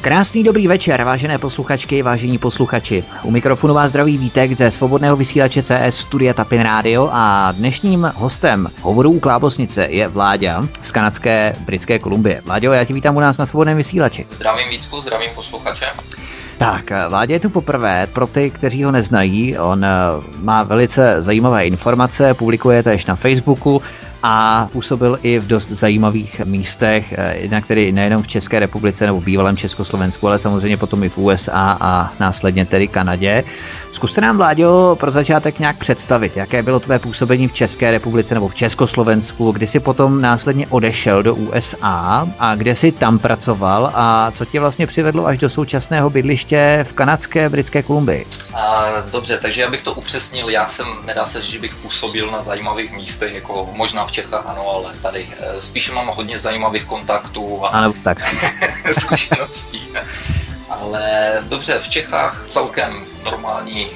Krásný dobrý večer, vážené posluchačky, vážení posluchači. U mikrofonu vás zdraví Vítek ze svobodného vysílače CS Studia Tapin Radio a dnešním hostem hovoru u Klábosnice je Vláďa z kanadské Britské Kolumbie. Vláďo, já tě vítám u nás na svobodném vysílači. Zdravím Vítku, zdravím posluchače. Tak, Vládě je tu poprvé, pro ty, kteří ho neznají, on eh, má velice zajímavé informace, publikuje tež na Facebooku, a působil i v dost zajímavých místech, eh, jednak tedy nejenom v České republice nebo v bývalém Československu, ale samozřejmě potom i v USA a následně tedy Kanadě. Zkuste nám, Vláďo, pro začátek nějak představit, jaké bylo tvé působení v České republice nebo v Československu, kdy jsi potom následně odešel do USA a kde jsi tam pracoval a co tě vlastně přivedlo až do současného bydliště v kanadské Britské Kolumbii? A, dobře, takže já bych to upřesnil. Já jsem, nedá se říct, že bych působil na zajímavých místech, jako možná v Čechách, ano, ale tady eh, spíše mám hodně zajímavých kontaktů a ano, tak. zkušeností. Ale dobře, v Čechách celkem normální e,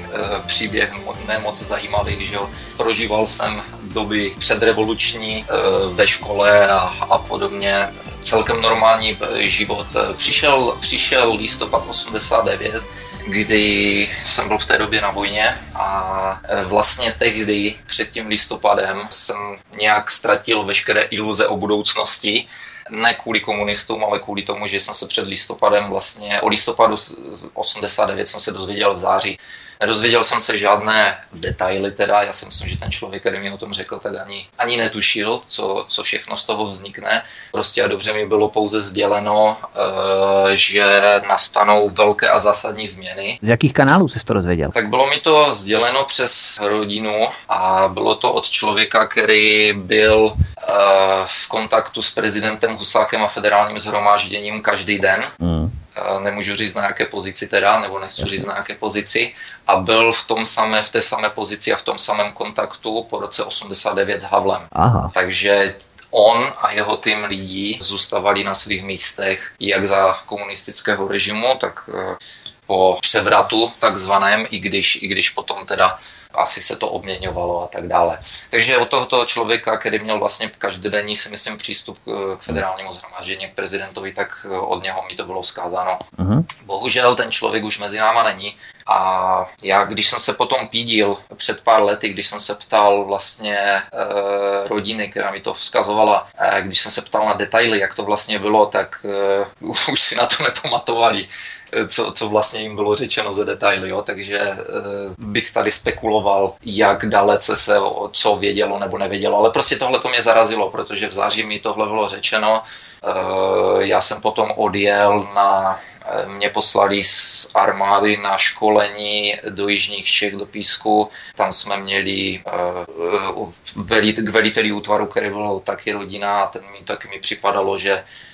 příběh, ne moc zajímavý, že jo. Prožíval jsem doby předrevoluční e, ve škole a, a podobně. Celkem normální život. Přišel, přišel listopad 89, kdy jsem byl v té době na vojně a vlastně tehdy před tím listopadem jsem nějak ztratil veškeré iluze o budoucnosti ne kvůli komunistům, ale kvůli tomu, že jsem se před listopadem vlastně, o listopadu 89 jsem se dozvěděl v září. Nedozvěděl jsem se žádné detaily teda, já si myslím, že ten člověk, který mi o tom řekl, tak ani, ani netušil, co, co všechno z toho vznikne. Prostě a dobře mi bylo pouze sděleno, e, že nastanou velké a zásadní změny. Z jakých kanálů jsi to dozvěděl? Tak bylo mi to sděleno přes rodinu a bylo to od člověka, který byl e, v kontaktu s prezidentem Husákem a federálním zhromážděním každý den. Mm nemůžu říct na jaké pozici teda, nebo nechci říct na jaké pozici, a byl v, tom samé, v té samé pozici a v tom samém kontaktu po roce 89 s Havlem. Aha. Takže on a jeho tým lidí zůstávali na svých místech jak za komunistického režimu, tak eh, po převratu takzvaném, i když, i když potom teda asi se to obměňovalo a tak dále. Takže od tohoto člověka, který měl vlastně každodenní, si myslím, přístup k federálnímu zhromáždění, k prezidentovi, tak od něho mi to bylo vzkázáno. Uh-huh. Bohužel ten člověk už mezi náma není a já, když jsem se potom pídil před pár lety, když jsem se ptal vlastně e, rodiny, která mi to vzkazovala, e, když jsem se ptal na detaily, jak to vlastně bylo, tak e, už si na to nepamatovali co, co vlastně jim bylo řečeno ze detaily, jo? takže e, bych tady spekuloval, jak dalece se o co vědělo nebo nevědělo, ale prostě tohle to mě zarazilo, protože v září mi tohle bylo řečeno, e, já jsem potom odjel na, e, mě poslali z armády na školení do Jižních Čech, do Písku, tam jsme měli k veliteli útvaru, který byl taky rodina a ten mi taky mi připadalo, že Eh,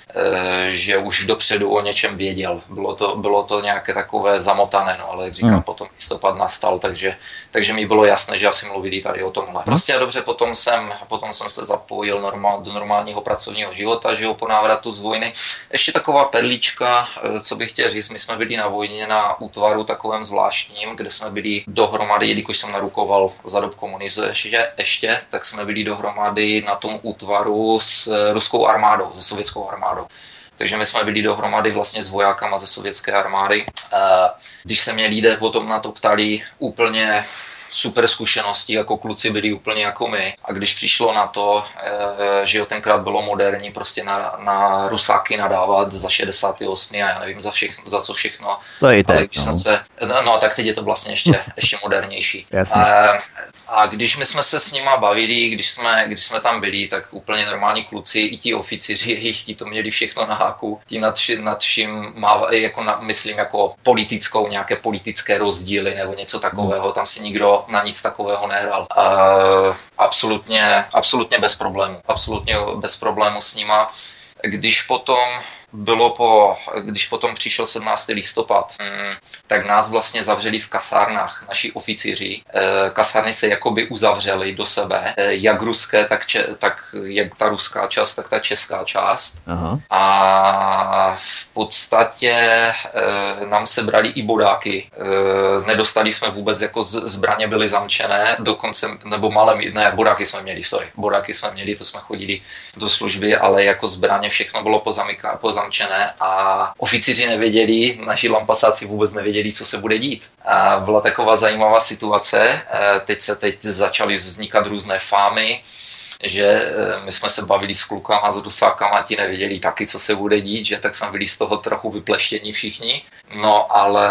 že už dopředu o něčem věděl. Bylo to, bylo to nějaké takové zamotané, no, ale jak říkám, hmm. potom listopad nastal, takže, takže mi bylo jasné, že asi mluvili tady o tomhle. Hmm. Prostě a dobře, potom jsem, potom jsem se zapojil normál, do normálního pracovního života, že jo, po návratu z vojny. Ještě taková perlička, eh, co bych chtěl říct, my jsme byli na vojně na útvaru takovém zvláštním, kde jsme byli dohromady, jelikož jsem narukoval za dob komunismu ještě, ještě, tak jsme byli dohromady na tom útvaru s ruskou armádou, se sovětskou armádou armádou. Takže my jsme byli dohromady vlastně s vojákama ze sovětské armády. Když se mě lidé potom na to ptali úplně super zkušenosti, jako kluci byli úplně jako my. A když přišlo na to, eh, že jo, tenkrát bylo moderní prostě na, na Rusáky nadávat za 68. a já nevím za, všechno, za co všechno. To je ale když no. jsem se, no, no, tak teď je to vlastně ještě, ještě modernější. A, eh, a když my jsme se s nima bavili, když jsme, když jsme tam byli, tak úplně normální kluci, i ti oficíři, jejich ti to měli všechno na háku, ti nad, nad vším, má, jako na, myslím, jako politickou, nějaké politické rozdíly nebo něco takového, tam si nikdo na nic takového nehrál. Uh, absolutně, absolutně bez problému. Absolutně bez problému s nima. Když potom bylo po, když potom přišel 17. listopad, hmm, tak nás vlastně zavřeli v kasárnách naši oficíři. E, kasárny se jakoby uzavřely do sebe, e, jak ruské, tak, če, tak jak ta ruská část, tak ta česká část. Aha. A v podstatě e, nám se brali i bodáky. Nedostali jsme vůbec, jako zbraně byly zamčené, dokonce, nebo malé, ne, bodáky jsme měli, sorry, bodáky jsme měli, to jsme chodili do služby, ale jako zbraně všechno bylo pozamyká, pozamyká zamčené a oficíři nevěděli, naši lampasáci vůbec nevěděli, co se bude dít. A byla taková zajímavá situace, teď se teď začaly vznikat různé fámy, že eh, my jsme se bavili s klukama, s rusákama, ti nevěděli taky, co se bude dít, že tak jsme byli z toho trochu vypleštění všichni. No ale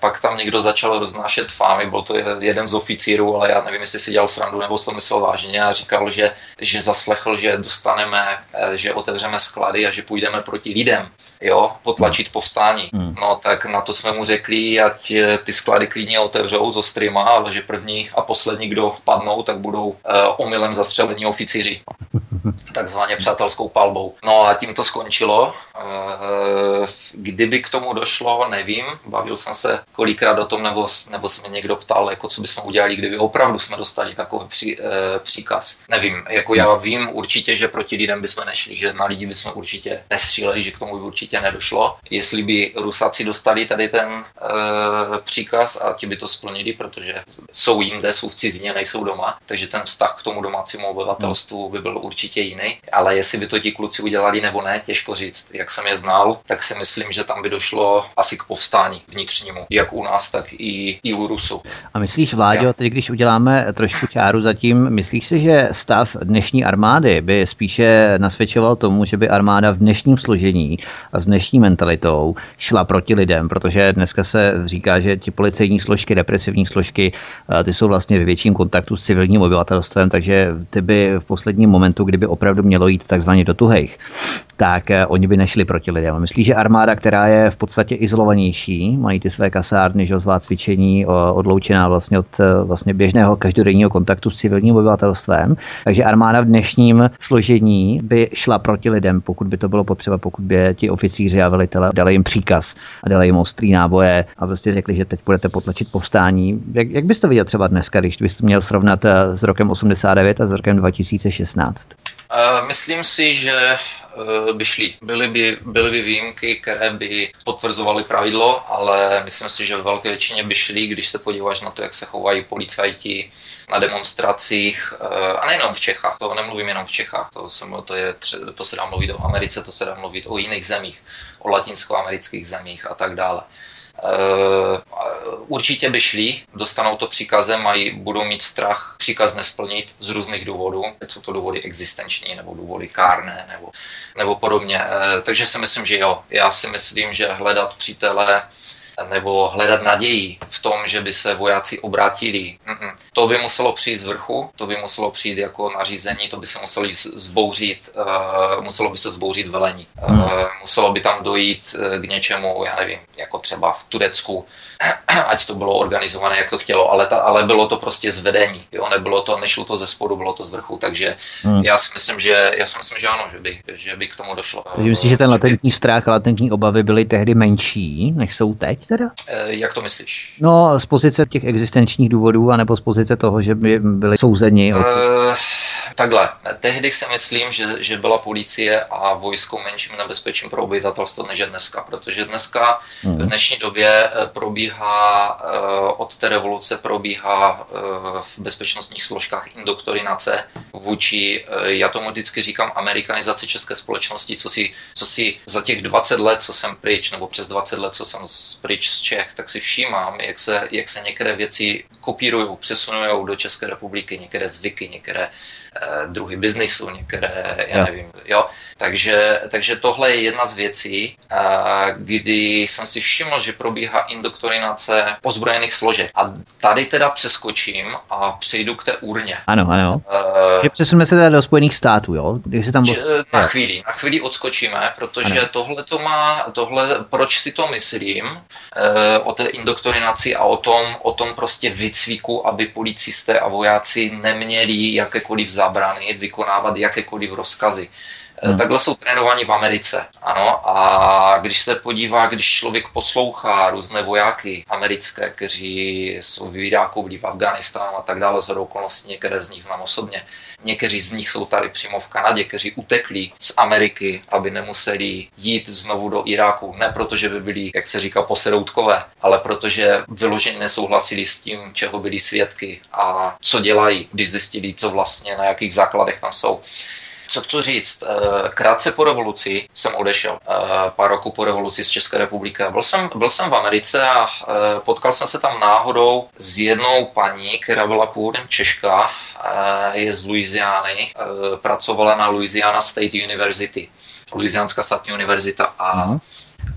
pak tam někdo začal roznášet fámy, byl to jeden z oficírů, ale já nevím, jestli si dělal srandu nebo to myslel vážně a říkal, že, že zaslechl, že dostaneme, eh, že otevřeme sklady a že půjdeme proti lidem, jo, potlačit povstání. Hmm. No tak na to jsme mu řekli, ať eh, ty sklady klidně otevřou z ostrýma, ale že první a poslední, kdo padnou, tak budou uh, omylem zastřelení oficířů oficíři, takzvaně přátelskou palbou. No a tím to skončilo. Eh, kdyby k tomu došlo, nevím. Bavil jsem se kolikrát o tom, nebo, nebo se mě někdo ptal, jako co bychom udělali, kdyby opravdu jsme dostali takový pří, eh, příkaz. Nevím, jako já vím určitě, že proti lidem bychom nešli, že na lidi bychom určitě nestříleli, že k tomu by určitě nedošlo. Jestli by Rusáci dostali tady ten eh, příkaz a ti by to splnili, protože jsou jinde, jsou v cizině, nejsou doma, takže ten vztah k tomu domácímu obyvatelstvu by byl určitě jiný, ale jestli by to ti kluci udělali nebo ne, těžko říct. Jak jsem je znal, tak si myslím, že tam by došlo asi k povstání vnitřnímu, jak u nás, tak i, i u Rusu. A myslíš, Vláďo, teď když uděláme trošku čáru zatím, myslíš si, že stav dnešní armády by spíše nasvědčoval tomu, že by armáda v dnešním složení a s dnešní mentalitou šla proti lidem, protože dneska se říká, že ti policejní složky, represivní složky, eh, ty jsou vlastně ve větším kontaktu s civilním obyvatelstvem, takže ty by v posledním momentu, kdyby opravdu mělo jít takzvaně do tuhejch, tak eh, oni by nešli proti lidem. Myslí, že armáda, která je v podstatě izolovanější, mají ty své kasárny, že zvá cvičení, odloučená vlastně od eh, vlastně běžného každodenního kontaktu s civilním obyvatelstvem, takže armáda v dnešním složení by šla proti lidem, pokud by to bylo potřeba, pokud by ti oficíři a velitele dali jim příkaz a dali jim ostrý náboje a prostě řekli, že teď budete potlačit povstání. Jak, jak bys to viděl třeba dneska, když bys měl srovnat eh, s rokem 89 a s rokem 2016? Myslím si, že Eh, by šli. Byly by, byly by výjimky, které by potvrzovaly pravidlo, ale myslím si, že v velké většině by šli, když se podíváš na to, jak se chovají policajti na demonstracích, eh, a nejenom v Čechách, to nemluvím jenom v Čechách, to, se, to, je, to se dá mluvit o Americe, to se dá mluvit o jiných zemích, o latinskoamerických zemích a tak dále. Eh, určitě by šli, dostanou to příkazem, mají, budou mít strach příkaz nesplnit z různých důvodů, jsou to důvody existenční nebo důvody kárné nebo, nebo podobně. Eh, takže si myslím, že jo. Já si myslím, že hledat přítele nebo hledat naději v tom, že by se vojáci obrátili. To by muselo přijít z vrchu, to by muselo přijít jako nařízení, to by se muselo zbouřit, uh, muselo by se zbouřit velení. Uh, muselo by tam dojít uh, k něčemu, já nevím, jako třeba v Turecku, ať to bylo organizované, jak to chtělo, ale, ta, ale bylo to prostě zvedení, jo, nebylo to, nešlo to ze spodu, bylo to z vrchu, takže hmm. já si myslím, že já si myslím, že ano, že by, že by k tomu došlo. Takže myslíš, že ten latentní strach a latentní obavy byly tehdy menší, než jsou teď? Teda? E, jak to myslíš? No, z pozice těch existenčních důvodů, anebo z pozice toho, že by byli souzeni? E, takhle, tehdy si myslím, že, že byla policie a vojsko menším nebezpečím pro obyvatelstvo než je dneska, protože dneska hmm. v dnešní době eh, probíhá, od té revoluce probíhá v bezpečnostních složkách indoktrinace vůči, já tomu vždycky říkám, amerikanizaci české společnosti, co si, co si za těch 20 let, co jsem pryč, nebo přes 20 let, co jsem pryč pryč z Čech, tak si všímám, jak se, jak se některé věci kopírují, přesunují do České republiky, některé zvyky, některé eh, druhy biznisu, některé, já nevím, jo. Takže, takže tohle je jedna z věcí, eh, kdy jsem si všiml, že probíhá indoktrinace ozbrojených složek. A tady teda přeskočím a přejdu k té urně. Ano, ano. Uh, že přesuneme se teda do Spojených států, jo? Když se tam že, na chvíli, na chvíli odskočíme, protože tohle to má, tohle, proč si to myslím, Eh, o té indoktrinaci a o tom, o tom prostě výcviku, aby policisté a vojáci neměli jakékoliv zábrany vykonávat jakékoliv rozkazy. Eh, hmm. Takhle jsou trénovaní v Americe. Ano, a když se podívá, když člověk poslouchá různé vojáky americké, kteří jsou v Iráku, byli v Afganistánu a tak dále, z okolností některé z nich znám osobně. Někteří z nich jsou tady přímo v Kanadě, kteří utekli z Ameriky, aby nemuseli jít znovu do Iráku. Ne proto, že by byli, jak se říká, poseroutkové, ale protože vyloženě nesouhlasili s tím, čeho byli svědky a co dělají, když zjistili, co vlastně, na jakých základech tam jsou. Co chci říct, eh, krátce po revoluci jsem odešel, eh, pár roků po revoluci z České republiky. Byl jsem, byl jsem v Americe a potkal jsem se tam náhodou s jednou paní, která byla původem Češka, je z Louisiany, pracovala na Louisiana State University, Louisianská státní univerzita a uh-huh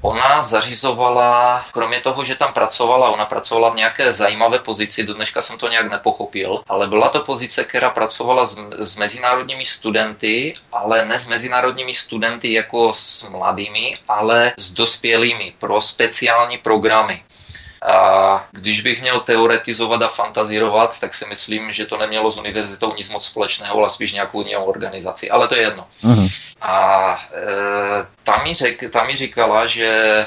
Ona zařizovala, kromě toho, že tam pracovala, ona pracovala v nějaké zajímavé pozici, do dneška jsem to nějak nepochopil, ale byla to pozice, která pracovala s, s mezinárodními studenty, ale ne s mezinárodními studenty jako s mladými, ale s dospělými pro speciální programy. A když bych měl teoretizovat a fantazírovat, tak si myslím, že to nemělo s univerzitou nic moc společného, ale spíš nějakou jinou organizaci. Ale to je jedno. Uh-huh. A e, ta, mi řek, ta mi říkala, že e,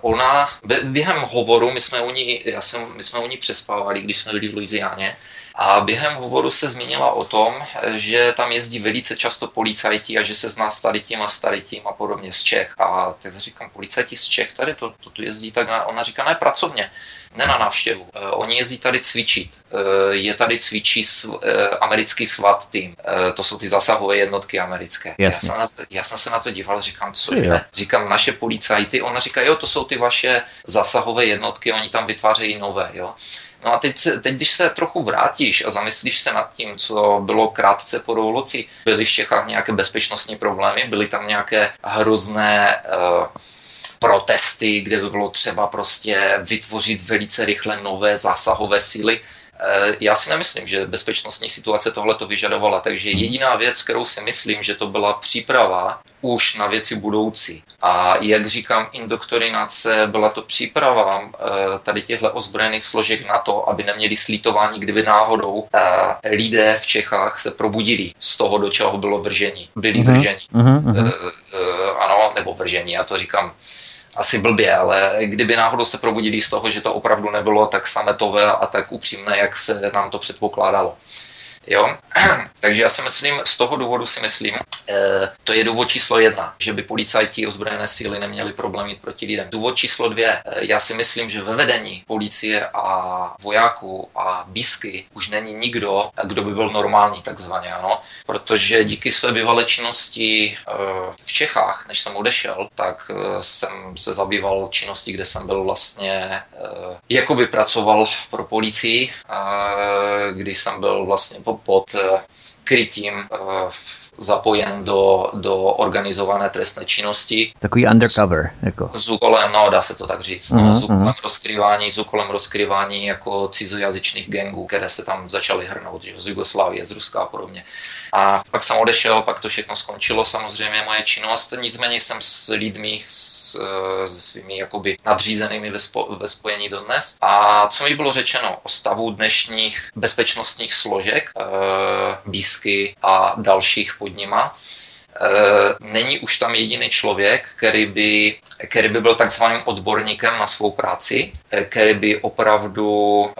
ona během hovoru, my jsme u ní, já jsem, my jsme u ní přespávali, když jsme byli v Louisianě, a během hovoru se zmínila o tom, že tam jezdí velice často policajti a že se zná s tady tím a s tady tím a podobně z Čech. A tak říkám, policajti z Čech tady to, to tu jezdí, tak ona říká, ne pracovně, ne na návštěvu. Uh, oni jezdí tady cvičit. Uh, je tady cvičí sv, uh, americký SWAT tým. To jsou ty zasahové jednotky americké. Já jsem, na to, já jsem se na to díval, říkám, co je? Říkám, naše policajty. Ona říká, jo, to jsou ty vaše zasahové jednotky, oni tam vytvářejí nové, jo. No a teď, teď, když se trochu vrátíš a zamyslíš se nad tím, co bylo krátce po revoluci, byly v Čechách nějaké bezpečnostní problémy, byly tam nějaké hrozné uh, protesty, kde by bylo třeba prostě vytvořit velice rychle nové zásahové síly. Eh, já si nemyslím, že bezpečnostní situace tohle to vyžadovala, takže jediná věc, kterou si myslím, že to byla příprava už na věci budoucí. A jak říkám, indoktrinace byla to příprava eh, tady těchto ozbrojených složek na to, aby neměli slítování, kdyby náhodou eh, lidé v Čechách se probudili z toho, do čeho bylo vržení. Byli uh-huh. vrženi. Uh-huh. Ano, nebo vržení, já to říkám asi blbě, ale kdyby náhodou se probudili z toho, že to opravdu nebylo tak sametové a tak upřímné, jak se nám to předpokládalo. Jo? Takže já si myslím, z toho důvodu si myslím, e, to je důvod číslo jedna, že by policajti ozbrojené síly neměli problémy proti lidem. Důvod číslo dvě, e, já si myslím, že ve vedení policie a vojáků a bisky už není nikdo, kdo by byl normální takzvaně, ano? protože díky své bývalé činnosti e, v Čechách, než jsem odešel, tak e, jsem se zabýval činností, kde jsem byl vlastně, e, jakoby pracoval pro policii, e, když jsem byl vlastně po pod eh, krytím eh, zapojen do, do organizované trestné činnosti. Takový undercover. Jako. S úkolem, no dá se to tak říct, uh-huh, no, s úkolem uh-huh. rozkrývání, s úkolem rozkrývání jako cizojazyčných gangů, které se tam začaly hrnout, že z Jugoslávie, z Ruska a podobně. A pak jsem odešel, pak to všechno skončilo, samozřejmě moje činnost, nicméně jsem s lidmi, s, se svými jakoby nadřízenými ve, spo, ve spojení dodnes. A co mi bylo řečeno o stavu dnešních bezpečnostních složek, e, bísky a dalších pod nima, e, není už tam jediný člověk, který by, který by byl takzvaným odborníkem na svou práci, který by opravdu,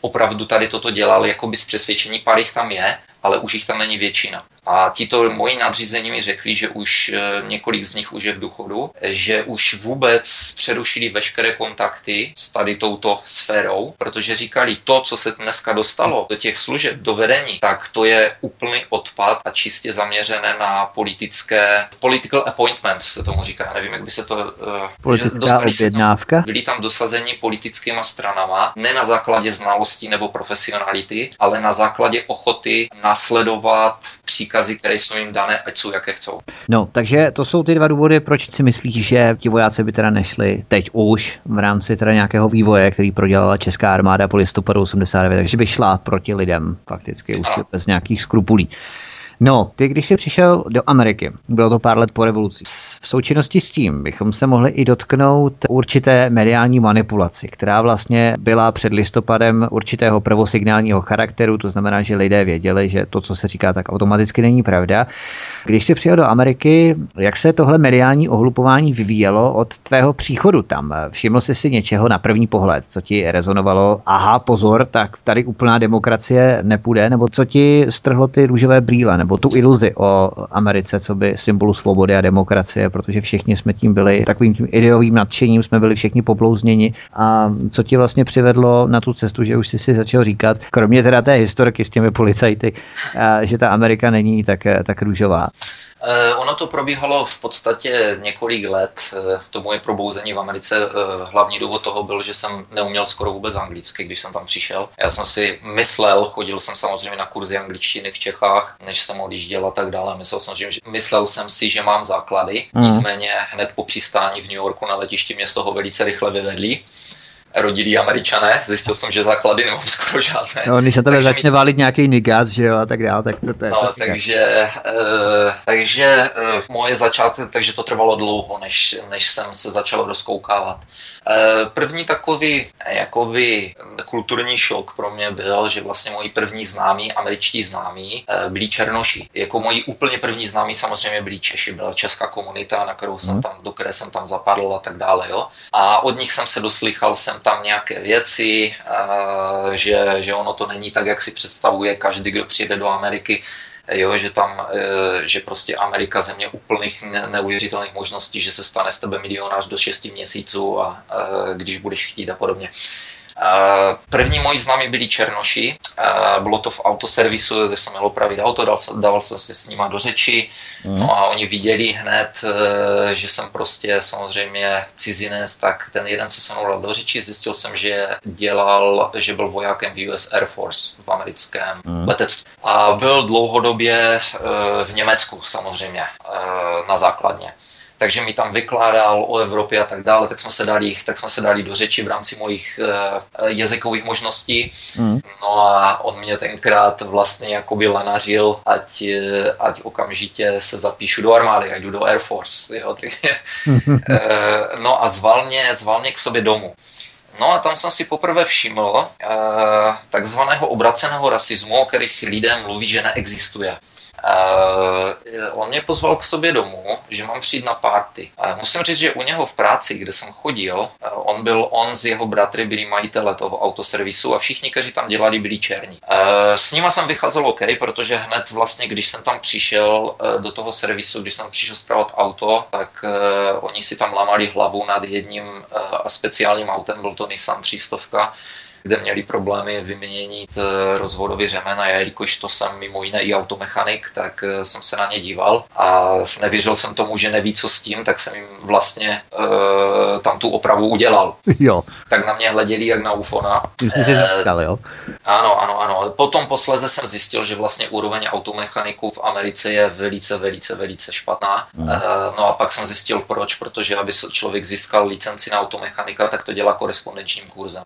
opravdu tady toto dělal, jako by z přesvědčení pár tam je, ale už jich tam není většina. A tito moji nadřízení mi řekli, že už eh, několik z nich už je v důchodu, že už vůbec přerušili veškeré kontakty s tady touto sférou, protože říkali, to, co se dneska dostalo do těch služeb, do vedení, tak to je úplný odpad a čistě zaměřené na politické, political appointments se tomu říká, nevím, jak by se to... Eh, Politická objednávka? byli tam dosazeni politickými stranama, ne na základě znalosti nebo profesionality, ale na základě ochoty nasledovat příkazy, které jsou jim dané, ať jsou jaké chcou. No, takže to jsou ty dva důvody, proč si myslíš, že ti vojáci by teda nešli teď už v rámci teda nějakého vývoje, který prodělala česká armáda po listopadu 89, takže by šla proti lidem fakticky už bez nějakých skrupulí. No, ty když jsi přišel do Ameriky, bylo to pár let po revoluci, v součinnosti s tím bychom se mohli i dotknout určité mediální manipulaci, která vlastně byla před listopadem určitého prvosignálního charakteru, to znamená, že lidé věděli, že to, co se říká, tak automaticky není pravda. Když jsi přijel do Ameriky, jak se tohle mediální ohlupování vyvíjelo od tvého příchodu tam? Všiml jsi si něčeho na první pohled, co ti rezonovalo? Aha, pozor, tak tady úplná demokracie nepůjde, nebo co ti strhlo ty růžové brýle, nebo tu iluzi o Americe, co by symbolu svobody a demokracie, protože všichni jsme tím byli takovým tím ideovým nadšením, jsme byli všichni poblouzněni. A co ti vlastně přivedlo na tu cestu, že už jsi si začal říkat, kromě teda té historky s těmi policajty, že ta Amerika není tak, tak růžová. Eh, ono to probíhalo v podstatě několik let. Eh, to moje probouzení v Americe, eh, hlavní důvod toho byl, že jsem neuměl skoro vůbec anglicky, když jsem tam přišel. Já jsem si myslel, chodil jsem samozřejmě na kurzy angličtiny v Čechách, než jsem odjížděl a tak dále. Myslel jsem, že, myslel jsem si, že mám základy. Mm. Nicméně hned po přistání v New Yorku na letišti mě z toho velice rychle vyvedli rodilí američané. Zjistil jsem, že základy nemám skoro žádné. No, když se tebe začne mi... válit nějaký nigas, že jo, a tak dále, tak to, to je no, to takže, uh, takže uh, moje začátky, takže to trvalo dlouho, než, než jsem se začal rozkoukávat. Uh, první takový jakoby kulturní šok pro mě byl, že vlastně moji první známí, američtí známí, uh, byli černoši. Jako moji úplně první známí samozřejmě byli Češi, byla česká komunita, na kterou jsem hmm. tam, do které jsem tam zapadl a tak dále, jo. A od nich jsem se doslychal jsem tam nějaké věci, že, že ono to není tak, jak si představuje každý, kdo přijde do Ameriky, jo, že tam, e, že prostě Amerika země úplných neuvěřitelných možností, že se stane z tebe milionář do 6 měsíců a když budeš chtít a podobně. První moji známí byli Černoši, bylo to v autoservisu, kde jsem měl opravit auto, dal, dával jsem se s nima do řeči, mm. no a oni viděli hned, e, že jsem prostě samozřejmě cizinec, tak ten jeden se se mnou dal do řeči, zjistil jsem, že dělal, že byl vojákem v US Air Force v americkém mm. letectvu. A byl dlouhodobě e, v Německu samozřejmě e, na základně takže mi tam vykládal o Evropě a tak dále, tak jsme se dali, tak jsme se dali do řeči v rámci mojich uh, jazykových možností. Mm. No a on mě tenkrát vlastně jakoby lenařil, ať, eh, ať okamžitě se zapíšu do armády, ať jdu do Air Force. Jo, tak, uh, no a zval mě, zval mě k sobě domů. No a tam jsem si poprvé všiml uh, takzvaného obraceného rasismu, o kterých lidé mluví, že neexistuje. Uh, on mě pozval k sobě domů, že mám přijít na párty. Uh, musím říct, že u něho v práci, kde jsem chodil, uh, on byl, on z jeho bratry byli majitele toho autoservisu a všichni, kteří tam dělali, byli černí. S nima jsem vycházel OK, protože hned vlastně, když jsem tam přišel do toho servisu, když jsem přišel zpravovat auto, tak oni si tam lamali hlavu nad jedním speciálním autem, byl to Nissan 300, kde měli problémy vyměnit eh, rozvodový řemen a jelikož to jsem mimo jiné i automechanik, tak eh, jsem se na ně díval a nevěřil jsem tomu, že neví, co s tím, tak jsem jim vlastně uh, tam tu opravu udělal. Jo. Tak na mě hleděli jak na ufona. Jsi si získal, jo? Ano, ano, ano. Potom posléze jsem zjistil, že vlastně úroveň automechaniků v Americe je velice, velice, velice špatná. Hmm. Uh, no a pak jsem zjistil proč, protože aby člověk získal licenci na automechanika, tak to dělá korespondenčním kurzem.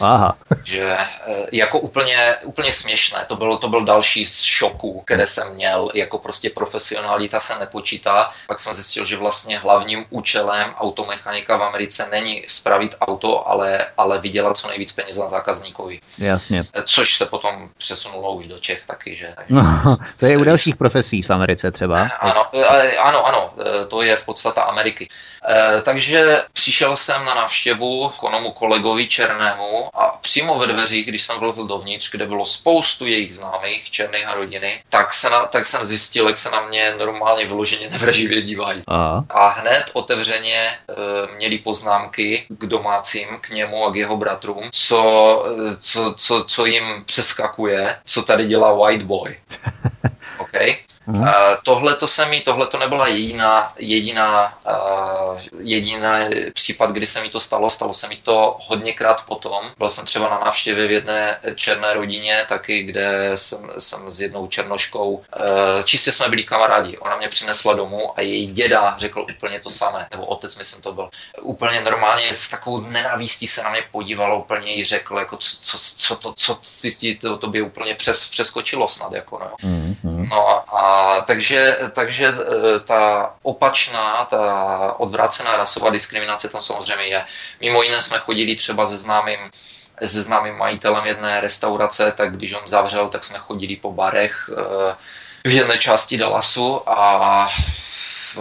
Aha. Takže eh, jako úplně, úplně směšné, to byl, to byl další z šoků, které jsem měl, jako prostě profesionalita se nepočítá. Pak jsem zjistil, že vlastně hlavním účelem automechanika v Americe není spravit auto, ale, ale vydělat co nejvíc peněz na zákazníkovi. Jasně. Eh, což se potom přesunulo už do Čech taky, že? Takže no, to je u dalších profesí v Americe třeba. Eh, ano, ano, ano, to je v podstatě Ameriky. Takže přišel jsem na návštěvu k onomu kolegovi Černému a přímo ve dveřích, když jsem vlezl dovnitř, kde bylo spoustu jejich známých, černých a rodiny, tak, se na, tak jsem zjistil, jak se na mě normálně vyloženě nevraživě dívají. Aha. A hned otevřeně e, měli poznámky k domácím, k němu a k jeho bratrům, co, e, co, co, co jim přeskakuje, co tady dělá white boy. Okay? Mm. Uh, tohle to se mi, tohle to nebyla jediná, jediná, uh, jediná případ, kdy se mi to stalo. Stalo se mi to hodněkrát potom. Byl jsem třeba na návštěvě v jedné černé rodině, taky, kde jsem, jsem s jednou černoškou, uh, čistě jsme byli kamarádi. Ona mě přinesla domů a její děda řekl úplně to samé, nebo otec, myslím, to byl. Úplně normálně s takovou nenávistí se na mě podívalo, úplně jí řekl, jako co, co, co to, co to, to by úplně přes, přeskočilo snad, jako no. Mm-hmm. No a takže, takže e, ta opačná, ta odvrácená rasová diskriminace tam samozřejmě je. Mimo jiné jsme chodili třeba se známým se známým majitelem jedné restaurace, tak když on zavřel, tak jsme chodili po barech e, v jedné části Dallasu a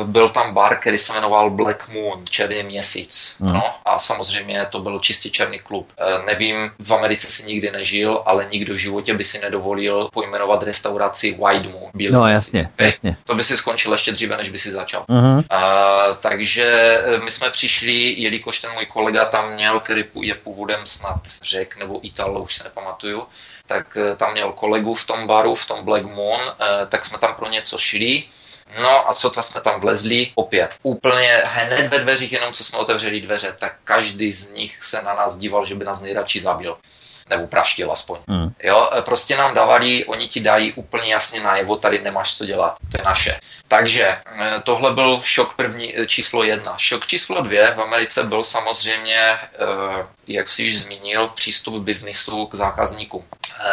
byl tam bar, který se jmenoval Black Moon, Černý měsíc. Mm. No, a samozřejmě to byl čistě černý klub. E, nevím, v Americe si nikdy nežil, ale nikdo v životě by si nedovolil pojmenovat restauraci White Moon. Bílý no jasně, měsíc. jasně. To by si skončil ještě dříve, než by si začal. Mm-hmm. E, takže my jsme přišli, jelikož ten můj kolega tam měl, který je původem snad řek nebo Ital, už se nepamatuju, tak eh, tam měl kolegu v tom baru, v tom Black Moon, eh, tak jsme tam pro něco šli. No a co to jsme tam vlezli? Opět. Úplně hned ve dveřích, jenom co jsme otevřeli dveře, tak každý z nich se na nás díval, že by nás nejradši zabil nebo praštil aspoň. Mm. Jo, e, prostě nám dávali, oni ti dají úplně jasně najevo, tady nemáš co dělat, to je naše. Takže e, tohle byl šok první, e, číslo jedna. Šok číslo dvě v Americe byl samozřejmě, jak si již zmínil, přístup biznisu k zákazníkům.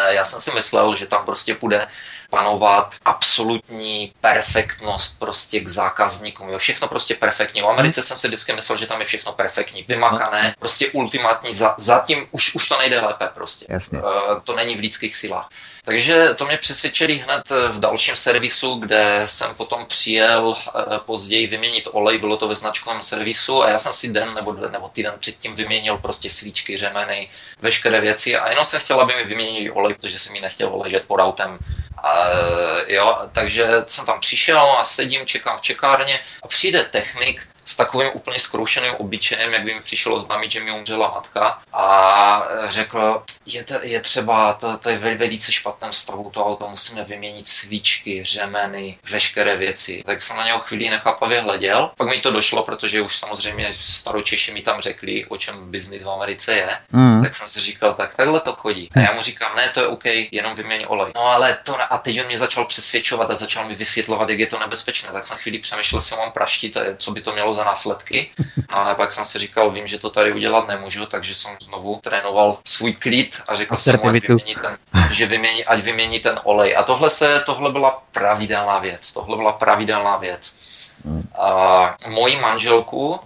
Já jsem si myslel, že tam prostě půjde panovat absolutní perfektnost prostě k zákazníkům. Jo, všechno prostě perfektně. V Americe jsem si vždycky myslel, že tam je všechno perfektní, vymakané, prostě ultimátní. Za, zatím už, už to nejde lépe prostě. Jasně. Uh, to není v lidských silách. Takže to mě přesvědčili hned v dalším servisu, kde jsem potom přijel eh, později vyměnit olej, bylo to ve značkovém servisu a já jsem si den nebo, nebo týden předtím vyměnil prostě svíčky, řemeny, veškeré věci. A jenom jsem chtěl, aby mi vyměnili olej, protože jsem mi nechtěl ležet pod autem. A, jo, takže jsem tam přišel a sedím, čekám v čekárně. A přijde technik s takovým úplně zkroušeným obyčejem, jak by mi přišlo oznámit, že mi umřela matka a řekl, je, to, je třeba, to, to je ve velice špatném stavu to auto, musíme vyměnit svíčky, řemeny, veškeré věci. Tak jsem na něho chvíli nechápavě hleděl, pak mi to došlo, protože už samozřejmě staročeši mi tam řekli, o čem biznis v Americe je, mm. tak jsem si říkal, tak takhle to chodí. A já mu říkám, ne, to je OK, jenom vyměň olej. No ale to, a teď on mě začal přesvědčovat a začal mi vysvětlovat, jak je to nebezpečné, tak jsem chvíli přemýšlel, jestli mám praštit, co by to mělo za následky. A pak jsem si říkal, vím, že to tady udělat nemůžu, takže jsem znovu trénoval svůj klid a řekl jsem mu, ať vymění, ten, že vymění, ať vymění ten olej. A tohle, se, tohle byla pravidelná věc. Tohle byla pravidelná věc. Hmm. A moji manželku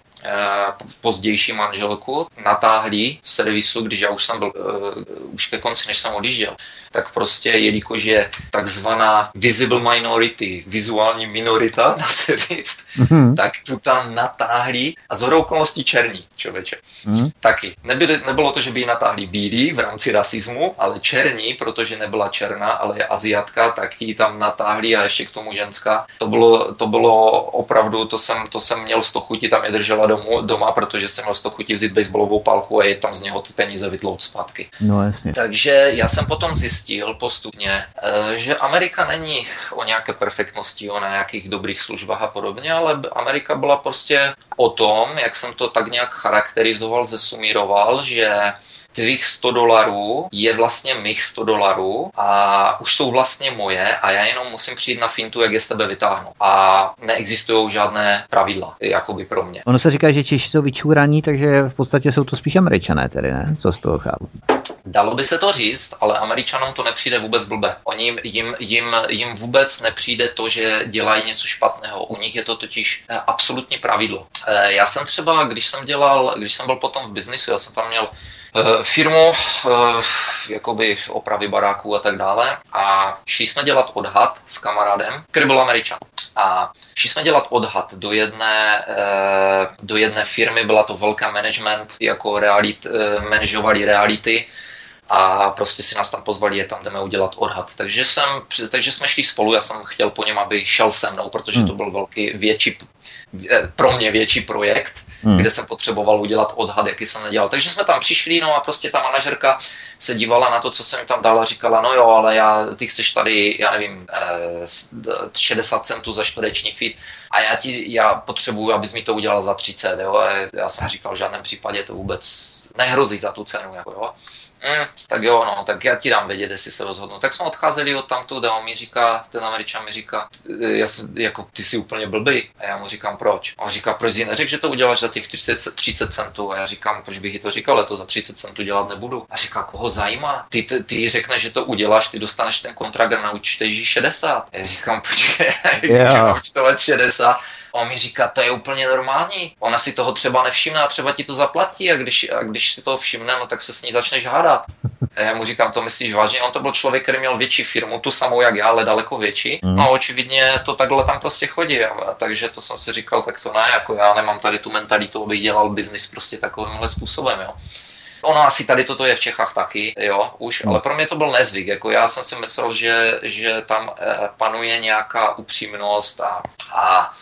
pozdější manželku natáhli v servisu, když já už jsem byl uh, už ke konci, než jsem odjížděl, tak prostě, jelikož je takzvaná visible minority, vizuální minorita, dá se říct, mm-hmm. tak tu tam natáhli a z okolností černí, člověče. Mm-hmm. Taky. Nebyli, nebylo to, že by ji natáhli bílí v rámci rasismu, ale černí, protože nebyla černá, ale je aziatka, tak ti tam natáhli a ještě k tomu ženská. To bylo, to bylo opravdu, to jsem, to jsem měl z toho chuti, tam je držela domů, doma, protože jsem měl z toho chutí vzít baseballovou palku a je tam z něho ty peníze vytlout zpátky. No, jasně. Takže já jsem potom zjistil postupně, eh, že Amerika není o nějaké perfektnosti, o nějakých dobrých službách a podobně, ale Amerika byla prostě o tom, jak jsem to tak nějak charakterizoval, zesumíroval, že tvých 100 dolarů je vlastně mých 100 dolarů a už jsou vlastně moje a já jenom musím přijít na fintu, jak je z tebe vytáhnu. A neexistují žádné pravidla, jakoby pro mě. Ono se říká, že Češi jsou vyčúraní, takže v podstatě jsou to spíš američané tedy, ne? Co z toho chápu? Dalo by se to říct, ale američanům to nepřijde vůbec blbé. Oni, jim, jim, jim vůbec nepřijde to, že dělají něco špatného. U nich je to totiž eh, absolutní pravidlo. Eh, já jsem třeba, když jsem dělal, když jsem byl potom v biznisu, já jsem tam měl firmu, eh, jakoby opravy baráků a tak dále. A šli jsme dělat odhad s kamarádem, který byl američan. A šli jsme dělat odhad do jedné, eh, do jedné firmy, byla to velká management, jako realit, manažovali reality a prostě si nás tam pozvali, je tam jdeme udělat odhad. Takže, jsem, takže jsme šli spolu, já jsem chtěl po něm, aby šel se mnou, protože hmm. to byl velký, větší, pro mě větší projekt, hmm. kde jsem potřeboval udělat odhad, jaký jsem nedělal. Takže jsme tam přišli, no a prostě ta manažerka se dívala na to, co jsem jim tam dala, říkala, no jo, ale já, ty chceš tady, já nevím, 60 eh, centů za čtvereční feet a já ti, já potřebuju, abys mi to udělal za 30, jo. A já jsem říkal, v žádném případě to vůbec nehrozí za tu cenu, jako jo. Mm, tak jo, no, tak já ti dám vědět, jestli se rozhodnu. Tak jsme odcházeli od tamtu, a on mi říká, ten američan mi říká, já jsem, jako, ty jsi úplně blbý. A já mu říkám, proč? A on říká, proč jsi neřekl, že to uděláš za těch 30, 30 centů? A já říkám, proč bych ti to říkal, ale to za 30 centů dělat nebudu. A říká, koho zajímá? Ty, ty, ty řekneš, že to uděláš, ty dostaneš ten kontrakt a naučíš 60. A já říkám, počkej, yeah. 60 psa. A on mi říká, to je úplně normální. Ona si toho třeba nevšimne a třeba ti to zaplatí a když, a když si to všimne, no tak se s ní začneš hádat. A já mu říkám, to myslíš vážně? On to byl člověk, který měl větší firmu, tu samou jak já, ale daleko větší. Mm. No očividně to takhle tam prostě chodí. A, takže to jsem si říkal, tak to ne, jako já nemám tady tu mentalitu, abych dělal biznis prostě takovýmhle způsobem, jo. Ono asi tady toto je v Čechách taky, jo, už, ale pro mě to byl nezvyk, jako já jsem si myslel, že, že tam eh, panuje nějaká upřímnost a, a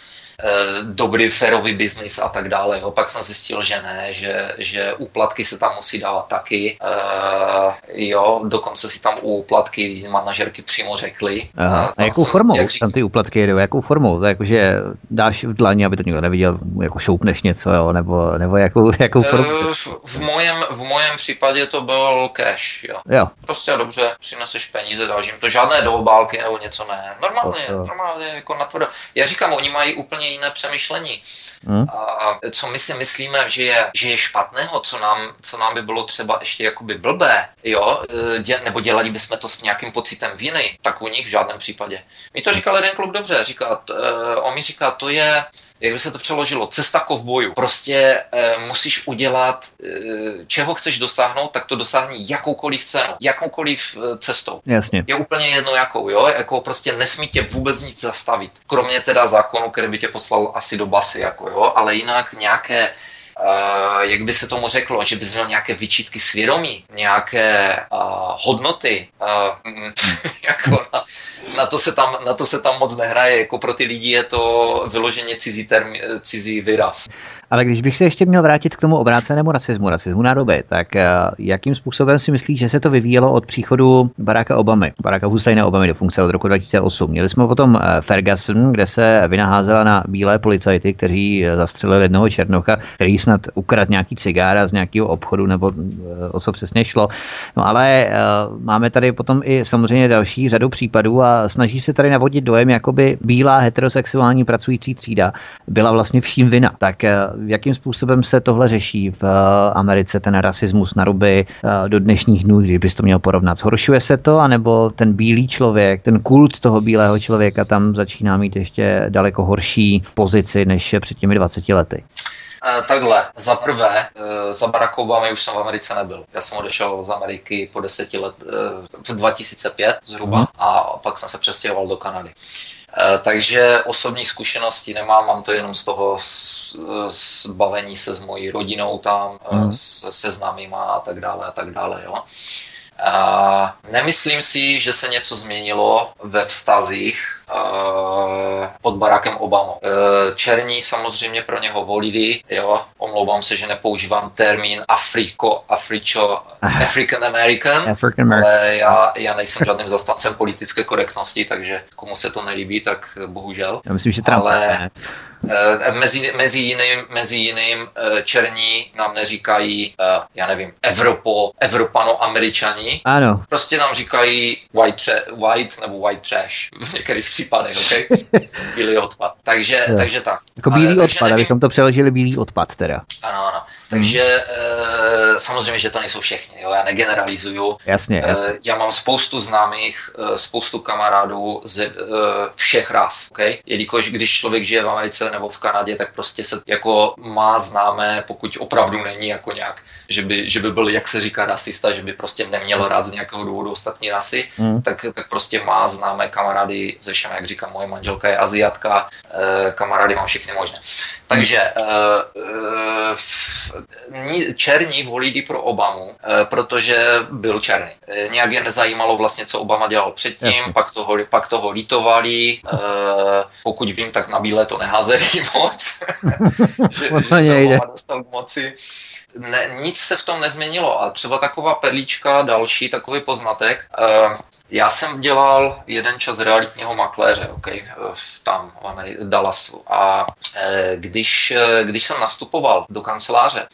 dobrý férový biznis a tak dále. Jo. Pak jsem zjistil, že ne, že, že úplatky se tam musí dávat taky. Uh, jo, dokonce si tam u úplatky manažerky přímo řekli. Aha. A jakou jsem, formou jak řík... tam ty úplatky jedou? Jakou formou? To jakože dáš v dlaně, aby to nikdo neviděl, jako šoupneš něco, jo? Nebo, nebo jakou, jakou formou? Uh, v, v, mojem, v mojem případě to byl cash, jo. jo. Prostě dobře, přineseš peníze, dáš jim to, žádné dohobálky nebo něco ne. Normálně, to, to. normálně jako natvrdo. Já říkám, oni mají úplně jiné přemýšlení. Hmm. A co my si myslíme, že je, že je špatného, co nám, co nám by bylo třeba ještě jakoby blbé, jo, e, dě, nebo dělali bychom to s nějakým pocitem viny, tak u nich v žádném případě. Mi to říkal jeden kluk dobře, říká, uh, on mi říká, to je, jak by se to přeložilo, cesta kovboju. Prostě uh, musíš udělat, uh, čeho chceš dosáhnout, tak to dosáhni jakoukoliv cenu, jakoukoliv uh, cestou. Jasně. Je úplně jedno jakou, jo, jako prostě nesmí tě vůbec nic zastavit. Kromě teda zákonu, který by tě poslal asi do basy, jako jo, ale jinak nějaké Uh, jak by se tomu řeklo, že bys měl nějaké vyčítky svědomí, nějaké uh, hodnoty, uh, jako na, na, to se tam, na to se tam moc nehraje, jako pro ty lidi je to vyloženě cizí, term, cizí výraz. Ale když bych se ještě měl vrátit k tomu obrácenému rasismu, rasismu nádoby, tak eh, jakým způsobem si myslíš, že se to vyvíjelo od příchodu Baracka Obamy, Baracka Husajna Obamy do funkce od roku 2008? Měli jsme potom eh, Ferguson, kde se vynaházela na bílé policajty, kteří eh, zastřelili jednoho černocha, který snad ukradl nějaký cigára z nějakého obchodu, nebo o co přesně šlo. No ale máme tady potom i samozřejmě další řadu případů a snaží se tady navodit dojem, jakoby bílá heterosexuální pracující třída byla vlastně vším vina. Tak jakým způsobem se tohle řeší v eh, Americe, ten rasismus na ruby eh, do dnešních dnů, když bys to měl porovnat? Zhoršuje se to, anebo ten bílý člověk, ten kult toho bílého člověka tam začíná mít ještě daleko horší pozici než před těmi 20 lety? Eh, takhle, za prvé, za Barack Obama už jsem v Americe nebyl. Já jsem odešel z Ameriky po deseti let, v 2005 zhruba, uh-huh. a pak jsem se přestěhoval do Kanady. Takže osobní zkušenosti nemám, mám to jenom z toho zbavení se s mojí rodinou tam, mm. se, se známýma a tak dále a tak dále. Jo. A nemyslím si, že se něco změnilo ve vztazích pod Barackem Obama. Uh, černí samozřejmě pro něho volili, jo, omlouvám se, že nepoužívám termín Afriko, Afričo, African American, African ale já, já nejsem žádným zastancem politické korektnosti, takže komu se to nelíbí, tak bohužel. Já myslím, že Trump ale, ne. Eh, mezi, mezi, jiným, mezi jiným eh, černí nám neříkají, eh, já nevím, Evropo, Evropano-američani. Ano. Prostě nám říkají white, tra- white nebo white trash v některých případech, ok? bílý odpad. Takže, jo. takže tak. Jako bílý odpad, nevím, abychom to přeložili bílý odpad teda. Ano, ano. Takže hmm. samozřejmě, že to nejsou všechny, jo? já negeneralizuju. Jasně, jasně. Já mám spoustu známých, spoustu kamarádů ze všech ras, ok? Jelikož když člověk žije v Americe nebo v Kanadě, tak prostě se jako má známé, pokud opravdu není jako nějak, že by, že by byl, jak se říká, rasista, že by prostě neměl rád z nějakého důvodu ostatní rasy, mm. tak, tak prostě má známé kamarády ze všem, jak říkám, moje manželka je Aziatka, eh, kamarády mám všechny možné. Takže eh, eh, černí volili pro Obamu, protože byl černý. Nějak je nezajímalo vlastně, co Obama dělal předtím, pak toho, pak toho lítovali, pokud vím, tak na bílé to neházeli moc, že, že se Obama dostal k moci. Ne, nic se v tom nezměnilo a třeba taková perlička, další takový poznatek. Uh, já jsem dělal jeden čas realitního makléře, okay, v tam v Dallasu a uh, když, když jsem nastupoval do kanceláře,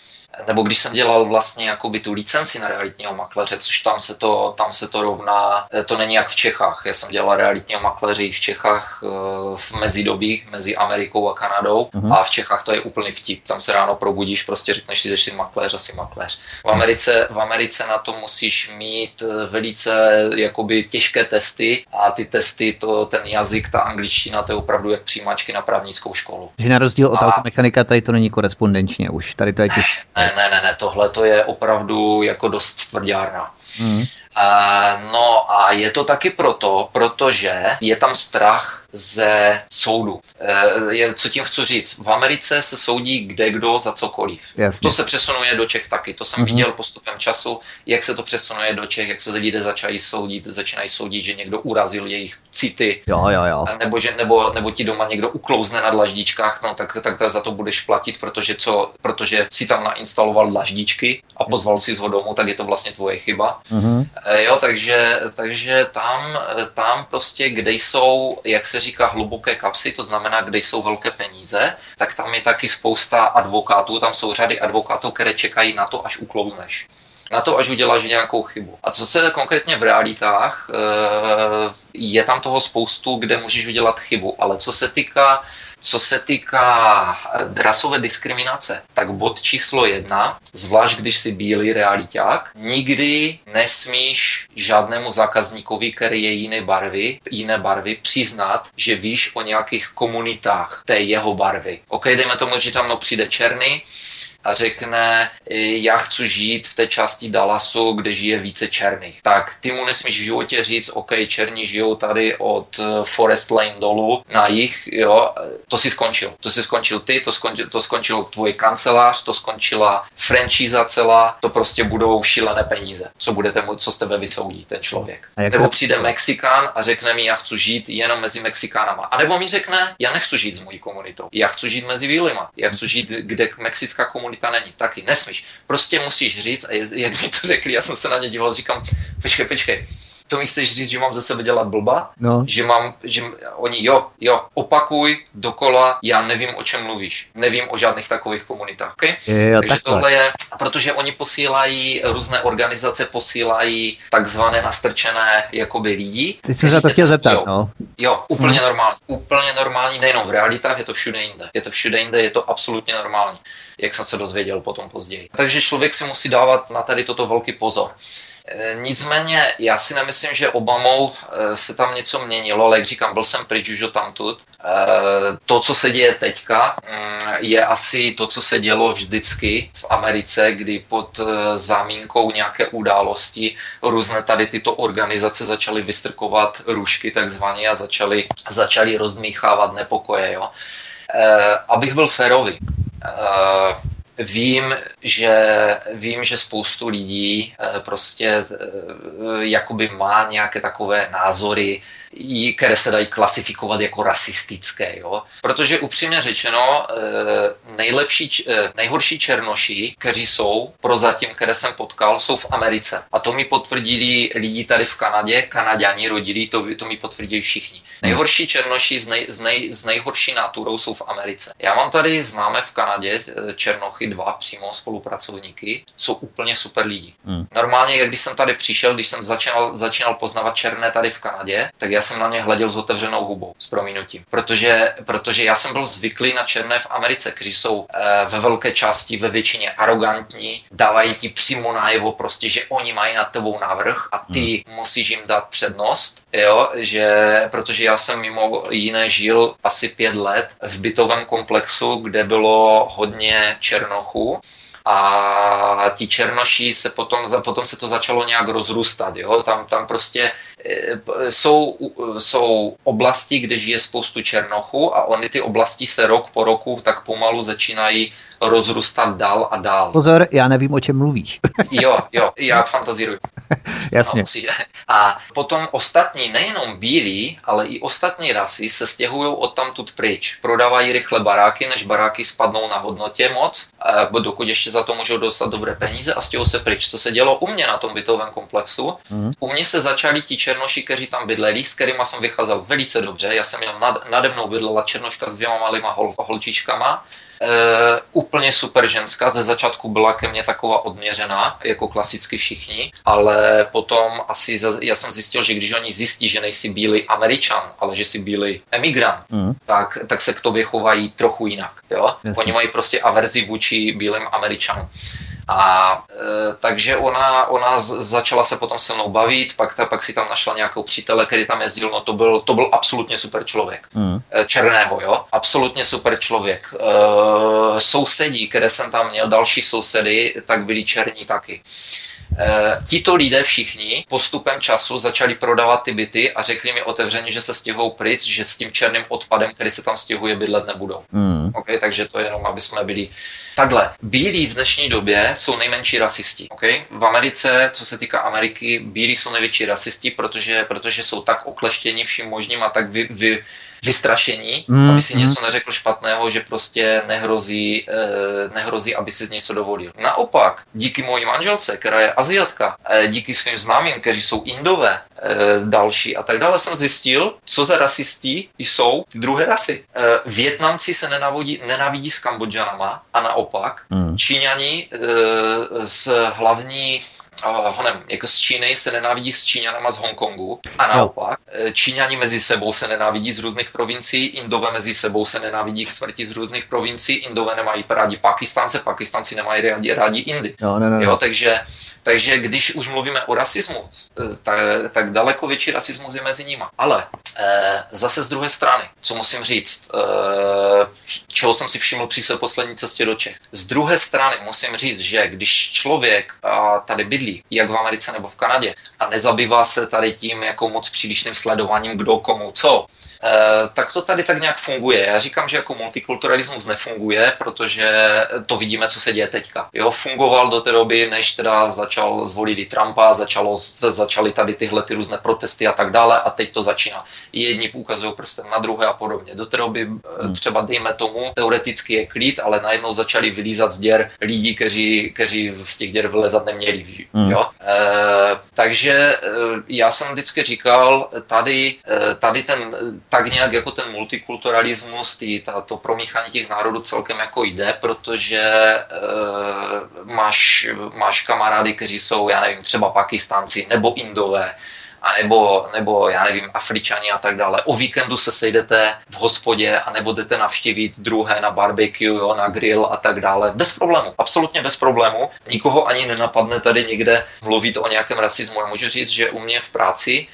nebo když jsem dělal vlastně jakoby tu licenci na realitního makléře, což tam se to, tam se to rovná, to není jak v Čechách. Já jsem dělal realitního makléře i v Čechách v mezidobí, mezi Amerikou a Kanadou uh-huh. a v Čechách to je úplný vtip. Tam se ráno probudíš, prostě řekneš si, že jsi makléř a jsi makléř. V Americe, v Americe na to musíš mít velice jakoby těžké testy a ty testy, to, ten jazyk, ta angličtina, to je opravdu jak přijímačky na právnickou školu. Že na rozdíl od a... automechanika tady to není korespondenčně už, tady to je těžké. Ne, ne, ne, ne, tohle to je opravdu jako dost tvrdárna. Mm. No a je to taky proto, protože je tam strach ze soudu. E, co tím chci říct? V Americe se soudí kde kdo za cokoliv. Jasně. To se přesunuje do Čech taky. To jsem mm-hmm. viděl postupem času, jak se to přesunuje do Čech, jak se lidé začínají soudit, začínají soudit, že někdo urazil jejich city. Jo, jo, jo. Nebo, že, nebo, nebo ti doma někdo uklouzne na dlaždičkách, no tak, tak, za to budeš platit, protože, co, protože si tam nainstaloval dlaždičky a pozval si ho domů, tak je to vlastně tvoje chyba. Mm-hmm. E, jo, takže, takže tam, tam prostě, kde jsou, jak se říká, hluboké kapsy, to znamená, kde jsou velké peníze, tak tam je taky spousta advokátů, tam jsou řady advokátů, které čekají na to, až uklouzneš na to, až uděláš nějakou chybu. A co se konkrétně v realitách, eh, je tam toho spoustu, kde můžeš udělat chybu, ale co se týká co se týká rasové diskriminace, tak bod číslo jedna, zvlášť když si bílý realiták, nikdy nesmíš žádnému zákazníkovi, který je jiné barvy, jiné barvy, přiznat, že víš o nějakých komunitách té jeho barvy. OK, dejme tomu, že tam no přijde černý, a řekne, já chci žít v té části Dallasu, kde žije více černých. Tak ty mu nesmíš v životě říct, OK, černí žijou tady od Forest Lane dolů na jich, jo, to si skončil. To si skončil ty, to skončil, to skončil tvůj kancelář, to skončila franšíza celá, to prostě budou šílené peníze, co budete, co z tebe vysoudí ten člověk. Jako... Nebo přijde Mexikán a řekne mi, já chci žít jenom mezi Mexikánama. A nebo mi řekne, já nechci žít s mojí komunitou, já chci žít mezi bílýma, já chci žít, kde mexická komunita není. Taky nesmíš. Prostě musíš říct, a jak mi to řekli, já jsem se na ně díval, říkám, počkej, počkej, to mi chceš říct, že mám ze sebe dělat blba? No. Že mám, že oni, jo, jo, opakuj dokola, já nevím, o čem mluvíš. Nevím o žádných takových komunitách. Okay? Je, jo, Takže takhle. tohle je, protože oni posílají, různé organizace posílají takzvané nastrčené jakoby lidi. Ty jsi se to chtěl zeptat, jo, no. Jo, úplně hmm. normální. Úplně normální, nejenom v realitách, je to všude jinde. Je to všude jinde, je to absolutně normální jak jsem se dozvěděl potom později. Takže člověk si musí dávat na tady toto velký pozor. E, nicméně já si nemyslím, že Obamou e, se tam něco měnilo, ale jak říkám, byl jsem pryč už tamtud. E, to, co se děje teďka, mm, je asi to, co se dělo vždycky v Americe, kdy pod zámínkou nějaké události různé tady tyto organizace začaly vystrkovat růžky takzvaně a začaly, začaly rozdmíchávat nepokoje. Jo. Abych byl férový, Vím, že, vím, že spoustu lidí eh, prostě eh, jakoby má nějaké takové názory, které se dají klasifikovat jako rasistické, jo? Protože upřímně řečeno, eh, nejlepší, nejhorší černoši, kteří jsou prozatím, které jsem potkal, jsou v Americe. A to mi potvrdili lidi tady v Kanadě, Kanaděni rodili, to, to mi potvrdili všichni. Nejhorší černoši s, nej, s, nej, s nejhorší naturou jsou v Americe. Já mám tady známe v Kanadě černochy dva přímo spolupracovníky, jsou úplně super lidi. Hmm. Normálně, když jsem tady přišel, když jsem začínal, začínal poznávat černé tady v Kanadě, tak já jsem na ně hleděl s otevřenou hubou, s prominutím. Protože, protože já jsem byl zvyklý na černé v Americe, kteří jsou e, ve velké části, ve většině arrogantní, dávají ti přímo najevo prostě, že oni mají nad tebou návrh a ty hmm. musíš jim dát přednost, jo, že, protože já jsem mimo jiné žil asi pět let v bytovém komplexu, kde bylo hodně černochů a ti černoši se potom, potom se to začalo nějak rozrůstat. Jo? Tam, tam prostě e, jsou, jsou oblasti, kde žije spoustu černochů a oni ty oblasti se rok po roku tak pomalu začínají rozrůstat dál a dál. Pozor, já nevím, o čem mluvíš. jo, jo, já fantazíruji. Jasně. No, a potom ostatní, nejenom bílí, ale i ostatní rasy se stěhují od tamtud pryč. Prodávají rychle baráky, než baráky spadnou na hodnotě moc, dokud ještě za to můžou dostat dobré peníze a stěhují se pryč. Co se dělo u mě na tom bytovém komplexu? Mm. U mě se začali ti černoši, kteří tam bydleli, s kterými jsem vycházel velice dobře. Já jsem měl nad, nade mnou bydlela černoška s dvěma malýma hol, holčičkama E, úplně super ženská, ze začátku byla ke mně taková odměřená, jako klasicky všichni, ale potom asi já jsem zjistil, že když oni zjistí, že nejsi bílý američan, ale že jsi bílý emigrant, mm. tak, tak se k tobě chovají trochu jinak. Jo? Oni mají prostě averzi vůči bílým američanům. A e, takže ona, ona začala se potom se mnou bavit, pak, ta, pak si tam našla nějakou přítele, který tam jezdil, no to byl, to byl absolutně super člověk. Mm. Černého, jo, absolutně super člověk. E, sousedí, které jsem tam měl, další sousedy, tak byli černí taky. E, tito lidé všichni postupem času začali prodávat ty byty a řekli mi otevřeně, že se stěhují pryč, že s tím černým odpadem, který se tam stěhuje, bydlet nebudou. Mm. Okay, takže to je jenom, aby jsme byli takhle. Bílí v dnešní době jsou nejmenší rasisti. Okay? V Americe, co se týká Ameriky, bílí jsou největší rasisti, protože, protože jsou tak okleštěni vším možným a tak vy, vy, vystrašení, mm, aby si mm. něco neřekl špatného, že prostě nehrozí, eh, nehrozí, aby si z něco dovolil. Naopak, díky mojí manželce, která je Aziatka, eh, díky svým známým, kteří jsou Indové, eh, další a tak dále, jsem zjistil, co za rasistí jsou ty druhé rasy. Eh, Větnamci se nenávidí, nenávidí s Kambodžanama a naopak mm. Číňani eh, z hlavní honem, jako z Číny se nenávidí s Číňanama z Hongkongu a naopak jo. Číňani mezi sebou se nenávidí z různých provincií, Indové mezi sebou se nenávidí k smrti z různých provincií, Indové nemají rádi Pakistánce, Pakistanci nemají rádi, rádi Indy. Jo, ne, ne, jo, takže, takže když už mluvíme o rasismu, tak, tak daleko větší rasismus je mezi nimi. Ale e, zase z druhé strany, co musím říct, e, čeho jsem si všiml při své poslední cestě do Čech. Z druhé strany musím říct, že když člověk a, tady bydlí bydlí, jak v Americe nebo v Kanadě, a nezabývá se tady tím jako moc přílišným sledováním, kdo komu co, tak to tady tak nějak funguje. Já říkám, že jako multikulturalismus nefunguje, protože to vidíme, co se děje teďka. Jo, fungoval do té doby, než teda začal zvolit i Trumpa, začalo, začaly tady tyhle ty různé protesty a tak dále a teď to začíná. Jedni ukazují prstem na druhé a podobně. Do té doby e, hmm. třeba dejme tomu, teoreticky je klid, ale najednou začali vylízat z děr lidi, kteří, kteří z těch děr vylezat neměli. Mm. Jo? E, takže já jsem vždycky říkal, tady, tady ten, tak nějak jako ten multikulturalismus, tý, ta, to promíchání těch národů celkem jako jde, protože e, máš, máš kamarády, kteří jsou, já nevím, třeba Pakistánci nebo Indové, a nebo, nebo já nevím, Afričani a tak dále. O víkendu se sejdete v hospodě a nebo jdete navštívit druhé na barbecue, jo, na grill a tak dále. Bez problému, absolutně bez problému. Nikoho ani nenapadne tady někde mluvit o nějakém rasismu. Já můžu říct, že u mě v práci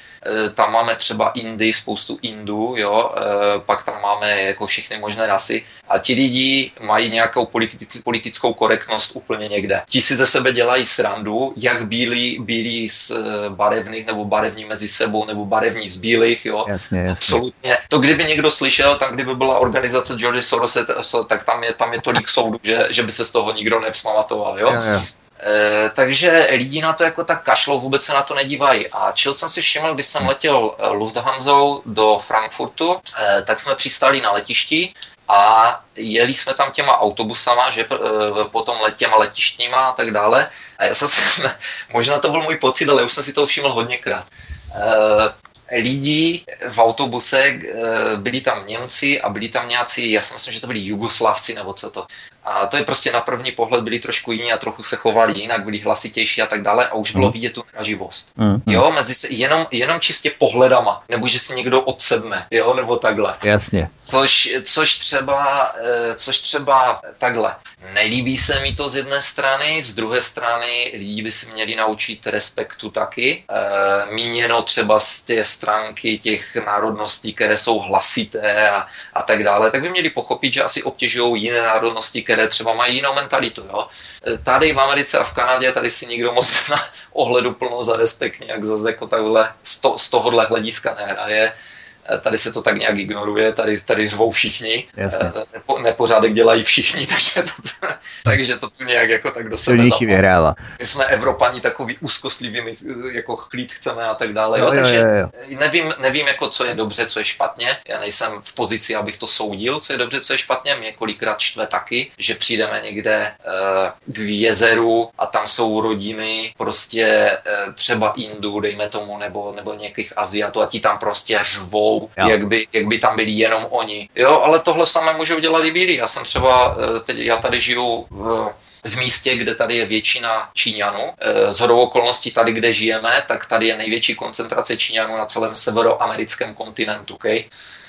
tam máme třeba Indy, spoustu Indů, jo, eh, pak tam máme jako všechny možné rasy a ti lidi mají nějakou politickou korektnost úplně někde. Ti si ze sebe dělají srandu, jak bílí, bílí z eh, barevných nebo barevní mezi sebou nebo barevní z bílých, jo. Jasně, jasně. Absolutně. To kdyby někdo slyšel, tak kdyby byla organizace George Soros, tak tam je, tam je tolik soudu, že, že by se z toho nikdo nepamatoval, jo. jo, jo. E, takže lidi na to jako tak kašlou, vůbec se na to nedívají. A čeho jsem si všiml, když jsem letěl eh, Lufthansou do Frankfurtu, e, tak jsme přistali na letišti a jeli jsme tam těma autobusama, že potom letěma letištníma a tak dále. A já jsem se, možná to byl můj pocit, ale už jsem si to všiml hodněkrát lidí v autobuse, byli tam Němci a byli tam nějací, já si myslím, že to byli Jugoslavci nebo co to. A to je prostě na první pohled byli trošku jiní a trochu se chovali jinak, byli hlasitější a tak dále a už bylo mm. vidět tu naživost. Mm. Jo, mezi se, jenom, jenom čistě pohledama, nebo že si někdo odsedne, jo, nebo takhle. Jasně. Což, což třeba, eh, což třeba takhle. Nelíbí se mi to z jedné strany, z druhé strany lidi by se měli naučit respektu taky. E, míněno třeba z té stránky těch národností, které jsou hlasité a, a tak dále, tak by měli pochopit, že asi obtěžují jiné národnosti, které třeba mají jinou mentalitu. Jo? E, tady v Americe a v Kanadě, tady si nikdo moc na ohledu plno za respekt nějak zase jako takhle z, to, z tohohle hlediska nehraje. Eh, tady se to tak nějak ignoruje, tady, tady řvou všichni, Jasně. Eh, Nepo, nepořádek dělají všichni, takže to, takže to tu nějak jako tak do sebe vyhrála. My jsme Evropani takový úzkostliví, my jako klid chceme a tak dále, jo, jo, takže jo, jo. nevím, nevím jako co je dobře, co je špatně, já nejsem v pozici, abych to soudil, co je dobře, co je špatně, mě kolikrát štve taky, že přijdeme někde uh, k jezeru a tam jsou rodiny prostě uh, třeba Indů, dejme tomu, nebo, nebo nějakých Aziatů a ti tam prostě řvou jak by, jak by tam byli jenom oni. Jo, ale tohle samé můžou dělat i bílí. Já jsem třeba, eh, teď, já tady žiju v, v místě, kde tady je většina Číňanů. Eh, z hodou okolností tady, kde žijeme, tak tady je největší koncentrace Číňanů na celém severoamerickém kontinentu. Okay?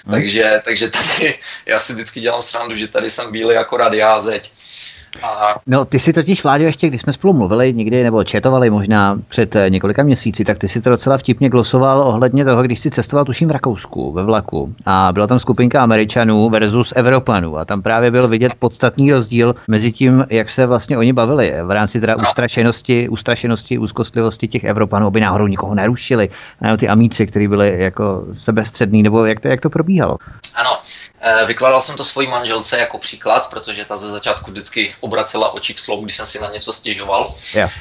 Hmm. Takže, takže tady, já si vždycky dělám srandu, že tady jsem bílý jako já zeď. A... No, ty si totiž, Vláďo, ještě když jsme spolu mluvili někdy, nebo četovali možná před eh, několika měsíci, tak ty si to docela vtipně glosoval ohledně toho, když si cestoval tuším v Rakousku ve vlaku. A byla tam skupinka Američanů versus Evropanů. A tam právě byl vidět podstatný rozdíl mezi tím, jak se vlastně oni bavili v rámci teda ustrašenosti, ustrašenosti, úzkostlivosti těch Evropanů, aby náhodou nikoho nerušili, nebo ty amíci, kteří byli jako sebestřední, nebo jak to, jak to probíhalo? Ano, Eh, vykládal jsem to svojí manželce jako příklad, protože ta ze začátku vždycky obracela oči v slov, když jsem si na něco stěžoval. Yeah.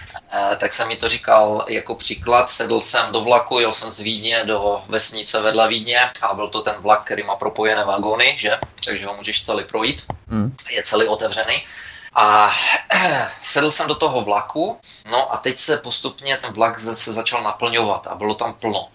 Tak jsem mi to říkal jako příklad. Sedl jsem do vlaku, jel jsem z Vídně do vesnice vedle Vídně a byl to ten vlak, který má propojené vagóny, že? takže ho můžeš celý projít. Mm. Je celý otevřený. A sedl jsem do toho vlaku, no a teď se postupně ten vlak se začal naplňovat a bylo tam plno.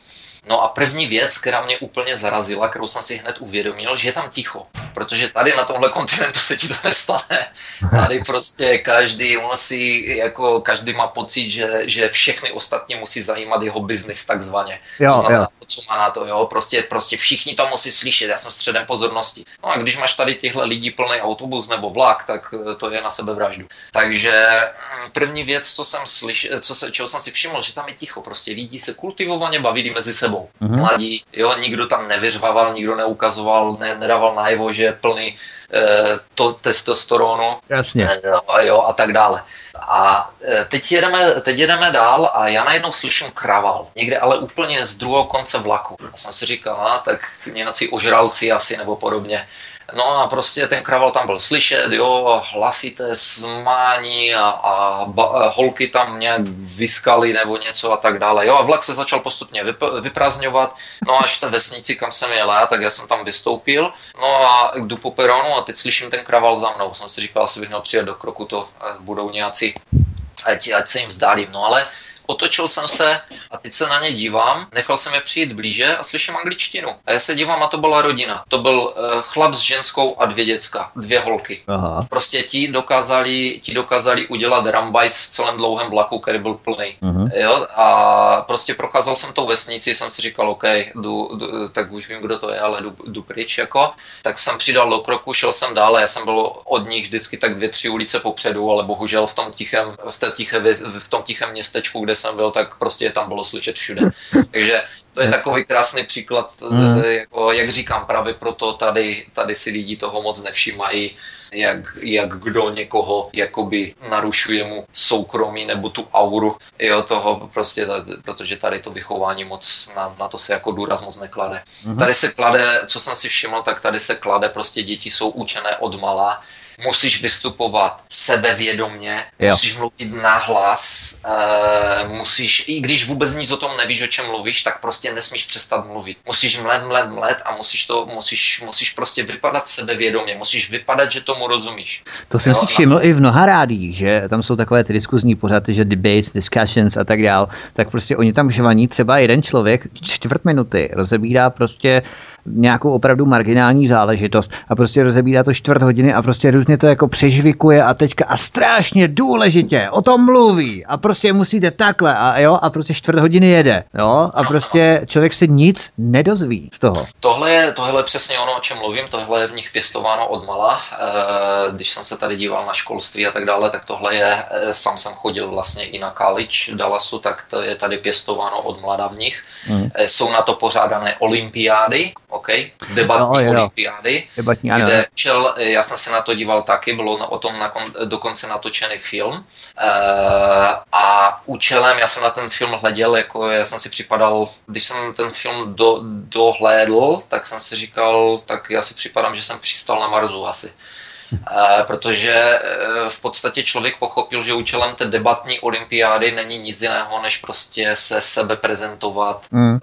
No a první věc, která mě úplně zarazila, kterou jsem si hned uvědomil, že je tam ticho. Protože tady na tomhle kontinentu se ti to nestane. Tady prostě každý musí, jako každý má pocit, že, že všechny ostatní musí zajímat jeho biznis takzvaně. Jo, to znamená, jo. co má na to, jo, prostě, prostě všichni to musí slyšet, já jsem středem pozornosti. No a když máš tady těchto lidí plný autobus nebo vlak, tak eh, to je na sebe vraždu. Takže mm, první věc, co jsem slyšel, co se, čeho jsem si všiml, že tam je ticho, prostě lidi se kultivovaně bavili mezi sebou sebou. Mm-hmm. Mladí, jo, nikdo tam nevyřvával, nikdo neukazoval, ne, nedával najevo, že je plný e, to, testosteronu. Jasně. E, jo, a tak dále. A e, teď jedeme, teď jedeme dál a já najednou slyším kraval. Někde ale úplně z druhého konce vlaku. Já jsem si říkal, a, tak nějací ožralci asi nebo podobně. No a prostě ten kraval tam byl slyšet, jo, hlasité smání a, a, a holky tam nějak vyskaly nebo něco a tak dále. Jo a vlak se začal postupně vyp, vyprazňovat, no až té vesnici, kam jsem jel tak já jsem tam vystoupil, no a jdu po peronu a teď slyším ten kraval za mnou. Jsem si říkal, asi bych měl přijet do kroku, to budou nějací, ať, ať se jim vzdálím. No ale otočil jsem se a teď se na ně dívám, nechal jsem je přijít blíže a slyším angličtinu. A já se dívám a to byla rodina. To byl uh, chlap s ženskou a dvě děcka, dvě holky. Aha. Prostě ti dokázali, ti dokázali udělat rambajs v celém dlouhém vlaku, který byl plný. Uh-huh. Jo? A prostě procházel jsem tou vesnici, jsem si říkal, OK, jdu, jdu, tak už vím, kdo to je, ale jdu, jdu pryč, jako. Tak jsem přidal do kroku, šel jsem dále, já jsem byl od nich vždycky tak dvě, tři ulice popředu, ale bohužel v tom tichém, v, té tiché, v tom tichém městečku, kde jsem byl, tak prostě tam bylo slyšet všude. Takže to je takový krásný příklad, mm. jako, jak říkám, právě proto tady, tady si lidi toho moc nevšímají, jak, jak kdo někoho jakoby narušuje mu soukromí nebo tu auru jo, toho prostě, protože tady to vychování moc, na, na to se jako důraz moc neklade. Mm. Tady se klade, co jsem si všiml, tak tady se klade, prostě děti jsou učené od mala, musíš vystupovat sebevědomně, jo. musíš mluvit nahlas, uh, musíš, i když vůbec nic o tom nevíš, o čem mluvíš, tak prostě nesmíš přestat mluvit. Musíš mlet, mlet, mlet a musíš to, musíš, musíš prostě vypadat sebevědomě, musíš vypadat, že tomu rozumíš. To jsem jo, si všiml a... i v mnoha rádích, že tam jsou takové ty diskuzní pořady, že debates, discussions a tak dál, tak prostě oni tam žvaní třeba jeden člověk čtvrt minuty, rozebírá prostě nějakou opravdu marginální záležitost a prostě rozebírá to čtvrt hodiny a prostě různě to jako přežvikuje a teďka a strašně důležitě o tom mluví a prostě musíte takhle a jo a prostě čtvrt hodiny jede, jo a prostě člověk se nic nedozví z toho. Tohle je, tohle je přesně ono, o čem mluvím, tohle je v nich pěstováno od mala. E, když jsem se tady díval na školství a tak dále, tak tohle je, e, sám jsem chodil vlastně i na college v Dallasu, tak to je tady pěstováno od mlada v nich. Mm. Jsou na to pořádané olympiády, OK, debatní no, olympiády, Debatní, kde ano. čel, já jsem se na to díval taky, bylo o tom nakon, dokonce natočený film uh, a účelem, já jsem na ten film hleděl, jako já jsem si připadal, když jsem ten film do, dohlédl, tak jsem si říkal, tak já si připadám, že jsem přistal na Marsu asi. Eh, protože eh, v podstatě člověk pochopil, že účelem té debatní olympiády není nic jiného, než prostě se sebe prezentovat mm.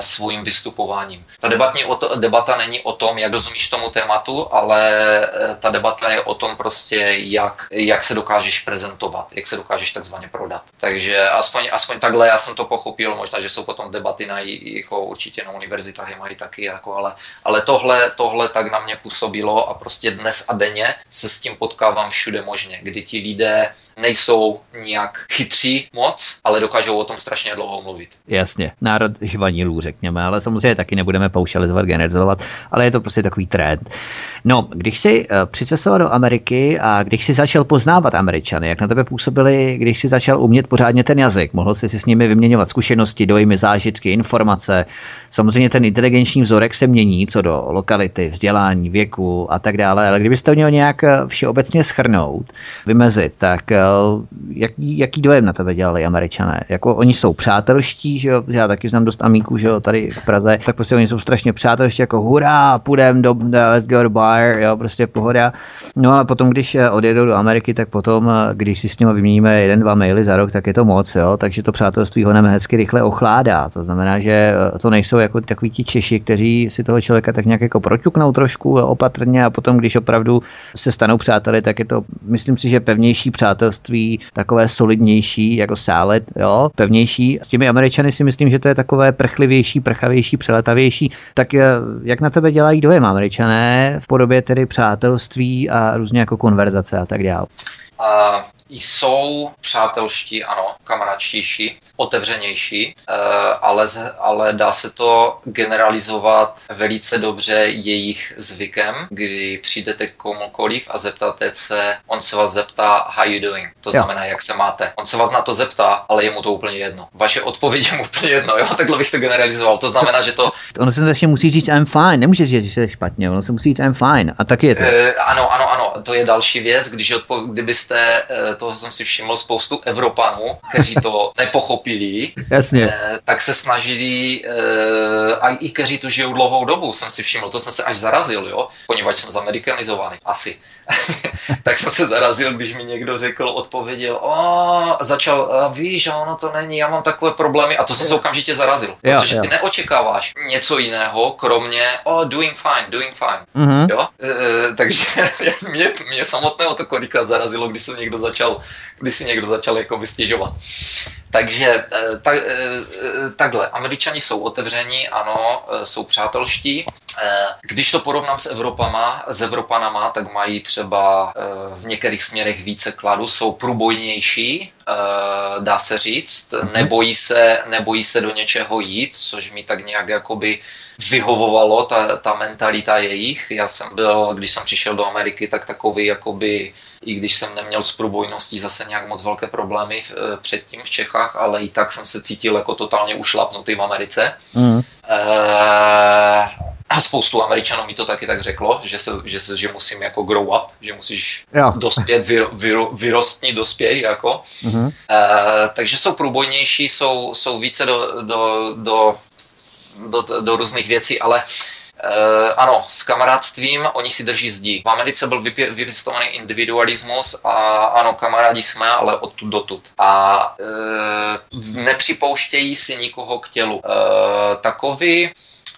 svým vystupováním. Ta debatní debata není o tom, jak rozumíš tomu tématu, ale ta debata je o tom prostě, jak, jak se dokážeš prezentovat, jak se dokážeš takzvaně prodat. Takže aspoň, aspoň takhle já jsem to pochopil, možná, že jsou potom debaty na jako určitě na univerzitách je mají taky, jako, ale, ale tohle, tohle tak na mě působilo a prostě dnes a denně se s tím potkávám všude možně, kdy ti lidé nejsou nijak chytří moc, ale dokážou o tom strašně dlouho mluvit. Jasně, národ žvanilů, řekněme, ale samozřejmě taky nebudeme paušalizovat, generalizovat, ale je to prostě takový trend. No, když jsi uh, přicestoval do Ameriky a když jsi začal poznávat Američany, jak na tebe působili, když jsi začal umět pořádně ten jazyk, mohl jsi si s nimi vyměňovat zkušenosti, dojmy, zážitky, informace. Samozřejmě ten inteligenční vzorek se mění co do lokality, vzdělání, věku a tak dále, ale kdybyste měl nějak eh, všeobecně schrnout, vymezit, tak uh, jaký, jaký dojem na tebe dělali Američané? Jako oni jsou přátelští, že jo? já taky znám dost amíků, že jo, tady v Praze, tak prostě oni jsou strašně přátelští, jako hurá, půjdem do, let's go to bar, jo, prostě pohoda. No ale potom, když eh, odjedou do Ameriky, tak potom, eh, když si s nimi vyměníme jeden, dva maily za rok, tak je to moc, jo, takže to přátelství ho hezky rychle ochládá. To znamená, že eh, to nejsou jako takový ti Češi, kteří si toho člověka tak nějak jako proťuknou trošku opatrně a potom, když opravdu se stanou přáteli, tak je to, myslím si, že pevnější přátelství, takové solidnější, jako sálet, jo, pevnější. S těmi Američany si myslím, že to je takové prchlivější, prchavější, přeletavější. Tak jak na tebe dělají dojem Američané v podobě tedy přátelství a různě jako konverzace a tak dále? Uh, jsou přátelští, ano, kamarádštější, otevřenější, uh, ale, ale dá se to generalizovat velice dobře jejich zvykem, kdy přijdete k komukoliv a zeptáte se, on se vás zeptá, how you doing, to znamená, jak se máte. On se vás na to zeptá, ale je mu to úplně jedno. Vaše odpověď je mu úplně jedno, jo, takhle bych to generalizoval. To znamená, že to... Ono se vlastně musí říct I'm fine, nemůže říct, že jste špatně, ono se musí říct I'm fine a taky je to. Uh, ano, ano, ano, to je další věc, když odpo- kdybyste uh, toho jsem si všiml spoustu Evropanů, kteří to nepochopili, Jasně. Eh, tak se snažili, eh, a i kteří tu žijou dlouhou dobu, jsem si všiml, to jsem se až zarazil, jo, poněvadž jsem zamerikanizovaný, asi. tak jsem se zarazil, když mi někdo řekl, odpověděl, a začal, a víš, ono to není, já mám takové problémy, a to jsem se okamžitě zarazil, protože ty neočekáváš něco jiného, kromě, oh, doing fine, doing fine, mm-hmm. jo, takže mě, mě samotného to kolikrát zarazilo, když se někdo začal začal, když si někdo začal jako vystěžovat. Takže eh, tak, eh, eh, takhle, američani jsou otevření, ano, jsou přátelští. Když to porovnám s Evropama, s Evropanama, tak mají třeba v některých směrech více kladu, jsou průbojnější, dá se říct, mhm. nebojí se, nebojí se do něčeho jít, což mi tak nějak jakoby vyhovovalo, ta, ta mentalita jejich. Já jsem byl, když jsem přišel do Ameriky, tak takový jakoby, i když jsem neměl s průbojností zase nějak moc velké problémy v, předtím v Čechách, Čechách, ale i tak jsem se cítil jako totálně ušlapnutý v Americe. Mm. E, a spoustu Američanů mi to taky tak řeklo, že, se, že, se, že musím jako grow up, že musíš jo. dospět, vyro, vyro, vyrostní dospěj, jako. Mm-hmm. E, takže jsou průbojnější, jsou, jsou více do, do, do, do, do různých věcí, ale Uh, ano, s kamarádstvím oni si drží zdí. V Americe byl vypěstovaný individualismus a ano, kamarádi jsme, ale odtud dotud. A uh, nepřipouštějí si nikoho k tělu. Uh, takový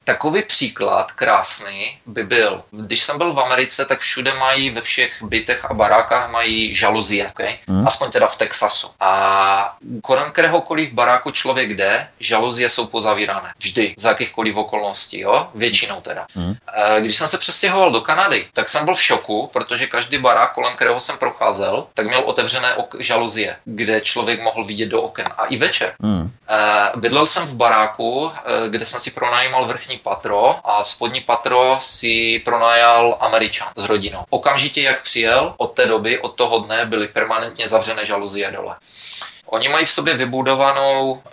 Takový příklad krásný by byl, když jsem byl v Americe, tak všude mají ve všech bytech a barákách mají žaluzie, okay? hmm. aspoň teda v Texasu. A kolem kteréhokoliv baráku člověk jde, žaluzie jsou pozavírané. Vždy, za jakýchkoliv okolností, jo? Většinou teda. Hmm. Když jsem se přestěhoval do Kanady, tak jsem byl v šoku, protože každý barák, kolem kterého jsem procházel, tak měl otevřené ok- žaluzie, kde člověk mohl vidět do oken. A i večer. Hmm. Bydlel jsem v baráku, kde jsem si pronajímal vrchní patro a spodní patro si pronajal Američan s rodinou. Okamžitě, jak přijel, od té doby, od toho dne byly permanentně zavřené žaluzie dole. Oni mají v sobě vybudovanou e,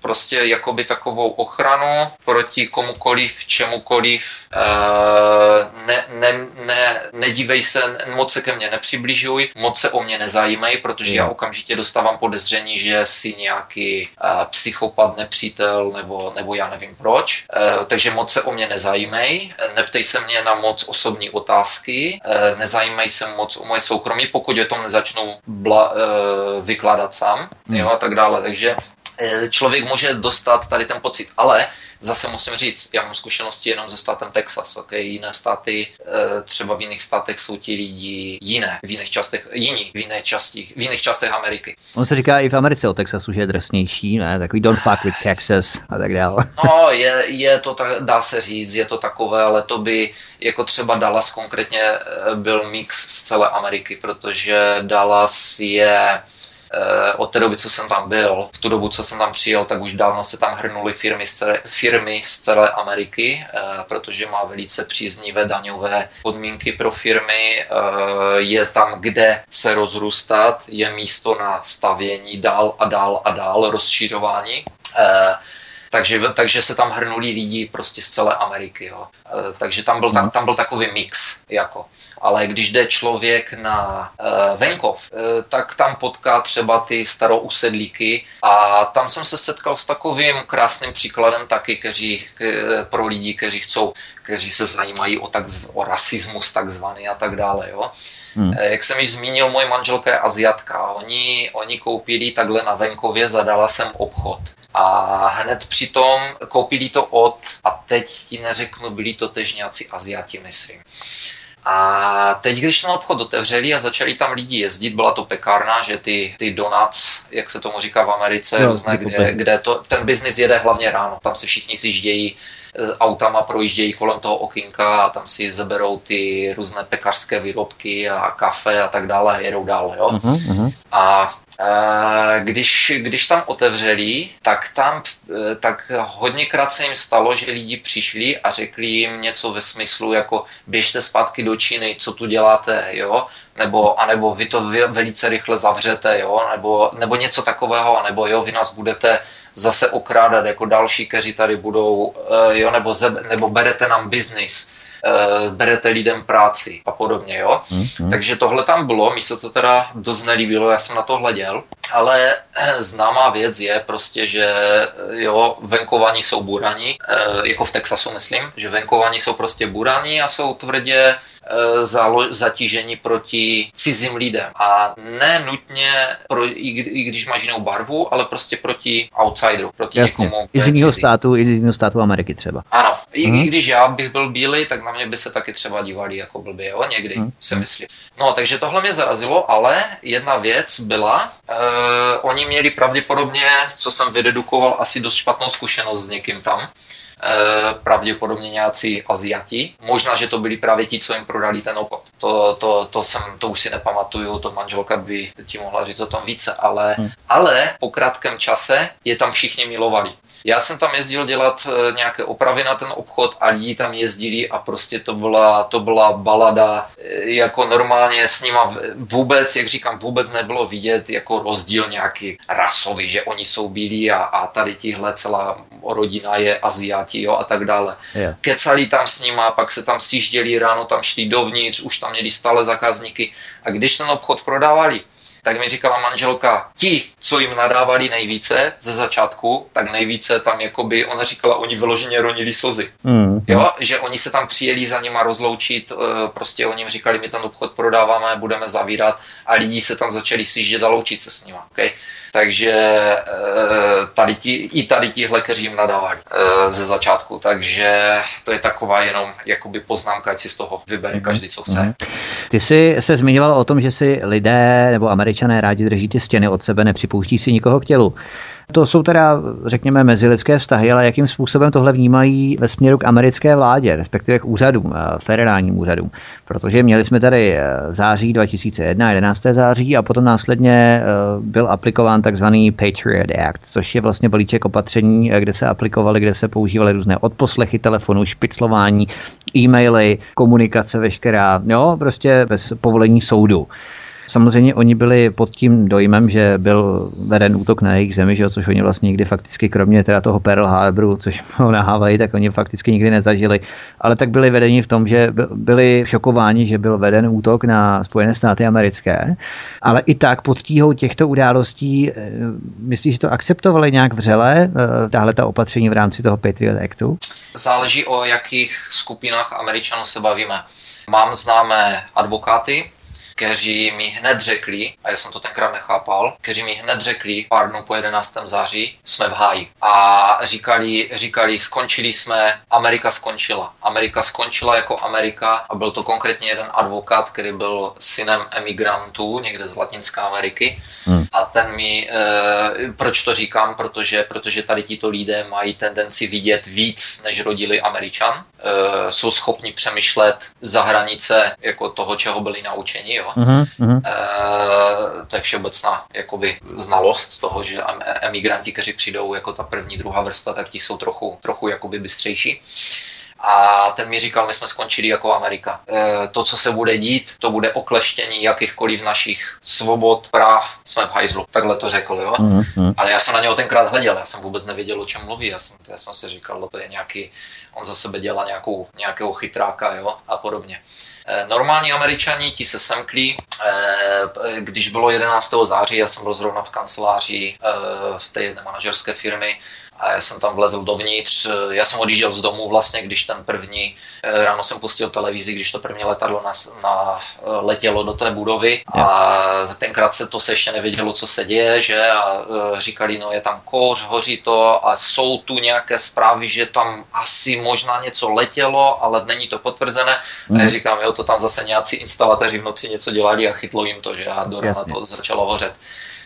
prostě jakoby takovou ochranu proti komukoliv, čemukoliv. E, ne, ne, ne, nedívej se, moc se ke mně nepřibližuj, moc se o mě nezajímej, protože já okamžitě dostávám podezření, že si nějaký e, psychopat, nepřítel nebo, nebo já nevím proč. E, takže moc se o mě nezajímej, neptej se mě na moc osobní otázky, e, nezajímej se moc o moje soukromí, pokud o tom nezačnu bla, e, vykládat sám, hmm. jo, a tak dále. Takže eh, člověk může dostat tady ten pocit. Ale zase musím říct, já mám zkušenosti jenom ze státem Texas, okay? jiné státy, eh, třeba v jiných státech jsou ti lidi jiné, v jiných částech, jiní, v jiných částech, v jiných částech Ameriky. On se říká i v Americe o Texasu, že je drsnější, ne? Takový don't fuck with Texas a tak dále. No, je, je to tak, dá se říct, je to takové, ale to by, jako třeba Dallas konkrétně eh, byl mix z celé Ameriky, protože Dallas je od té doby, co jsem tam byl, v tu dobu, co jsem tam přijel, tak už dávno se tam hrnuly firmy z celé, firmy z celé Ameriky, eh, protože má velice příznivé daňové podmínky pro firmy. Eh, je tam, kde se rozrůstat, je místo na stavění dál a dál a dál, rozšířování takže, takže se tam hrnuli lidi prostě z celé Ameriky. Jo. E, takže tam byl, tam, mhm. tam byl takový mix. Jako. Ale když jde člověk na uh, venkov, uh, tak tam potká třeba ty starousedlíky a tam jsem se setkal s takovým krásným příkladem taky, kteří, k, pro lidi, kteří chcou, kteří se zajímají o, tak, o rasismus takzvaný a tak dále. Jo. Hmm. Jak jsem již zmínil, moje manželka je Aziatka. Oni, oni koupili takhle na venkově, zadala jsem obchod a hned přitom koupili to od, a teď ti neřeknu, byli to tež nějací Aziati, myslím. A teď, když ten obchod otevřeli a začali tam lidi jezdit, byla to pekárna, že ty, ty donuts, jak se tomu říká v Americe, no, různé, kde, kde to, ten biznis jede hlavně ráno, tam se všichni si ždějí Eh, autama projíždějí kolem toho okinka a tam si zeberou ty různé pekařské výrobky a kafe a tak dále a jedou dál. Jo? Uh-huh, A e, když, když tam otevřeli, tak tam e, tak hodněkrát se jim stalo, že lidi přišli a řekli jim něco ve smyslu jako běžte zpátky do Číny, co tu děláte, jo? Nebo, anebo vy to velice rychle zavřete, jo? Nebo, nebo něco takového, nebo jo, vy nás budete zase okrádat jako další, kteří tady budou, eh, jo, nebo, nebo berete nám biznis, eh, berete lidem práci a podobně, jo. Mm-hmm. Takže tohle tam bylo, mi se to teda dost nelíbilo, já jsem na to hleděl, ale eh, známá věc je prostě, že jo, venkovaní jsou buraní, jako v Texasu myslím, že venkovaní jsou prostě buraní a jsou tvrdě Eh, zatížení proti cizím lidem. A ne nutně, pro, i, i když máš jinou barvu, ale prostě proti outsideru, proti Jasně. někomu. I z jiného státu, i z jiného státu Ameriky třeba. Ano, i, hmm. i když já bych byl bílý, tak na mě by se taky třeba dívali jako blbě, jo, někdy, hmm. si myslím. No, takže tohle mě zarazilo, ale jedna věc byla, uh, oni měli pravděpodobně, co jsem vydedukoval, asi dost špatnou zkušenost s někým tam, pravděpodobně nějací Aziati. Možná, že to byli právě ti, co jim prodali ten obchod. To, to, to, jsem, to už si nepamatuju, to manželka by ti mohla říct o tom více, ale, hmm. ale po krátkém čase je tam všichni milovali. Já jsem tam jezdil dělat eh, nějaké opravy na ten obchod a lidi tam jezdili a prostě to byla, to byla balada, eh, jako normálně s nima vůbec, jak říkám, vůbec nebylo vidět jako rozdíl nějaký rasový, že oni jsou bílí a, a tady tihle celá rodina je Aziat Piráti jo, a tak dále. Yeah. Kecali tam s nima, pak se tam sižděli ráno, tam šli dovnitř, už tam měli stále zákazníky a když ten obchod prodávali, tak mi říkala manželka, ti, co jim nadávali nejvíce ze začátku, tak nejvíce tam jakoby, ona říkala, oni vyloženě ronili slzy. Mm. Jo, že oni se tam přijeli za nima rozloučit, eh, prostě oni jim říkali, my ten obchod prodáváme, budeme zavírat a lidi se tam začali siždět a loučit se s nima. Okay? Takže eh, tady ti, i tady tihle, kteří jim nadávali eh, ze začátku, takže to je taková jenom jakoby poznámka, ať si z toho vybere mm. každý, co chce. Mm. Ty jsi se zmiňoval o tom, že si lidé nebo američané rádi drží ty stěny od sebe, nepřipouští si nikoho k tělu. To jsou teda, řekněme, mezilidské vztahy, ale jakým způsobem tohle vnímají ve směru k americké vládě, respektive k úřadům, eh, federálním úřadům. Protože měli jsme tady eh, v září 2001, 11. září a potom následně eh, byl aplikován takzvaný Patriot Act, což je vlastně balíček opatření, kde se aplikovaly, kde se používaly různé odposlechy telefonu, špiclování, e-maily, komunikace veškerá, jo, prostě bez povolení soudu. Samozřejmě oni byli pod tím dojmem, že byl veden útok na jejich zemi, že což oni vlastně nikdy fakticky, kromě teda toho Pearl Harboru, což ho nahávají, tak oni fakticky nikdy nezažili. Ale tak byli vedeni v tom, že byli šokováni, že byl veden útok na Spojené státy americké. Ale i tak pod tíhou těchto událostí, eh, myslíš, že to akceptovali nějak vřele, eh, tahle ta opatření v rámci toho Patriot Actu? Záleží o jakých skupinách Američanů se bavíme. Mám známé advokáty, kteří mi hned řekli, a já jsem to tenkrát nechápal, kteří mi hned řekli pár dnů po 11. září, jsme v háji. A říkali, říkali, skončili jsme, Amerika skončila. Amerika skončila jako Amerika a byl to konkrétně jeden advokát, který byl synem emigrantů někde z Latinské Ameriky. Hmm. A ten mi, e, proč to říkám, protože, protože tady tito lidé mají tendenci vidět víc, než rodili Američan. E, jsou schopni přemýšlet za hranice jako toho, čeho byli naučeni. Jo? Mm-hmm. E, to je všeobecná jakoby, znalost toho, že emigranti, kteří přijdou jako ta první, druhá vrsta, tak ti jsou trochu, trochu jakoby bystřejší. A ten mi říkal, my jsme skončili jako Amerika. E, to, co se bude dít, to bude okleštění jakýchkoliv našich svobod, práv, jsme v hajzlu. Takhle to řekl, jo. Mm-hmm. Ale já jsem na něho tenkrát hleděl, já jsem vůbec nevěděl, o čem mluví. Já jsem, já jsem si říkal, no, to je nějaký, on za sebe dělá nějakou, nějakého chytráka, jo, a podobně. E, normální američani, ti se semkli, e, když bylo 11. září, já jsem byl zrovna v kanceláři e, v té jedné manažerské firmy, a já jsem tam vlezl dovnitř. Já jsem odjížděl z domu vlastně, když ten první, eh, ráno jsem pustil televizi, když to první letadlo na, na, eh, letělo do té budovy a tenkrát se to se ještě nevědělo, co se děje, že a eh, říkali, no je tam kouř, hoří to a jsou tu nějaké zprávy, že tam asi možná něco letělo, ale není to potvrzené. Mm. A já mhm. říkám, jo, to tam zase nějací instalatéři v noci něco dělali a chytlo jim to, že a do rána to začalo hořet.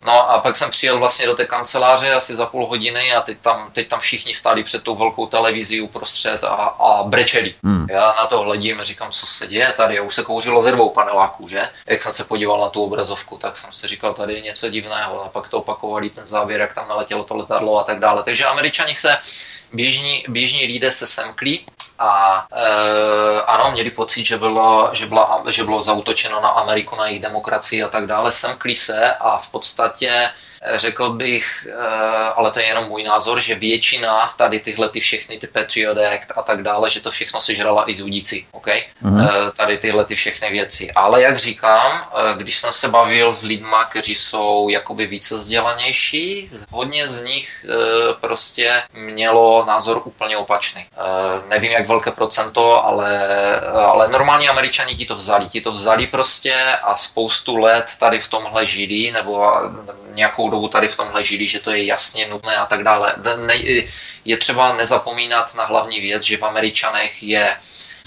No a pak jsem přijel vlastně do té kanceláře asi za půl hodiny a teď tam, teď tam všichni stáli před tou velkou televizí uprostřed a, a brečeli. Hmm. Já na to hledím a říkám, co se děje tady, já už se kouřilo ze dvou paneláků, že? Jak jsem se podíval na tu obrazovku, tak jsem si říkal, tady je něco divného a pak to opakovali ten záběr, jak tam naletělo to letadlo a tak dále. Takže američani se běžní, běžní lidé se semklí a e, ano, měli pocit, že bylo, že, byla, že bylo zautočeno na Ameriku, na jejich demokracii a tak dále. Semkli se a v podstatě Řekl bych, eh, ale to je jenom můj názor, že většina tady tyhle ty všechny ty Patriot Act a tak dále, že to všechno sežrala i zudíci, okay? mm-hmm. tady tyhle ty všechny věci. Ale jak říkám, eh, když jsem se bavil s lidma, kteří jsou jakoby více vzdělanější, hodně z nich prostě mělo názor úplně opačný. Nevím, jak velké procento, ale, ale normální američani ti to vzali. Ti to vzali prostě a spoustu let tady v tomhle žili, nebo nějakou dobu tady v tomhle žili, že to je jasně nutné a tak dále. Je třeba nezapomínat na hlavní věc, že v Američanech je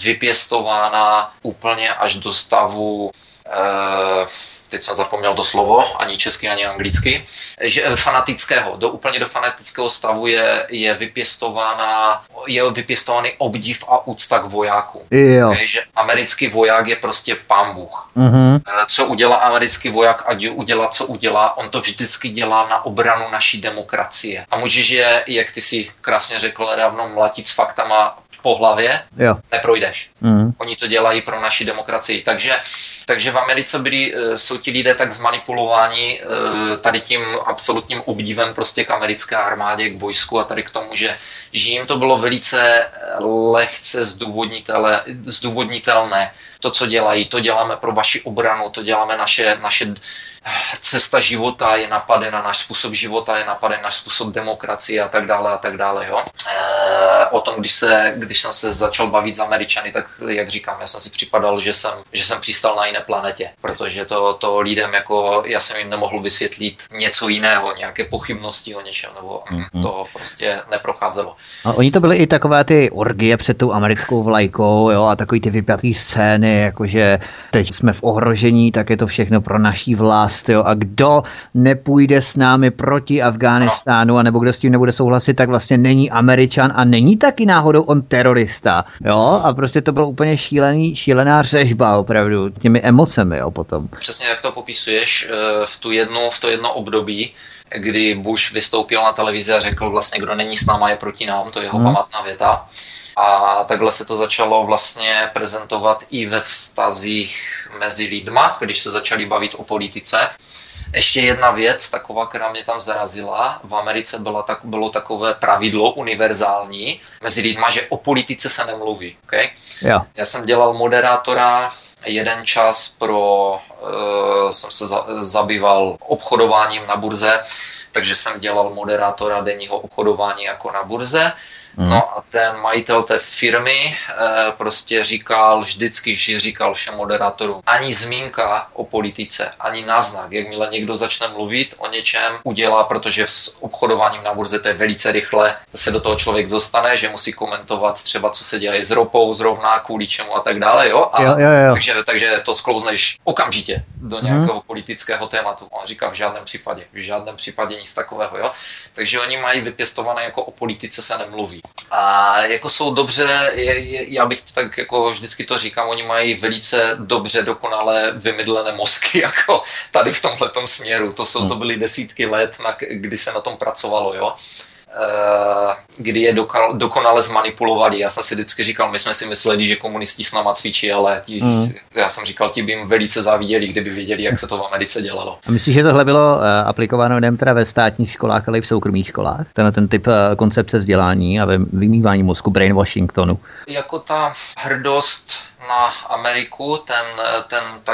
vypěstována úplně až do stavu uh, teď jsem zapomněl to slovo, ani česky, ani anglicky, že fanatického, do úplně do fanatického stavu je, je vypěstována, je vypěstovaný obdiv a úcta k vojákům. Jo. Okay, že americký voják je prostě pán Bůh. Mm-hmm. Co udělá americký voják, ať udělá, co udělá, on to vždycky dělá na obranu naší demokracie. A můžeš je, jak ty si krásně řekl, nedávno mlatit s faktama po hlavě, jo. neprojdeš. Mm. Oni to dělají pro naši demokracii. Takže, takže v Americe byli, eh, jsou ti lidé tak zmanipulováni eh, tady tím absolutním obdivem prostě k americké armádě, k vojsku a tady k tomu, že, že jim to bylo velice lehce zdůvodnitelné. To, co dělají, to děláme pro vaši obranu, to děláme naše, naše cesta života je napadena, náš způsob života je napaden, náš způsob demokracie a tak dále a tak dále. Jo? E, o tom, když, se, když jsem se začal bavit s Američany, tak jak říkám, já jsem si připadal, že jsem, že jsem přistal na jiné planetě, protože to, to lidem jako, já jsem jim nemohl vysvětlit něco jiného, nějaké pochybnosti o něčem, nebo mm-hmm. to prostě neprocházelo. A oni to byly i takové ty orgie před tou americkou vlajkou, jo, a takový ty vypjatý scény, jakože teď jsme v ohrožení, tak je to všechno pro naší vlast vlast, jo, a kdo nepůjde s námi proti Afghánistánu, anebo kdo s tím nebude souhlasit, tak vlastně není Američan a není taky náhodou on terorista, jo, a prostě to bylo úplně šílený, šílená řežba opravdu, těmi emocemi, jo, potom. Přesně jak to popisuješ, eh, v tu jednu, v to jedno období, kdy Bush vystoupil na televizi a řekl vlastně, kdo není s náma, je proti nám, to je jeho hmm. pamatná věta. A takhle se to začalo vlastně prezentovat i ve vztazích mezi lidma, když se začali bavit o politice. Ještě jedna věc, taková, která mě tam zarazila, v Americe bylo, tak, bylo takové pravidlo univerzální mezi lidma, že o politice se nemluví. Okay? Jo. Já jsem dělal moderátora jeden čas pro, uh, jsem se za, zabýval obchodováním na burze, takže jsem dělal moderátora denního obchodování jako na burze Mm. No a ten majitel té firmy e, prostě říkal, vždycky říkal všem moderátorům, ani zmínka o politice, ani náznak, jakmile někdo začne mluvit o něčem, udělá, protože s obchodováním na burze to je velice rychle, se do toho člověk zostane, že musí komentovat třeba, co se děje s ropou zrovna, kvůli čemu a tak dále, jo? A jo, jo, jo. Takže, takže to sklouzneš okamžitě do mhm. nějakého mm. politického tématu. On říká v žádném případě, v žádném případě nic takového, jo? Takže oni mají vypěstované jako o politice se nemluví. A jako jsou dobře, je, je, já bych tak jako vždycky to říkám, oni mají velice dobře, dokonale vymydlené mozky, jako tady v tomhle směru. To jsou, to hmm. byly desítky let, na, kdy se na tom pracovalo, jo. Eh, kdy je dokonale zmanipulovali. Já jsem si vždycky říkal, my jsme si mysleli, že komunisti s náma cvičí, ale tí, mm. já jsem říkal, ti by jim velice záviděli, kdyby věděli, jak se to v Americe dělalo. A myslíš, že tohle bylo uh, aplikováno nejen teda ve státních školách, ale i v soukromých školách? Ten, ten typ uh, koncepce vzdělání a vymývání mozku brain Washingtonu? Jako ta hrdost na Ameriku, ten, ten ta,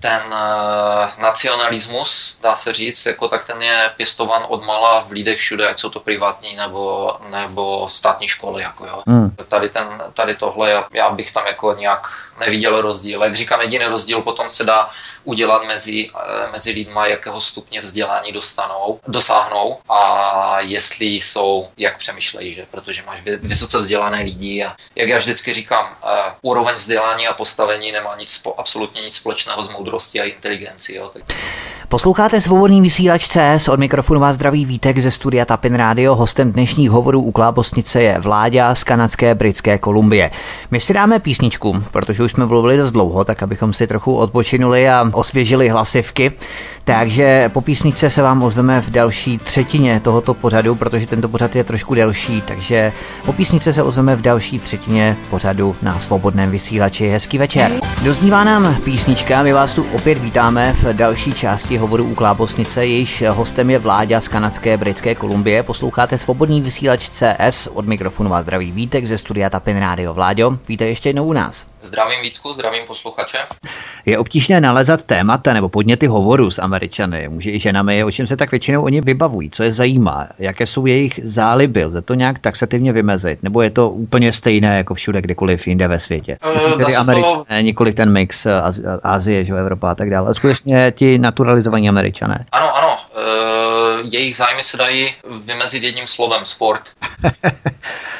ten uh, nacionalismus, dá se říct, jako tak ten je pěstovan od mala v lidech všude, ať jsou to privátní nebo, nebo státní školy. Jako jo. Mm. Tady, ten, tady tohle, já bych tam jako nějak neviděl rozdíl. Jak říkám, jediný rozdíl potom se dá udělat mezi, uh, mezi lidma, jakého stupně vzdělání dostanou, dosáhnou a jestli jsou, jak přemýšlejí, že? protože máš vysoce vzdělané lidi a jak já vždycky říkám, uh, úroveň vzdělání a postavení nemá nic, absolutně nic společného s moudrosti a inteligenci. Jo. Tak... Posloucháte svobodný vysílač CS, od mikrofonu vás zdraví Vítek ze studia Tapin Radio. Hostem dnešních hovorů u Klábosnice je Vláďa z kanadské Britské Kolumbie. My si dáme písničku, protože už jsme mluvili dost dlouho, tak abychom si trochu odpočinuli a osvěžili hlasivky. Takže po písničce se vám ozveme v další třetině tohoto pořadu, protože tento pořad je trošku delší, takže po písničce se ozveme v další třetině pořadu na svobodném vysílači. Hezký večer. Doznívá nám písnička, my vás tu opět vítáme v další části hovoru u Klábosnice, jejíž hostem je Vláďa z kanadské Britské Kolumbie. Posloucháte svobodný vysílač CS, od mikrofonu vás zdraví Vítek ze studia Tapin Radio. Vláďo, víte ještě jednou u nás. Zdravím Vítku, zdravím posluchače. Je obtížné nalezat témata nebo podněty hovoru s Američany, muži i ženami, o čem se tak většinou oni vybavují, co je zajímá, jaké jsou jejich záliby, lze to nějak taxativně vymezit, nebo je to úplně stejné jako všude, kdekoliv jinde ve světě. Uh, tedy Američané, to... nikoliv ten mix Azie, že Evropa a tak dále, skutečně ti naturalizovaní Američané. Ano, ano, uh, jejich zájmy se dají vymezit jedním slovem, sport.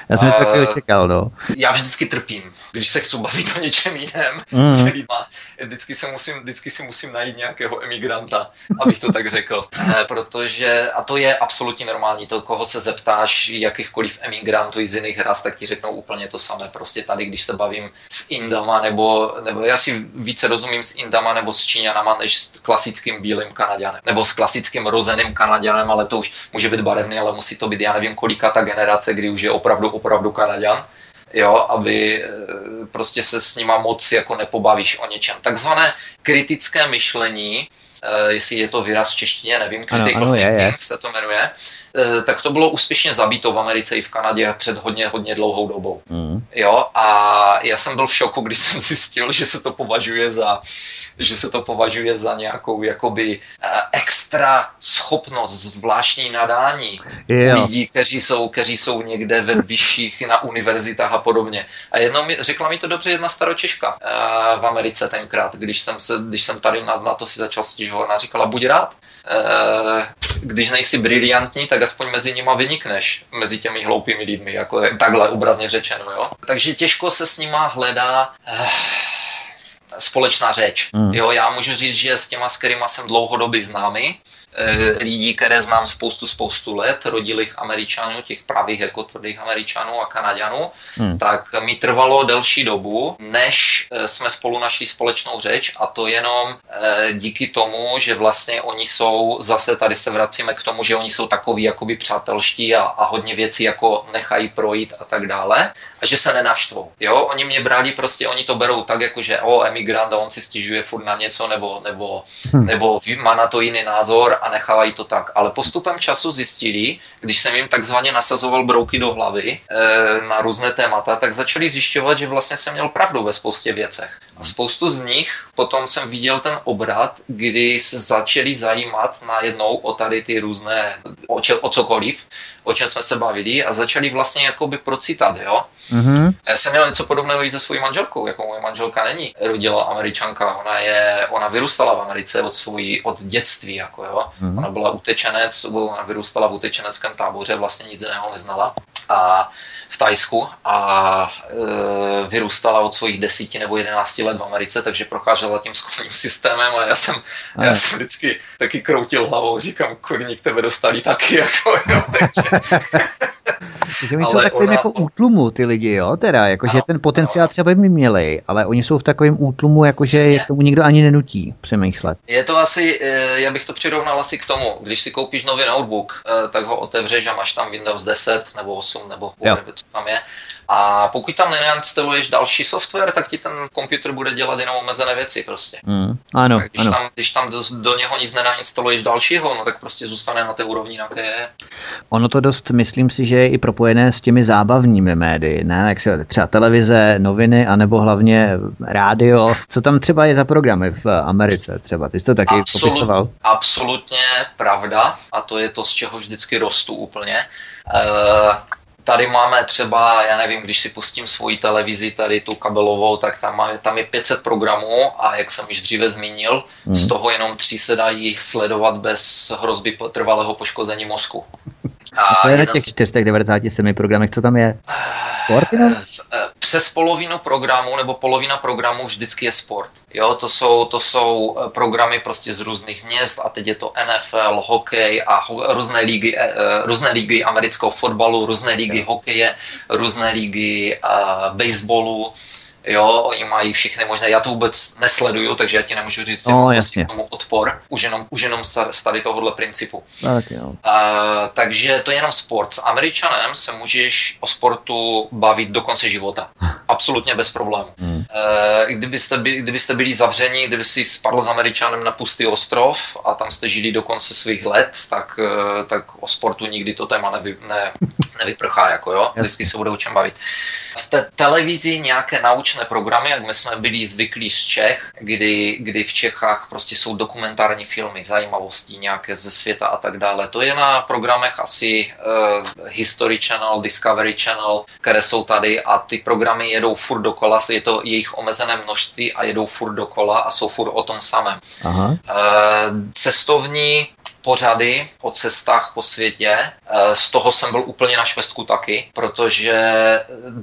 Já jsem uh, taky očekal, no. Já vždycky trpím, když se chci bavit o něčem jiném mm. s lidma. Vždycky, se musím, vždycky si musím najít nějakého emigranta, abych to tak řekl. E, protože, a to je absolutně normální, to, koho se zeptáš, jakýchkoliv emigrantů z jiných ras, tak ti řeknou úplně to samé. Prostě tady, když se bavím s Indama, nebo, nebo já si více rozumím s Indama nebo s Číňanama, než s klasickým bílým Kanaděnem. Nebo s klasickým rozeným Kanaděnem, ale to už může být barevný, ale musí to být, já nevím, kolika ta generace, kdy už je opravdu opravdu Kanaďan, jo, aby eh, prostě se s nima moc jako nepobavíš o něčem. Takzvané kritické myšlení, eh, jestli je to výraz v češtině, nevím, critical ano, ano, thinking je, je. se to jmenuje, tak to bylo úspěšně zabito v Americe i v Kanadě před hodně, hodně dlouhou dobou. Mm. Jo, a já jsem byl v šoku, když jsem zjistil, že se to považuje za, že se to považuje za nějakou jakoby eh, extra schopnost, zvláštní nadání jo. lidí, kteří jsou, kteří jsou někde ve vyšších na univerzitách a podobně. A jednou mi, řekla mi to dobře jedna staročeška uh, v Americe tenkrát, když jsem, se, když jsem tady na, na to si začal stěžovat, ona říkala, buď rád, když nejsi briliantní, tak aspoň mezi nima vynikneš, mezi těmi hloupými lidmi, jako takhle obrazně řečeno, jo. Takže těžko se s nima hledá eh, společná řeč. Mm. Jo, já můžu říct, že s těma, s kterými jsem dlouhodobě známý, Eh, lidí, které znám spoustu, spoustu let, rodilých Američanů, těch pravých jako tvrdých Američanů a Kanaďanů, hmm. tak mi trvalo delší dobu, než eh, jsme spolu našli společnou řeč a to jenom eh, díky tomu, že vlastně oni jsou, zase tady se vracíme k tomu, že oni jsou takový jakoby přátelští a, a hodně věcí jako nechají projít a tak dále a že se nenaštvou. Jo, oni mě brali prostě, oni to berou tak, jako že o, emigrant a on si stěžuje furt na něco nebo, nebo, hmm. nebo má na to jiný názor a nechávají to tak. Ale postupem času zjistili, když jsem jim takzvaně nasazoval brouky do hlavy e, na různé témata, tak začali zjišťovat, že vlastně jsem měl pravdu ve spoustě věcech. A spoustu z nich potom jsem viděl ten obrat, kdy se začali zajímat najednou o tady ty různé o, če, o cokoliv, o čem jsme se bavili a začali vlastně jakoby procitat, jo. Mm-hmm. Já jsem měl něco podobného i se svojí manželkou, jako moje manželka není rodila američanka, ona je, ona vyrůstala v Americe od svojí, od dětství, jako jo. Mm-hmm. Ona byla utečenec, ona vyrůstala v utečeneckém táboře, vlastně nic jiného neznala a v Tajsku a e, vyrůstala od svých desíti nebo jedenácti let v Americe, takže procházela tím školním systémem a já jsem, a já jsem vždycky taky kroutil hlavou, říkám, kurní k tebe dostali taky, jako jo, takže oni jsou takovým ona... jako útlumu ty lidi, jo, teda, jakože ten potenciál ano. třeba by měli, ale oni jsou v takovém útlumu, jakože je tomu nikdo ani nenutí přemýšlet. Je to asi, e, já bych to přirovnal asi k tomu, když si koupíš nový notebook, e, tak ho otevřeš a máš tam Windows 10 nebo 8 nebo whatever, co tam je a pokud tam neinstaluješ další software, tak ti ten počítač bude dělat jenom omezené věci prostě. Mm, ano, když, ano. Tam, když tam do, do něho nic nenainstaluješ dalšího, no tak prostě zůstane na té úrovni, na jaké je. Ono to dost, myslím si, že je i propojené s těmi zábavními médii, ne? Jak se třeba televize, noviny, anebo hlavně rádio. Co tam třeba je za programy v Americe třeba? Ty jsi to taky Absolut, popisoval? Absolutně pravda a to je to, z čeho vždycky rostu úplně. Uh, tady máme třeba, já nevím, když si pustím svoji televizi, tady tu kabelovou, tak tam, má, tam je 500 programů a jak jsem již dříve zmínil, hmm. z toho jenom tři se dají sledovat bez hrozby trvalého poškození mozku. A to je na těch 497 programech, co tam je? Sport eh, eh, Přes polovinu programu nebo polovina programu vždycky je sport. Jo, to jsou, to jsou eh, programy prostě z různých měst a teď je to NFL, hokej a ho, různé lígy, různé lígy amerického fotbalu, různé lígy hokeje, různé lígy uh, baseballu jo, oni mají všechny možné, já to vůbec nesleduju, takže já ti nemůžu říct no, prostě jasně. tomu odpor, už jenom, už jenom z tady tohohle principu. Tak, jo. Uh, takže to je jenom sport. S Američanem se můžeš o sportu bavit do konce života. Absolutně bez problémů. Hmm. Uh, kdybyste, by, kdybyste byli zavření, kdyby si spadl s Američanem na pustý ostrov a tam jste žili do konce svých let, tak, uh, tak o sportu nikdy to téma nevy, ne, nevyprchá, jako jo. Vždycky se bude o čem bavit. V té televizi nějaké naučné programy, jak my jsme byli zvyklí z Čech, kdy, kdy v Čechách prostě jsou dokumentární filmy, zajímavosti nějaké ze světa a tak dále. To je na programech asi uh, History Channel, Discovery Channel, které jsou tady a ty programy jedou furt dokola, je to jejich omezené množství a jedou furt dokola a jsou furt o tom samém. Aha. Uh, cestovní pořady o cestách po světě. Eh, z toho jsem byl úplně na švestku taky, protože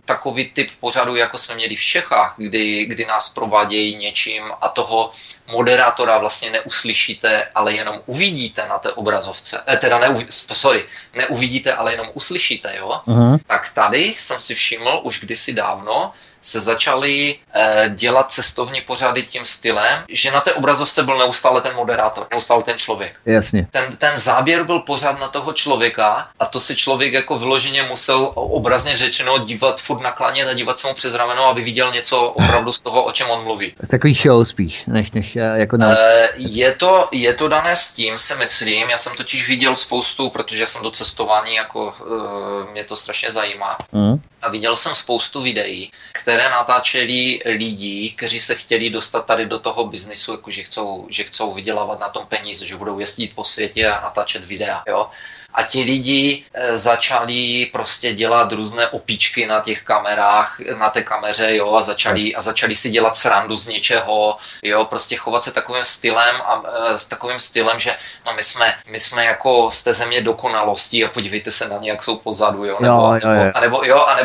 takový typ pořadu, jako jsme měli v Čechách, kdy, kdy nás provádějí něčím a toho moderátora vlastně neuslyšíte, ale jenom uvidíte na té obrazovce. Eh, teda neuvi, sorry, neuvidíte, ale jenom uslyšíte, jo? Uh-huh. Tak tady jsem si všiml už kdysi dávno, se začaly eh, dělat cestovní pořady tím stylem, že na té obrazovce byl neustále ten moderátor, neustále ten člověk. Jasně. Ten, ten záběr byl pořád na toho člověka a to se člověk jako vyloženě musel obrazně řečeno dívat furt naklánět a dívat se mu přes rameno, aby viděl něco opravdu z toho, o čem on mluví. Takový show spíš, než, než eh, jako na... Eh, je, to, je to dané s tím, si myslím. Já jsem totiž viděl spoustu, protože já jsem do cestování, jako mě to strašně zajímá. Mm. A viděl jsem spoustu videí, které natáčeli lidi, kteří se chtěli dostat tady do toho biznisu, jako že chcou, že chcou vydělávat na tom peníze, že budou jezdit po světě a natáčet videa. Jo? a ti lidi eh, začali prostě dělat různé opičky na těch kamerách, na té kameře, jo, a začali, a začali si dělat srandu z něčeho, jo, prostě chovat se takovým stylem a e, s takovým stylem, že no my jsme, my jsme jako z té země dokonalosti a podívejte se na ně, jak jsou pozadu, jo, nebo, jo, jo, jo. A nebo, jo, a nebo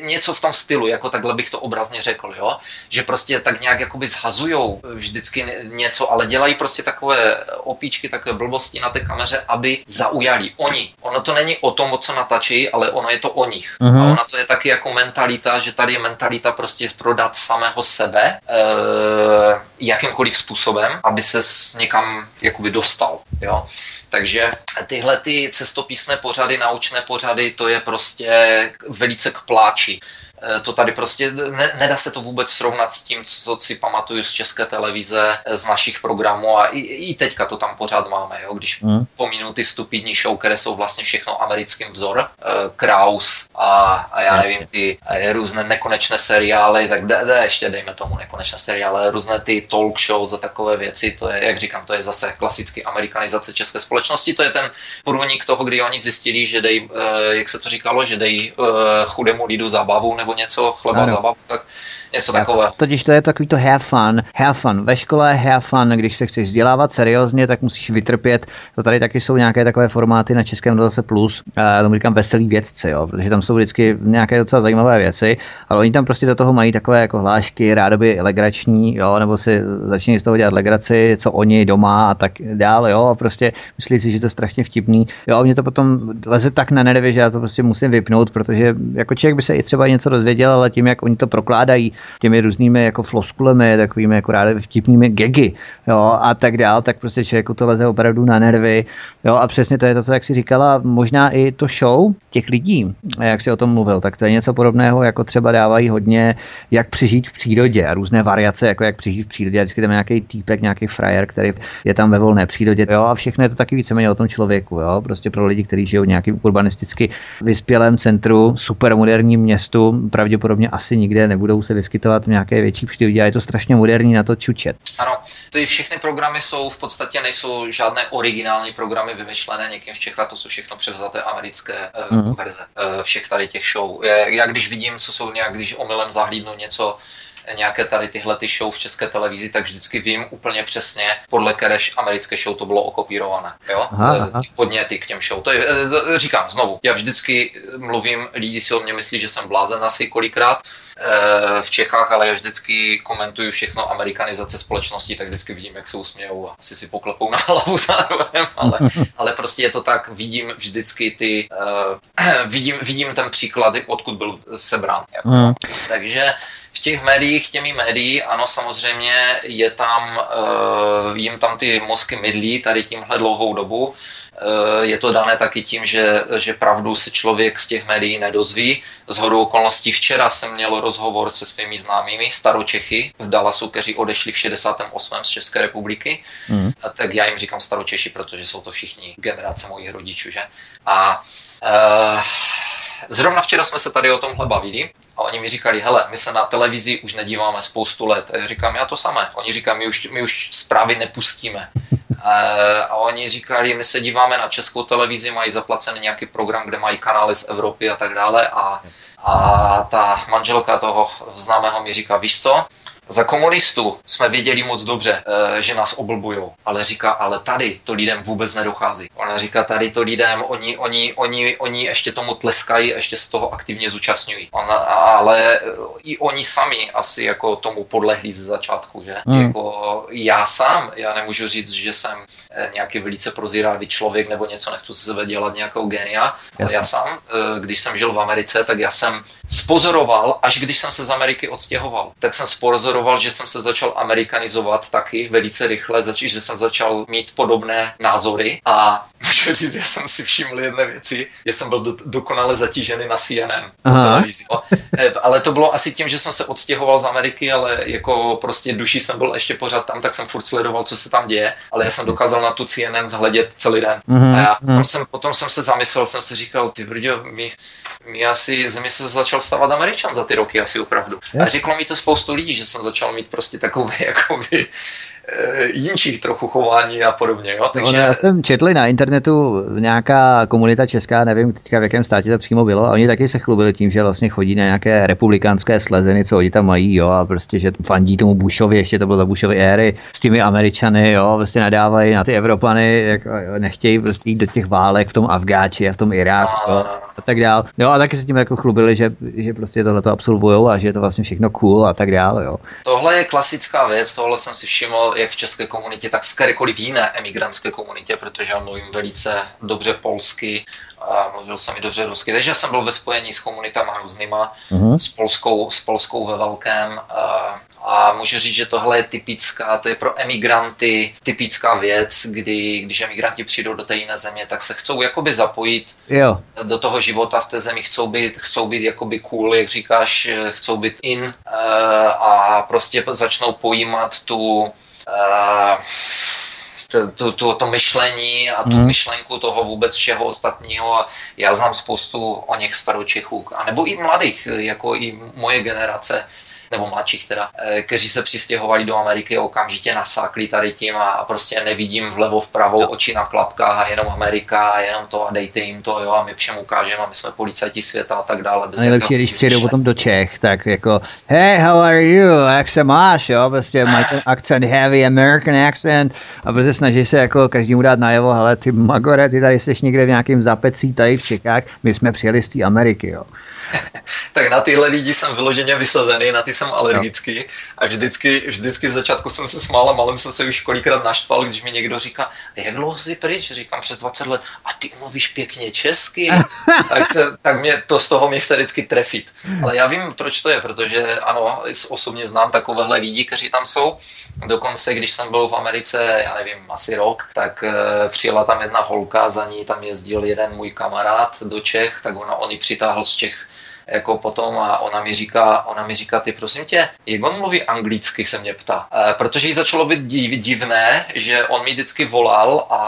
něco v tom stylu, jako takhle bych to obrazně řekl, jo, že prostě tak nějak jakoby zhazujou vždycky něco, ale dělají prostě takové opíčky, takové blbosti na té kameře, aby zaujali zaujali. Oni. Ono to není o tom, o co natačí, ale ono je to o nich. Uh-huh. A ona to je taky jako mentalita, že tady je mentalita prostě prodat samého sebe e, jakýmkoliv způsobem, aby se někam jakoby dostal. Jo? Takže tyhle ty cestopisné pořady, naučné pořady, to je prostě velice k pláči. To tady prostě, ne, nedá se to vůbec srovnat s tím, co si pamatuju z české televize, z našich programů a i, i teďka to tam pořád máme, jo? když mm. pominu ty stupidní show, které jsou vlastně všechno americkým vzor, uh, Kraus a, a já Jasně. nevím, ty různé nekonečné seriály, tak de, de, ještě dejme tomu nekonečné seriály, různé ty talk shows a takové věci, to je, jak říkám, to je zase klasicky amerikanizace české společnosti, to je ten průnik toho, kdy oni zjistili, že dej, jak se to říkalo, že dej chudému lidu zábavu nebo něco, chleba ano. zábavu, tak něco takové. Totiž to je takový to have fun, have fun ve škole, have fun, když se chceš vzdělávat seriózně, tak musíš vytrpět. To tady taky jsou nějaké takové formáty na Českém rozhlase Plus, uh, tomu říkám veselý vědci, jo, protože tam jsou vždycky nějaké docela zajímavé věci, ale oni tam prostě do toho mají takové jako hlášky, rádoby legrační, jo, nebo si začínají z toho dělat legraci, co oni doma a tak dále, jo, a prostě myslí si, že to je strašně vtipný. Jo, a mě to potom leze tak na nervy, že já to prostě musím vypnout, protože jako člověk by se i třeba něco dozvěděl, ale tím, jak oni to prokládají těmi různými jako floskulemi, takovými jako rádi vtipnými gegy, jo, a tak dál, tak prostě člověku to leze opravdu na nervy. Jo, a přesně to je to, co jak si říkala, možná i to show těch lidí, jak si o tom mluvil, tak to je něco podobného, jako třeba dávají hodně, jak přežít v přírodě a různé variace, jako jak přežít v přírodě. A vždycky tam nějaký týpek, nějaký frajer, který je tam ve volné přírodě. Jo, a všechno je to taky víceméně o tom člověku. Jo, prostě pro lidi, kteří žijou v nějakým urbanisticky vyspělém centru, supermoderním městu, pravděpodobně asi nikde nebudou se vyskytovat v nějaké větší přírodě a je to strašně moderní na to čučet. Ano, to je všechny programy jsou v podstatě nejsou žádné originální programy vymyšlené někým v Čechách, to jsou všechno převzaté americké uh, mm-hmm. verze uh, všech tady těch show. Já když vidím, co jsou nějak, když omylem zahlídnu něco, nějaké tady tyhle ty show v české televizi, tak vždycky vím úplně přesně, podle které americké show to bylo okopírované. Jo? Aha, aha. Podněty k těm show. To je, říkám znovu, já vždycky mluvím, lidi si o mě myslí, že jsem blázen asi kolikrát, v Čechách, ale já vždycky komentuju všechno amerikanizace společnosti, tak vždycky vidím, jak se usmějou a asi si poklepou na hlavu zároveň, ale, ale prostě je to tak, vidím vždycky ty, uh, vidím, vidím ten příklad, odkud byl sebrán. Jako. Mm. Takže v těch médiích, těmi médií, ano, samozřejmě je tam, uh, jim tam ty mozky mydlí tady tímhle dlouhou dobu. Eh, je to dané taky tím, že, že pravdu se člověk z těch médií nedozví. Z hodou okolností včera jsem měl rozhovor se svými známými staročechy v Dallasu, kteří odešli v 68. z České republiky. Mm. A tak já jim říkám staročeši, protože jsou to všichni generace mojich rodičů. Že? A uh, Zrovna včera jsme se tady o tomhle bavili a oni mi říkali, hele, my se na televizi už nedíváme spoustu let. A já říkám, já to samé. Oni říkají, my už, my už zprávy nepustíme. A oni říkali, my se díváme na českou televizi, mají zaplacený nějaký program, kde mají kanály z Evropy a tak dále. A, a ta manželka toho známého mi říká, víš co, za komunistů jsme věděli moc dobře, eh, že nás oblbujou, ale říká, ale tady to lidem vůbec nedochází. Ona říká, tady to lidem, oni, oni, oni, oni ještě tomu tleskají, ještě z toho aktivně zúčastňují. Ona, ale i oni sami asi jako tomu podlehli ze začátku, že? Hmm. Jako já sám, já nemůžu říct, že jsem eh, nějaký velice prozíravý člověk nebo něco nechci se sebe dělat nějakou genia, ale já sám, eh, když jsem žil v Americe, tak já jsem spozoroval, až když jsem se z Ameriky odstěhoval, tak jsem spozoroval pozoroval, že jsem se začal amerikanizovat taky velice rychle, zač- že jsem začal mít podobné názory a můžu říct, já jsem si všiml jedné věci, že jsem byl do- dokonale zatížený na CNN po televizi. No. ale to bylo asi tím, že jsem se odstěhoval z Ameriky, ale jako prostě duší jsem byl ještě pořád tam, tak jsem furt sledoval, co se tam děje, ale já jsem dokázal na tu CNN hledět celý den. Mm-hmm. A já mhm. potom jsem, potom jsem se zamyslel, jsem si říkal, ty brďo, mi, mi asi země se začal stávat Američan za ty roky asi opravdu. Yes. A řeklo mi to spoustu lidí, že jsem začal mít prostě takové jakoby jinčích trochu chování a podobně. Jo? Takže... No, já jsem četl na internetu nějaká komunita česká, nevím teďka v jakém státě to přímo bylo, a oni taky se chlubili tím, že vlastně chodí na nějaké republikánské slezeny, co oni tam mají, jo, a prostě, že fandí tomu Bushovi, ještě to bylo za Bushovy éry, s těmi Američany, jo, prostě nadávají na ty Evropany, jak nechtějí prostě jít do těch válek v tom Afgáči a v tom Iráku, no, no, no. a tak dál. Jo, a taky se tím jako chlubili, že, že prostě tohle to absolvujou a že je to vlastně všechno cool a tak dál, jo. Tohle je klasická věc, tohle jsem si všiml jak v české komunitě, tak v kterékoliv jiné emigrantské komunitě, protože já mluvím velice dobře polsky a mluvil jsem i dobře rusky. Takže jsem byl ve spojení s komunitama různýma, uh-huh. s, polskou, s polskou ve velkém a, a můžu říct, že tohle je typická, to je pro emigranty typická věc, kdy když emigranti přijdou do té jiné země, tak se chcou jakoby zapojit jo. do toho života života v té zemi, chcou být, chcou být jakoby cool, jak říkáš, chcou být in a prostě začnou pojímat tu to, to, to myšlení a tu hmm. myšlenku toho vůbec všeho ostatního. Já znám spoustu o něch staročechů, a nebo i mladých, jako i moje generace, nebo mladších teda, eh, kteří se přistěhovali do Ameriky, okamžitě nasákli tady tím a prostě nevidím vlevo vpravo no. oči na klapkách a jenom Amerika a jenom to a dejte jim to, jo, a my všem ukážeme a my jsme policajti světa a tak dále. Bez Nejlepší, když přijdou potom do Čech, tak jako hey, how are you, jak se máš, jo, prostě mají ten accent, heavy American accent a prostě snaží se jako každému dát najevo, ale ty magore, ty tady jsi někde v nějakém zapecí tady v Čechách, my jsme přijeli z té Ameriky, jo. tak na tyhle lidi jsem vyloženě vysazený, na ty jsem alergický no. a vždycky, vždycky z začátku jsem se smál a malým jsem se už kolikrát naštval, když mi někdo říká, jak dlouho jsi pryč? Říkám přes 20 let a ty mluvíš pěkně česky. tak, se, tak mě to z toho mě chce vždycky trefit. Ale já vím, proč to je, protože ano, osobně znám takovéhle lidi, kteří tam jsou. Dokonce, když jsem byl v Americe, já nevím, asi rok, tak uh, přijela tam jedna holka, za ní tam jezdil jeden můj kamarád do Čech, tak ona, on ji přitáhl z Čech jako potom a ona mi říká, ona mi říká, ty prosím tě, jak on mluví anglicky, se mě ptá. E, protože jí začalo být div, divné, že on mi vždycky volal a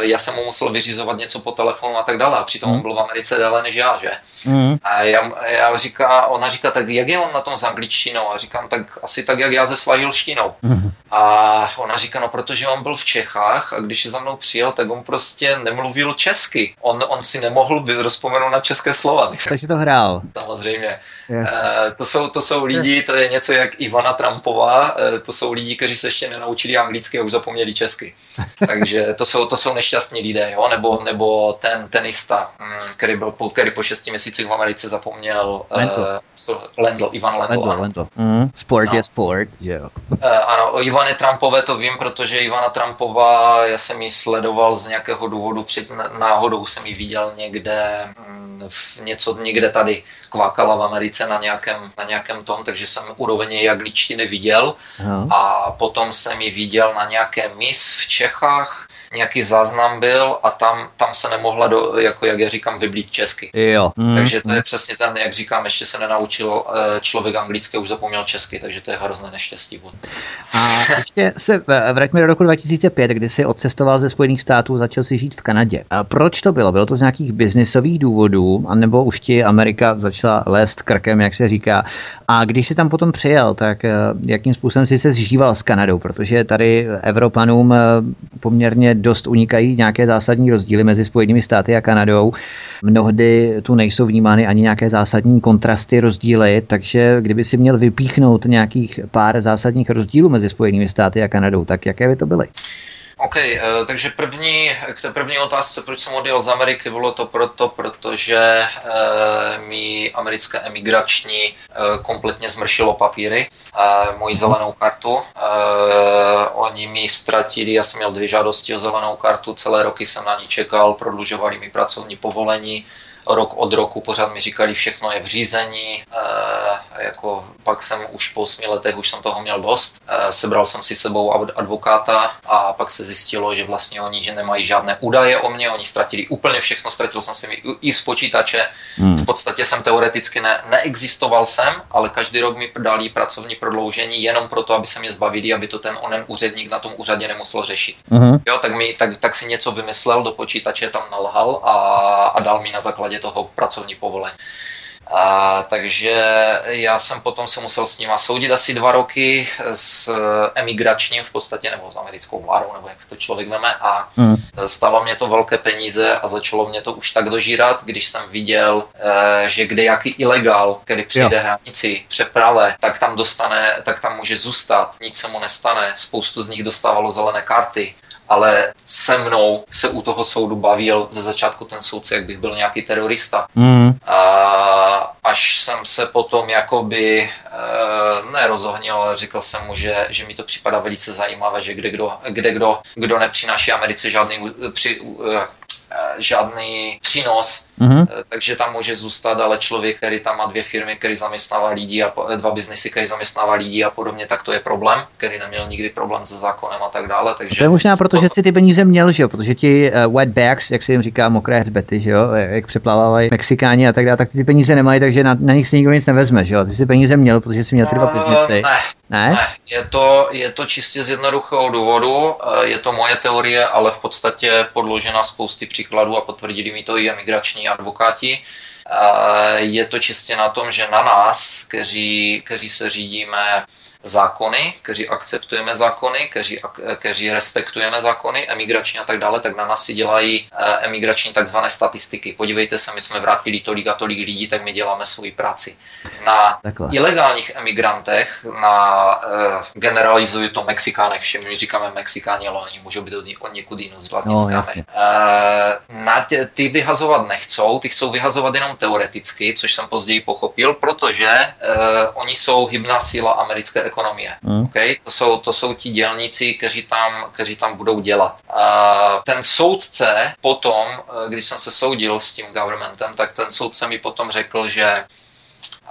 já jsem mu musel vyřizovat něco po telefonu a tak dále. A přitom mm. on byl v Americe déle než já, že? Mm. A já, já říká, ona říká, tak jak je on na tom s angličtinou? A říkám, tak asi tak, jak já ze svahilštinou. Mm. A ona říká, no protože on byl v Čechách a když za mnou přijel, tak on prostě nemluvil česky. On, on si nemohl rozpomenout na české slova. Takže to hrál samozřejmě. Yes. Uh, to, jsou, to jsou lidi, to je něco jak Ivana Trumpová, uh, to jsou lidi, kteří se ještě nenaučili anglicky a už zapomněli česky. Takže to jsou, to jsou nešťastní lidé, jo? Nebo, nebo ten tenista, um, který, byl, po, který po šesti měsících v Americe zapomněl uh, Lendl, Ivan Lendl. Lendl, Lendl. Mm, sport no. je sport, jo. Uh, ano, o Ivane Trumpové to vím, protože Ivana Trumpová, já jsem ji sledoval z nějakého důvodu, před náhodou jsem ji viděl někde, um, v něco někde tady kvákala v Americe na nějakém, na nějakém tom, takže jsem úroveň její angličtiny viděl Aha. a potom jsem ji viděl na nějaké mis v Čechách, nějaký záznam byl a tam, tam se nemohla, do, jako jak já říkám, vyblít česky. Jo. Mm. Takže to je přesně ten, jak říkám, ještě se nenaučil eh, člověk anglicky, už zapomněl česky, takže to je hrozné neštěstí. A ještě se vraťme do roku 2005, kdy jsi odcestoval ze Spojených států, začal si žít v Kanadě. A proč to bylo? Bylo to z nějakých biznisových důvodů, anebo už ti Amerika začala lézt krkem, jak se říká. A když si tam potom přijel, tak eh, jakým způsobem si se zžíval s Kanadou? Protože tady Evropanům eh, poměrně dost unikají nějaké zásadní rozdíly mezi Spojenými státy a Kanadou. Mnohdy tu nejsou vnímány ani nějaké zásadní kontrasty, rozdíly, takže kdyby si měl vypíchnout nějakých pár zásadních rozdílů mezi Spojenými státy a Kanadou, tak jaké by to byly? OK, eh, takže první, k té první otázce, proč jsem odjel z Ameriky, bylo to proto, protože e, mi americké emigrační e, kompletně zmršilo papíry, e, moji zelenou kartu. E, oni mi ztratili, já jsem měl dvě žádosti o zelenou kartu, celé roky jsem na ní čekal, prodlužovali mi pracovní povolení, rok od roku pořád mi říkali, všechno je v řízení, e, jako pak jsem už po 8 letech, už jsem toho měl dost, e, sebral jsem si sebou advokáta a pak se zjistilo, že vlastně oni, že nemají žádné údaje o mě, oni ztratili úplně všechno, ztratil jsem si i z počítače, hmm. v podstatě jsem teoreticky ne, neexistoval jsem, ale každý rok mi dali pracovní prodloužení jenom proto, aby se mě zbavili, aby to ten onen úředník na tom úřadě nemusel řešit. Hmm. Jo, tak, mi, tak, tak si něco vymyslel, do počítače tam nalhal a, a dal mi na základě toho pracovní povolení. A, takže já jsem potom se musel s nima soudit asi dva roky s emigračním v podstatě, nebo s americkou vládou, nebo jak se to člověk veme a mm. stalo mě to velké peníze a začalo mě to už tak dožírat, když jsem viděl, e, že kde jaký ilegál, který přijde jo. hranici, přeprave, tak tam dostane, tak tam může zůstat, nic se mu nestane, spoustu z nich dostávalo zelené karty ale se mnou se u toho soudu bavil ze začátku ten soudce, jak bych byl nějaký terorista. Mm. A až jsem se potom jakoby e, nerozohnil, ale řekl jsem mu, že, že mi to připadá velice zajímavé, že kde kdo, kde kdo, kdo nepřináší Americe žádný při, e, žádný přínos, mm-hmm. takže tam může zůstat, ale člověk, který tam má dvě firmy, který zaměstnává lidi a dva biznesy, který zaměstnává lidi a podobně, tak to je problém, který neměl nikdy problém se zákonem a tak dále. Takže to je možná proto, že si ty peníze měl, že jo, protože ti uh, wet bags, jak se jim říká, mokré hřbety, že jo, jak přeplávají Mexikáni a tak dále, tak ty, peníze nemají, takže na, na nich si nikdo nic nevezme, že jo. Ty si peníze měl, protože jsi měl ty dva biznesy. Ne, ne? ne je, to, je to čistě z jednoduchého důvodu, eh, je to moje teorie, ale v podstatě podložena spousty příkladů a potvrdili mi to i emigrační advokáti. Je to čistě na tom, že na nás, kteří, kteří se řídíme zákony, kteří akceptujeme zákony, kteří, kteří respektujeme zákony, emigrační a tak dále, tak na nás si dělají eh, emigrační takzvané statistiky. Podívejte se, my jsme vrátili tolik a tolik lidí, tak my děláme svoji práci. Na Takhle. ilegálních emigrantech, na uh, generalizuju to Mexikánech, všem my říkáme Mexikáni, ale oni můžou být od někud jinou z no, uh, na ty vyhazovat nechcou, ty chcou vyhazovat jenom teoreticky, což jsem později pochopil, protože uh, oni jsou hybná síla americké ekonomie. Mm. Okay? To, jsou, to jsou ti dělníci, kteří tam, kteří tam budou dělat. Uh, ten soudce potom, uh, když jsem se soudil s tím governmentem, tak ten soudce mi potom řekl, že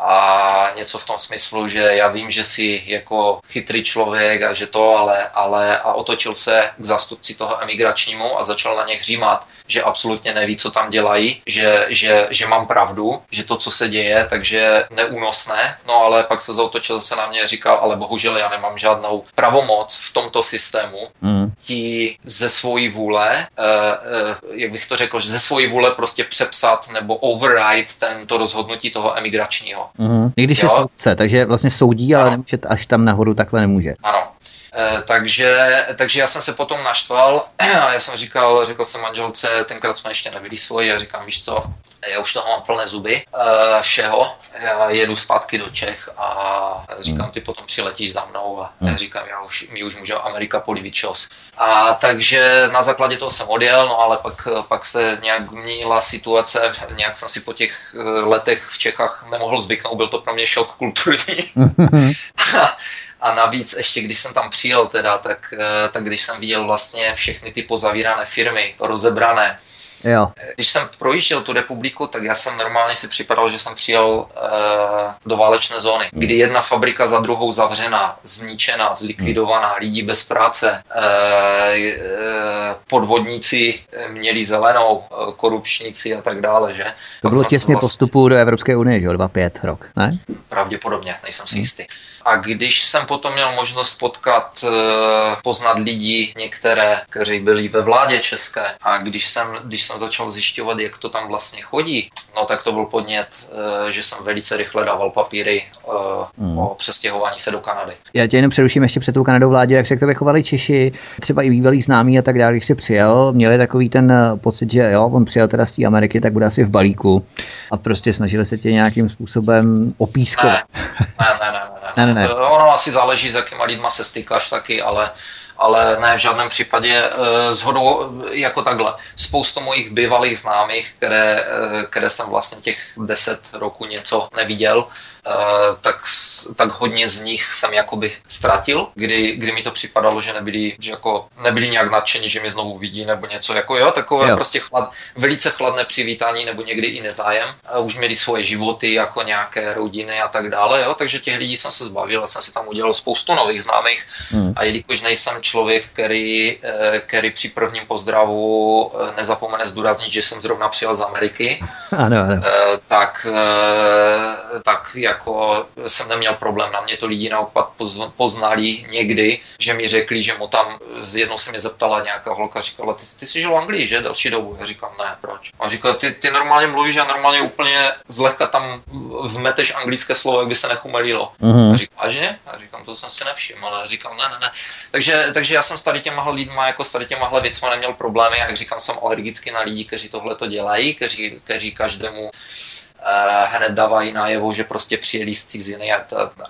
a něco v tom smyslu, že já vím, že jsi jako chytrý člověk a že to, ale, ale a otočil se k zástupci toho emigračnímu a začal na ně hřímat, že absolutně neví, co tam dělají, že, že, že mám pravdu, že to, co se děje, takže neúnosné, no ale pak se zautočil zase na mě a říkal, ale bohužel já nemám žádnou pravomoc v tomto systému, mm. ti ze svojí vůle, uh, uh, jak bych to řekl, že ze svojí vůle prostě přepsat nebo override tento rozhodnutí toho emigračního. Mm-hmm. I když jo? je soudce, takže vlastně soudí, ale nemůže až tam nahoru takhle nemůže. Ano. E, takže, takže já jsem se potom naštval a já jsem říkal, řekl jsem manželce, tenkrát jsme ještě nebyli svoji, a říkám, víš co, já už toho mám plné zuby, uh, všeho, já jedu zpátky do Čech a říkám, hmm. ty potom přiletíš za mnou a já hmm. říkám, já už, my už můžeme Amerika polivit čos. A takže na základě toho jsem odjel, no ale pak, pak se nějak měnila situace, nějak jsem si po těch eh, letech v Čechách nemohl zvyknout, byl to pro mě šok kulturní. A navíc ještě, když jsem tam přijel teda, tak, eh, tak když jsem viděl vlastně všechny ty pozavírané firmy, rozebrané, Jo. Když jsem projížděl tu republiku, tak já jsem normálně si připadal, že jsem přijel uh, do válečné zóny, kdy jedna fabrika za druhou zavřená, zničená, zlikvidovaná, lidí bez práce, uh, uh, podvodníci měli zelenou, uh, korupčníci a tak dále, že? To Pak bylo těsně vlastně... postupu do Evropské unie, že jo, 2-5 rok, ne? Pravděpodobně, nejsem si hmm. jistý. A když jsem potom měl možnost potkat, poznat lidi, některé, kteří byli ve vládě české, a když jsem, když jsem začal zjišťovat, jak to tam vlastně chodí, no tak to byl podnět, eh, že jsem velice rychle dával papíry hmm. o přestěhování se do Kanady. Já tě jenom přeruším ještě před tou Kanadou vládě, jak se k tobě chovali Češi, třeba i bývalí známí a tak dále, když jsi přijel, měli takový ten eh, pocit, že jo, on přijel teda z té Ameriky, tak bude asi v balíku a prostě snažili se tě nějakým způsobem opískovat. Ne, ne, ne, ne, ne, ne. ne. Ono asi záleží, s jakýma lidma se stykáš taky, ale ale ne v žádném případě zhodou eh, jako takhle. Spoustu mojich bývalých známých, které, eh, které jsem vlastně těch deset roku něco neviděl, Eh, tak, tak hodně z nich jsem jakoby ztratil, kdy, kdy mi to připadalo, že nebyli, že jako nebyli nějak nadšení, že mě znovu vidí nebo něco jako jo, takové jo. prostě chlad, velice chladné přivítání nebo někdy i nezájem. A už měli svoje životy jako nějaké rodiny a tak dále, jo, takže těch lidí jsem se zbavil a jsem si tam udělal spoustu nových známých hmm. a jelikož nejsem člověk, který, eh, který při prvním pozdravu eh, nezapomene zdůraznit, že jsem zrovna přijel z Ameriky, ano, ano. tak, tak jako jsem neměl problém, na mě to lidi naopak poznali někdy, že mi řekli, že mu tam, jednou se mě zeptala nějaká holka, říkala, ty, ty jsi žil v Anglii, že, další dobu? Já říkám, ne, proč? A říkal, ty, ty normálně mluvíš a normálně úplně zlehka tam vmeteš anglické slovo, jak by se nechumelilo. Mm-hmm. A říkám, vážně? A říkám, to jsem si nevšiml, ale říkám, ne, ne, ne. Takže, takže já jsem s tady těma lidma, jako s tady těma věcma neměl problémy, jak říkám, jsem alergicky na lidi, kteří tohle to dělají, kteří, kteří každému hned dávají najevo, že prostě přijeli z ciziny,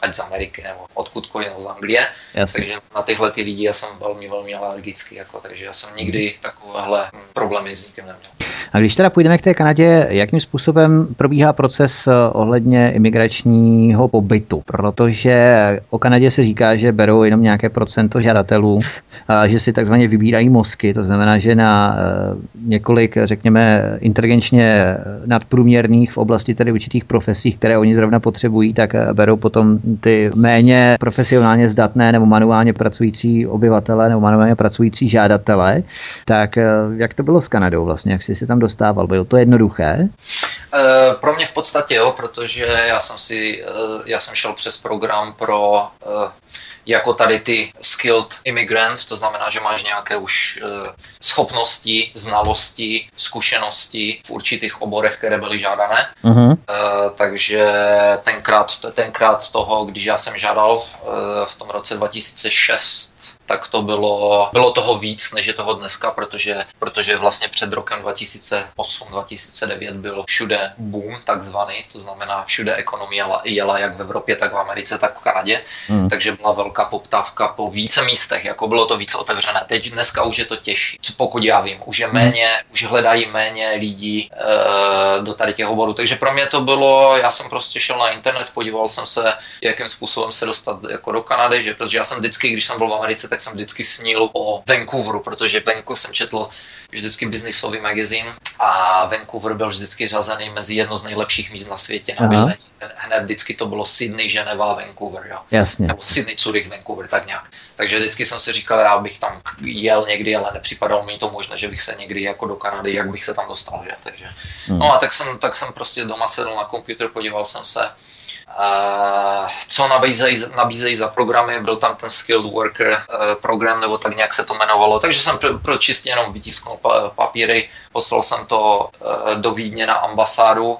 ať z Ameriky nebo odkudkoliv, nebo z Anglie. Jasně. Takže na tyhle ty lidi já jsem velmi, velmi alergický, jako, takže já jsem nikdy takovéhle problémy s nikým neměl. A když teda půjdeme k té Kanadě, jakým způsobem probíhá proces eh, ohledně imigračního pobytu? Protože o Kanadě se říká, že berou jenom nějaké procento žadatelů, že si takzvaně vybírají mozky, to znamená, že na eh, několik, řekněme, inteligenčně nadprůměrných v oblasti tedy určitých profesí, které oni zrovna potřebují, tak eh, berou potom ty méně profesionálně zdatné nebo manuálně pracující obyvatele nebo manuálně pracující žádatele. Tak jak to bylo s Kanadou vlastně? Jak jsi se tam dostával? Bylo to jednoduché? Eh, pro mě v podstatě jo, protože já jsem si, eh, já jsem šel přes program pro eh, jako tady ty skilled immigrant, to znamená, že máš nějaké už schopnosti, znalosti, zkušenosti v určitých oborech, které byly žádané. Uh-huh. Takže tenkrát, tenkrát toho, když já jsem žádal v tom roce 2006 tak to bylo, bylo toho víc, než je toho dneska, protože, protože vlastně před rokem 2008-2009 byl všude boom takzvaný, to znamená všude ekonomie jela jak v Evropě, tak v Americe, tak v Kanadě, mm. takže byla velká poptávka po více místech, jako bylo to více otevřené. Teď dneska už je to těžší, co pokud já vím, už je hmm. méně, mm. už hledají méně lidí e, do tady těch oborů, takže pro mě to bylo, já jsem prostě šel na internet, podíval jsem se, jakým způsobem se dostat jako do Kanady, že protože já jsem vždycky, když jsem byl v Americe, tak jsem vždycky snil o Vancouveru, protože venku jsem četl vždycky biznisový magazín a Vancouver byl vždycky řazený mezi jedno z nejlepších míst na světě na bydlení. Hned vždycky to bylo Sydney, Ženeva, Vancouver, jo. Jasně. Nebo Sydney, Zurich, Vancouver, tak nějak. Takže vždycky jsem si říkal, já bych tam jel někdy, ale nepřipadalo mi to možné, že bych se někdy jako do Kanady, jak bych se tam dostal, že? Takže, hmm. no a tak jsem, tak jsem prostě doma sedl na počítač, podíval jsem se, uh, co nabízejí, nabízejí za programy, byl tam ten skilled worker uh, program, nebo tak nějak se to jmenovalo, takže jsem pro, pro čistě jenom vytisknul papíry, poslal jsem to uh, do Vídně na ambasádu,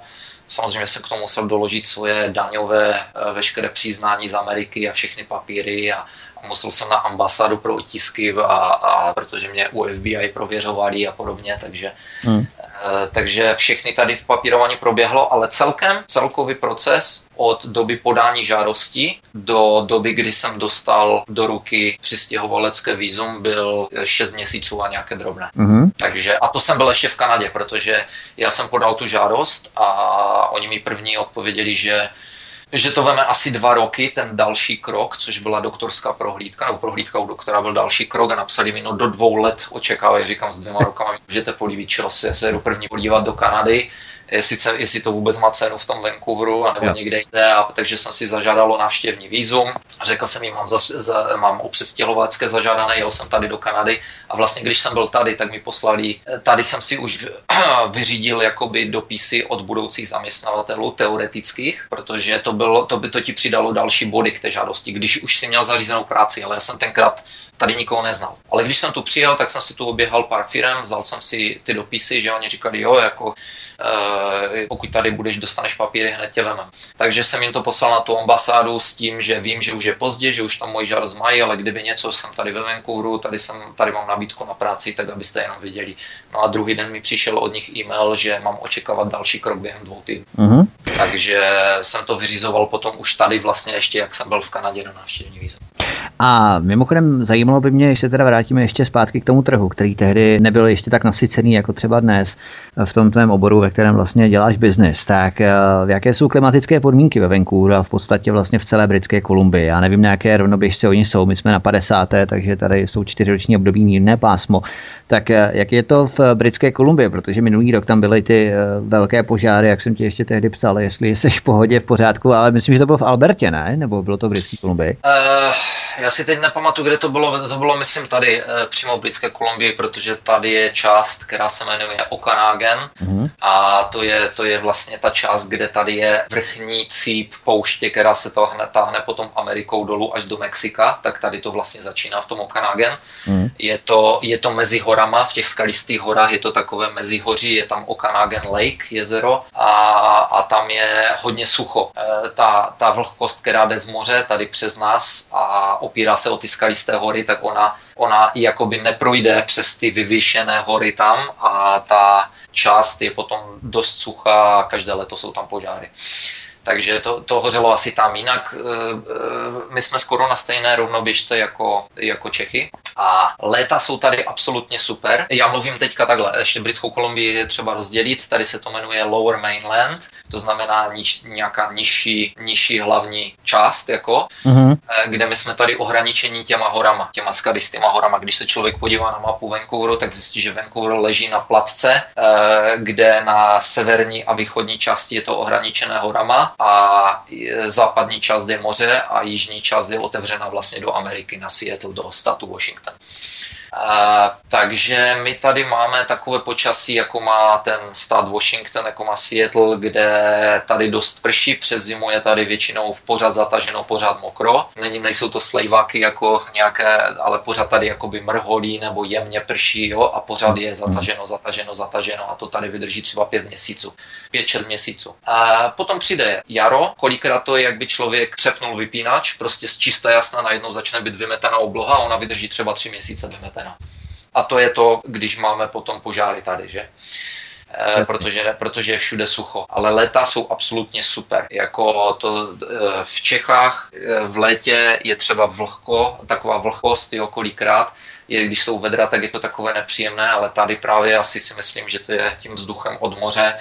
Samozřejmě jsem k tomu musel doložit svoje daňové veškeré přiznání z Ameriky a všechny papíry a, musel jsem na ambasádu pro otisky, a, a protože mě u FBI prověřovali a podobně, takže, hmm. e, takže všechny tady to papírování proběhlo, ale celkem celkový proces od doby podání žádosti do doby, kdy jsem dostal do ruky přistěhovalecké výzum, byl 6 měsíců a nějaké drobné. Hmm. Takže, a to jsem byl ještě v Kanadě, protože já jsem podal tu žádost a oni mi první odpověděli, že že to veme asi dva roky, ten další krok, což byla doktorská prohlídka, nebo prohlídka u doktora byl další krok a napsali mi, no do dvou let očekávají, říkám, s dvěma rokama můžete políbit čas, já se jdu první podívat do Kanady, jestli, se, jestli to vůbec má cenu v tom Vancouveru nebo jo. někde jinde, a, takže jsem si zažádal o návštěvní výzum. Řekl jsem jim, mám, za, za, mám o přestěhovacké zažádané, jel jsem tady do Kanady a vlastně když jsem byl tady, tak mi poslali, tady jsem si už vyřídil jakoby dopisy od budoucích zaměstnavatelů teoretických, protože to, bylo, to by to ti přidalo další body k té žádosti, když už si měl zařízenou práci, ale já jsem tenkrát tady nikoho neznal. Ale když jsem tu přijel, tak jsem si tu oběhal pár firm, vzal jsem si ty dopisy, že oni říkali, jo, jako pokud tady budeš, dostaneš papíry, hned tě veme. Takže jsem jim to poslal na tu ambasádu s tím, že vím, že už je pozdě, že už tam můj žádost mají, ale kdyby něco, jsem tady ve Vancouveru, tady, jsem, tady mám nabídku na práci, tak abyste jenom viděli. No a druhý den mi přišel od nich e-mail, že mám očekávat další krok během dvou týdnů. Uh-huh. Takže jsem to vyřizoval potom už tady vlastně ještě, jak jsem byl v Kanadě na návštěvní vízum. A mimochodem zajímalo by mě, když se teda vrátíme ještě zpátky k tomu trhu, který tehdy nebyl ještě tak nasycený jako třeba dnes v tom tvém oboru, kterém vlastně děláš biznis, tak eh, jaké jsou klimatické podmínky ve Vancouveru a v podstatě vlastně v celé Britské Kolumbii? Já nevím, na jaké rovnoběžce oni jsou, my jsme na 50. takže tady jsou čtyřroční období mírné pásmo. Tak eh, jak je to v Britské Kolumbii? Protože minulý rok tam byly ty eh, velké požáry, jak jsem ti ještě tehdy psal, jestli jsi v pohodě, v pořádku, ale myslím, že to bylo v Albertě, ne? Nebo bylo to v Britské Kolumbii? Uh, já si teď nepamatuju, kde to bylo. To bylo, myslím, tady přímo v Britské Kolumbii, protože tady je část, která se jmenuje Okanagan uh-huh. a to je, to je vlastně ta část, kde tady je vrchní cíp pouště, která se tahne, tahne potom Amerikou dolů až do Mexika, tak tady to vlastně začíná v tom Okanagan. Uh-huh. Je, to, je to mezi horama, v těch skalistých horách je to takové mezihoří, je tam Okanagan Lake, jezero a, a tam je hodně sucho. E, ta, ta vlhkost, která jde z moře tady přes nás a opírá se o ty skalisté hory, tak ona, ona jakoby neprojde přes ty vyvýšené hory tam a ta část je potom dost suchá a každé leto jsou tam požáry takže to, to hořelo asi tam. Jinak eh, eh, my jsme skoro na stejné rovnoběžce jako, jako Čechy a léta jsou tady absolutně super. Já mluvím teďka takhle, ještě Britskou Kolumbii je třeba rozdělit, tady se to jmenuje Lower Mainland, to znamená niž, nějaká nižší, nižší hlavní část, jako, mm-hmm. kde my jsme tady ohraničení těma horama, těma skadistýma horama. Když se člověk podívá na mapu Vancouveru, tak zjistí, že Vancouver leží na platce, kde na severní a východní části je to ohraničené horama a západní část je moře a jižní část je otevřena vlastně do Ameriky, na Seattle, do státu Washington. Takže my tady máme takové počasí, jako má ten stát Washington, jako má Seattle, kde tady dost prší, přes zimu je tady většinou v pořád zataženo, pořád mokro. Není, nejsou to slejváky jako nějaké, ale pořád tady jakoby mrholí nebo jemně prší jo, a pořád je zataženo, zataženo, zataženo a to tady vydrží třeba pět měsíců, pět, šest měsíců. A potom přijde jaro, kolikrát to je, jak by člověk přepnul vypínač, prostě z čisté jasna najednou začne být vymetena obloha a ona vydrží třeba tři měsíce vymetena. A to je to, když máme potom požáry tady, že? E, protože, protože je všude sucho. Ale léta jsou absolutně super. Jako to e, v Čechách e, v létě je třeba vlhko, taková vlhkost, jo, kolikrát, je, když jsou vedra, tak je to takové nepříjemné, ale tady právě asi si myslím, že to je tím vzduchem od moře,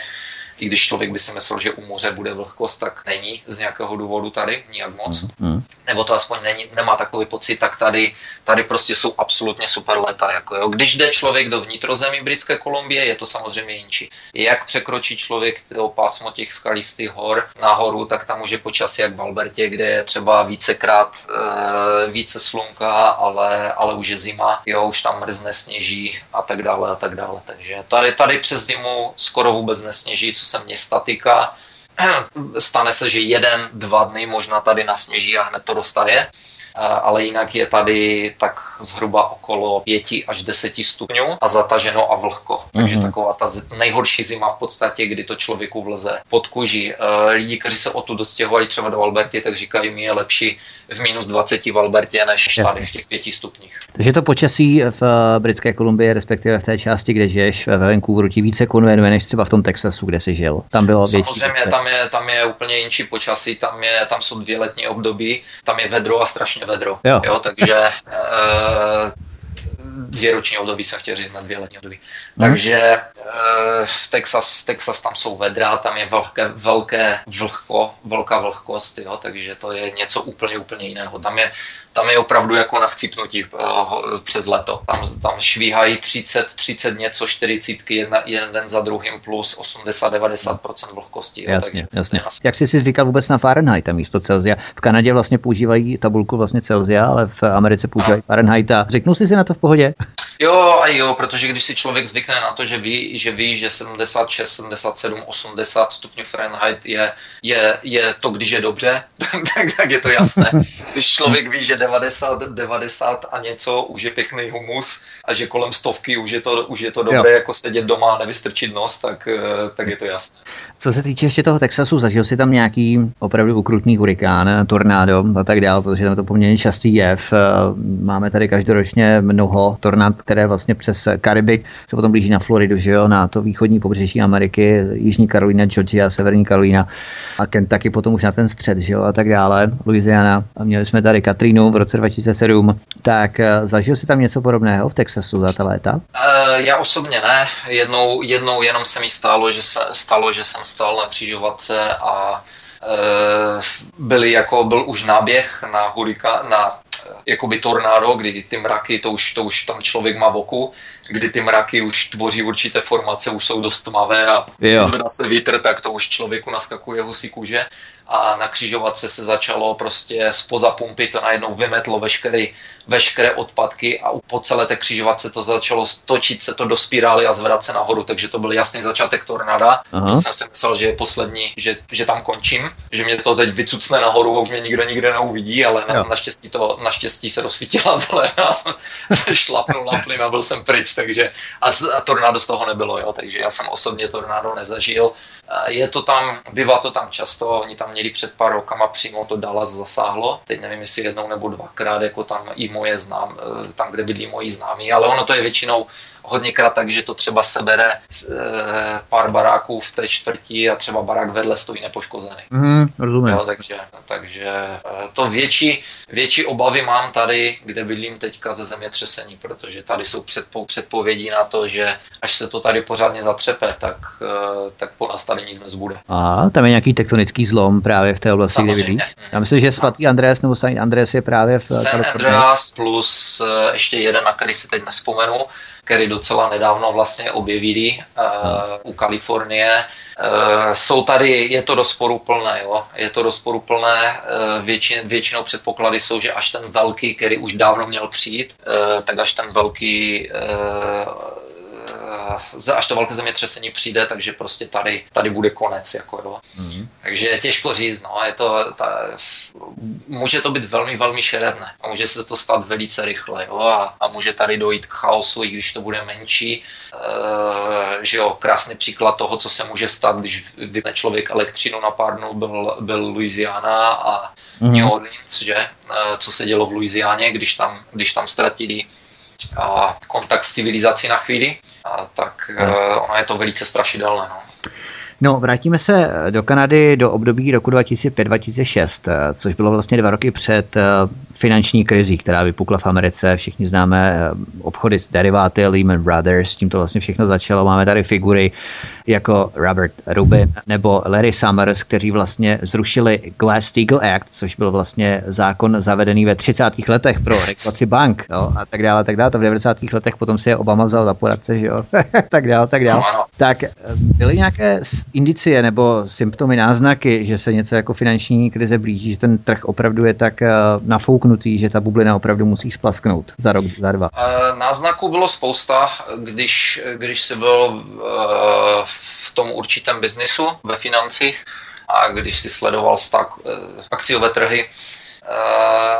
i když člověk by si myslel, že u moře bude vlhkost, tak není z nějakého důvodu tady nijak moc. Mm. Nebo to aspoň není, nemá takový pocit, tak tady, tady prostě jsou absolutně super leta. Jako jo. Když jde člověk do vnitrozemí Britské Kolumbie, je to samozřejmě jinčí. Jak překročí člověk to pásmo těch skalistých hor nahoru, tak tam může počasí jak v Albertě, kde je třeba vícekrát e, více slunka, ale, ale už je zima, jo, už tam mrzne, sněží a tak dále a tak dále. Takže tady, tady přes zimu skoro vůbec nesněží, co se města týká. Stane se, že jeden, dva dny možná tady nasněží a hned to roztaje ale jinak je tady tak zhruba okolo 5 až 10 stupňů a zataženo a vlhko. Takže mm-hmm. taková ta nejhorší zima v podstatě, kdy to člověku vleze pod kůži. E, lidi, kteří se o tu dostěhovali třeba do Alberty, tak říkají, mi je lepší v minus 20 v Albertě, než Jasně. tady v těch 5 stupních. Takže to počasí v e, Britské Kolumbii, respektive v té části, kde žiješ, ve Vancouveru, ti více konvenuje než třeba v tom Texasu, kde jsi žil. Tam bylo Samozřejmě, tam je, tam je úplně jinší počasí, tam, je, tam jsou dvě letní období, tam je vedro a strašně vedro. Jo. jo takže uh, dvě roční období jsem chtěl říct na dvě letní období. Hmm. Takže uh, Texas, Texas tam jsou vedra, tam je velké, velké vlhko, velká vlhkost, jo, takže to je něco úplně, úplně jiného. Tam je, tam je opravdu jako na chcípnutí uh, přes leto. Tam, tam švíhají 30, 30 něco, 40, jedna, jeden za druhým plus 80-90% vlhkosti. Jo, jasně, takže, jasně. Jak jsi si říkal vůbec na Fahrenheit místo Celsia? V Kanadě vlastně používají tabulku vlastně Celsia, ale v Americe používají Fahrenheit. Řeknu si si na to v pohodě? Jo a jo, protože když si člověk zvykne na to, že ví, že ví, že 76, 77, 80 stupňů Fahrenheit je, je, je to, když je dobře, tak, tak je to jasné. Když člověk ví, že 90, 90 a něco už je pěkný humus a že kolem stovky už je to, už je to dobré jo. jako sedět doma a nevystrčit nos, tak, eh, tak je to jasné. Co se týče ještě toho Texasu, zažil si tam nějaký opravdu ukrutný hurikán, tornádo a tak dále, protože tam je to poměrně častý jev. Eh, máme tady každoročně mnoho tornád, které vlastně přes Karibik se potom blíží na Floridu, že jo, na to východní pobřeží Ameriky, Jižní Karolina, Georgia, Severní Karolina a Kentucky potom už na ten střed, že jo, a tak dále, Louisiana. A měli jsme tady Katrinu v roce 2007. Tak eh, zažil si tam něco podobného v Texasu za ta léta? Uh, já osobně ne. Jednou, jednou jenom se mi stalo, že se, stalo, že jsem stál na křižovatce a uh, byli jako, byl už náběh na hurika, na jakoby tornádo, kdy ty mraky, to už, to už tam člověk má v oku, kdy ty mraky už tvoří určité formace, už jsou dost tmavé a jo. zvedá se vítr, tak to už člověku naskakuje husí kůže a na křižovatce se začalo prostě spoza pumpy to najednou vymetlo veškeré, veškeré odpadky a po celé té křižovatce to začalo točit se to do spirály a zvedat se nahoru, takže to byl jasný začátek tornáda. Aha. To jsem si myslel, že je poslední, že, že tam končím, že mě to teď vycucne nahoru a už mě nikdo nikde neuvidí, ale na, naštěstí to, naštěstí se rozsvítila zelená, jsem šlapnul na plyn a byl jsem pryč, takže a, a tornádo z toho nebylo, jo, takže já jsem osobně tornádo nezažil. Je to tam, bývá to tam často, oni tam měli před pár rokama přímo to Dallas zasáhlo, teď nevím, jestli jednou nebo dvakrát, jako tam i moje znám, eh, tam, kde bydlí moji známí, ale ono to je většinou hodněkrát tak, že to třeba sebere e, pár baráků v té čtvrtí a třeba barák vedle stojí nepoškozený. Mm, rozumím. Jo, takže, takže e, to větší, větší obavy mám tady, kde bydlím teďka ze zemětřesení, protože tady jsou předpo, předpovědi na to, že až se to tady pořádně zatřepe, tak, e, tak po nás tady nic nezbude. A tam je nějaký tektonický zlom právě v té oblasti, kde bydlíš? Já myslím, že svatý Andrés nebo Saint Andrés je právě v San Andreas plus ještě jeden, na který si teď nespomenu, který docela nedávno vlastně objevili uh, u Kalifornie. Uh, jsou tady, je to rozporuplné, jo? je to rozporuplné, uh, většin, většinou předpoklady jsou, že až ten velký, který už dávno měl přijít, tak až ten velký až to velké zemětřesení přijde, takže prostě tady, tady bude konec. Jako, jo. Mm-hmm. Takže je těžko říct, no, je to, ta, může to být velmi, velmi šeredné a může se to stát velice rychle jo, a, a může tady dojít k chaosu, i když to bude menší. E, že jo, krásný příklad toho, co se může stát, když vypne člověk elektřinu na pár dnů, byl, byl Louisiana a mm-hmm. New Orleans, že? E, co se dělo v Louisianě, když tam, když tam ztratili a kontakt s civilizací na chvíli, a tak no. ono je to velice strašidelné. No. No, vrátíme se do Kanady do období roku 2005-2006, což bylo vlastně dva roky před eh, finanční krizí, která vypukla v Americe. Všichni známe eh, obchody s deriváty Lehman Brothers, tím to vlastně všechno začalo. Máme tady figury jako Robert Rubin nebo Larry Summers, kteří vlastně zrušili Glass-Steagall Act, což byl vlastně zákon zavedený ve 30. letech pro regulaci bank jo, a tak dále, tak dále. To v 90. letech potom si je Obama vzal za poradce, že jo, tak dále, tak dále. Tak eh, byly nějaké indicie nebo symptomy, náznaky, že se něco jako finanční krize blíží, že ten trh opravdu je tak eh, nafouknutý, že ta bublina opravdu musí splasknout za rok, za dva? Eh, náznaků bylo spousta, když, když se byl v tom určitém biznisu ve financích a když si sledoval stak, akciové trhy,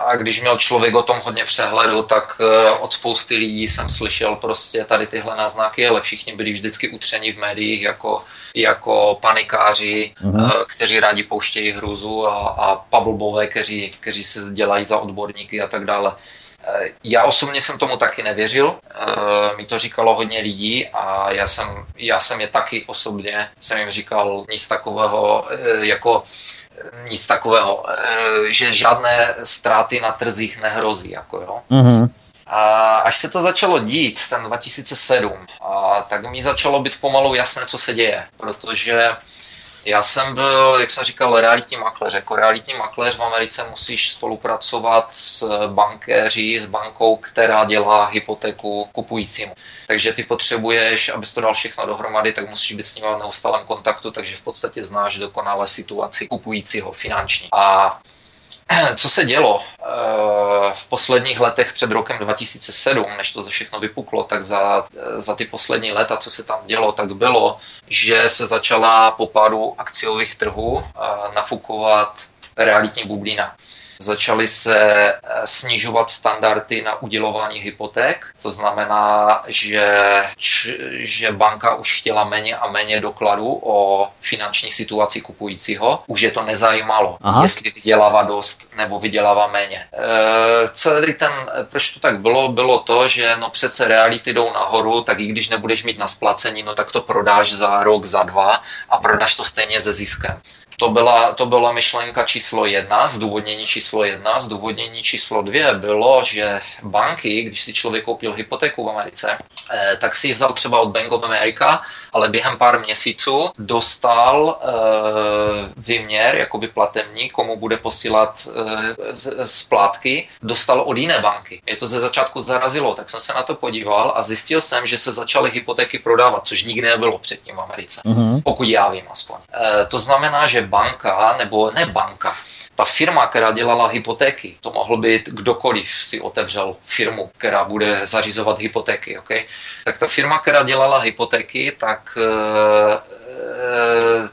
a když měl člověk o tom hodně přehledu, tak eh, od spousty lidí jsem slyšel prostě tady tyhle náznaky, ale všichni byli vždycky utřeni v médiích jako, jako panikáři, uh-huh. kteří rádi pouštějí hruzu a, a pablbové, kteří, kteří se dělají za odborníky a tak dále. Eh, já osobně jsem tomu taky nevěřil, mi to říkalo hodně lidí a já jsem, já jsem je taky osobně, jsem jim říkal nic takového, jako nic takového, eh, že žádné ztráty na trzích nehrozí. Jako jo. Mm-hmm. A až se to začalo dít, ten 2007, a tak mi začalo být pomalu jasné, co se děje, protože já jsem byl, jak jsem říkal, realitní makléř. Jako realitní makléř v Americe musíš spolupracovat s bankéři, s bankou, která dělá hypotéku kupujícímu. Takže ty potřebuješ, abys to dal všechno dohromady, tak musíš být s nimi v neustálém kontaktu, takže v podstatě znáš dokonale situaci kupujícího finanční. A co se dělo eh, v posledních letech před rokem 2007, než to všechno vypuklo, tak za, eh, za ty poslední léta, co se tam dělo, tak bylo, že se začala po pádu akciových trhů eh, nafukovat realitní bublina. Začaly se eh, snižovat standardy na udělování hypoték, to znamená, že, že banka už chtěla méně a méně dokladů o finanční situaci kupujícího. Už je to nezajímalo, Aha. jestli vydělává dost nebo vydělává méně. E, celý ten, proč to tak bylo, bylo to, že no přece reality jdou nahoru, tak i když nebudeš mít na splacení, no tak to prodáš za rok, za dva a prodáš to stejně ze ziskem. To byla, to byla myšlenka číslo jedna, zdůvodnění číslo jedna. Zdůvodnění číslo dvě bylo, že banky, když si člověk koupil hypotéku v Americe, eh, tak si ji vzal třeba od Bank of America, ale během pár měsíců dostal eh, výměr, jakoby platební, komu bude posílat eh, splátky, dostal od jiné banky. Je to ze začátku zarazilo, tak jsem se na to podíval a zjistil jsem, že se začaly hypotéky prodávat, což nikdy nebylo předtím v Americe, uh-huh. pokud já vím aspoň. To znamená, že banka, nebo ne banka, ta firma, která dělala hypotéky, to mohl být kdokoliv si otevřel firmu, která bude zařizovat hypotéky, okay? tak ta firma, která dělala hypotéky, tak e,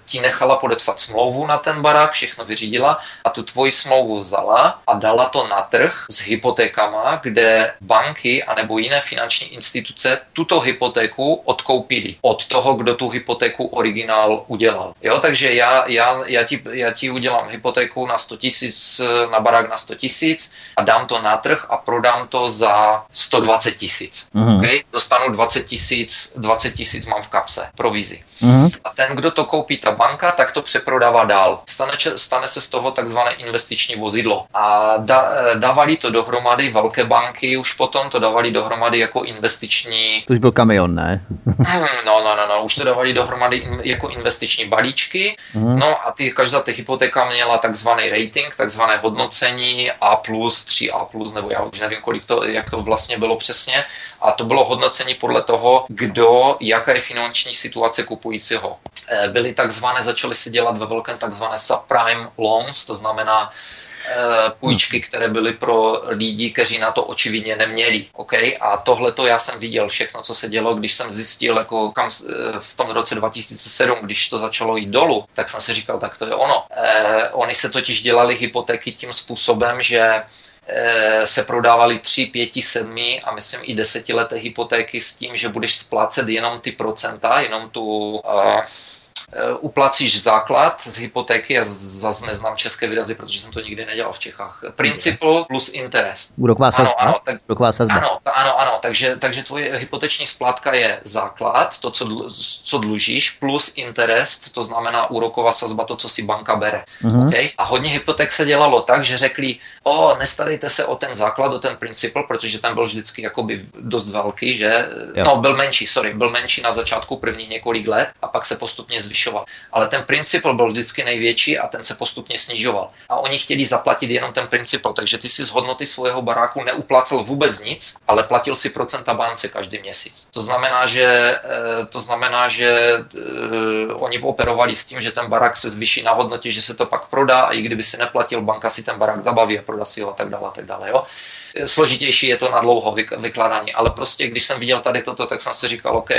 ti nechala podepsat smlouvu na ten barák, všechno vyřídila a tu tvoji smlouvu vzala a dala to na trh s hypotékama, kde banky anebo jiné finanční instituce tuto hypotéku odkoupili od toho, kdo tu hypotéku originál udělal. Jo, takže já, já, já, ti, já ti udělám hypotéku na 100 tisíc, na barák na 100 tisíc a dám to na trh a prodám to za 120 tisíc. Mm-hmm. Okay? Dostanu 20 tisíc, 20 tisíc mám v kapse, provizi. Mm-hmm. A ten, kdo to koupí, ta banka, tak to přeprodává dál. Stane, stane se z toho takzvané investiční vozidlo. A da, dávali to dohromady velké banky, už potom to dávali dohromady jako investiční... To už byl kamion, ne? no, no, no, no, už to dávali dohromady jako investiční balíčky. Mm-hmm. No a ty, každá ta hypotéka měla takzvaný rating, takzvané hodnocení A+, 3A+, nebo já už nevím, kolik to, jak to vlastně bylo přesně. A to bylo hodnocení podle toho, kdo, jaká je finanční situace kupujícího. Eh, byly takzvané, začaly se dělat ve velkém takzvané subprime loans, to znamená půjčky, které byly pro lidi, kteří na to očividně neměli. Okay? A tohle to já jsem viděl všechno, co se dělo, když jsem zjistil, jako kam eh, v tom roce 2007, když to začalo jít dolů, tak jsem si říkal, tak to je ono. Eh, oni se totiž dělali hypotéky tím způsobem, že eh, se prodávaly 3, 5, 7 a myslím i desetileté hypotéky s tím, že budeš splácet jenom ty procenta, jenom tu uh, Eh, uplacíš základ z hypotéky, já zase neznám české výrazy, protože jsem to nikdy nedělal v Čechách. Principal plus interest. Úroková sazba. Ano, ano, tak, Úroková sazba. Ano, ano, ano, takže, takže tvoje hypoteční splátka je základ, to, co, co dlužíš, plus interest, to znamená úroková sazba, to, co si banka bere. Uh-huh. Okay? A hodně hypoték se dělalo tak, že řekli, o, nestarejte se o ten základ, o ten principal, protože ten byl vždycky jakoby dost velký, že? Jo. No, byl menší, sorry, byl menší na začátku prvních několik let a pak se postupně zvyšoval zvyšoval. Ale ten principal byl vždycky největší a ten se postupně snižoval. A oni chtěli zaplatit jenom ten principal, takže ty si z hodnoty svého baráku neuplacel vůbec nic, ale platil si procenta bance každý měsíc. To znamená, že, eh, to znamená, že eh, oni operovali s tím, že ten barák se zvýší na hodnotě, že se to pak prodá a i kdyby si neplatil, banka si ten barák zabaví a prodá si ho a tak dále a tak dále. Jo? Složitější je to na dlouho vykladání, ale prostě když jsem viděl tady toto, tak jsem si říkal, OK,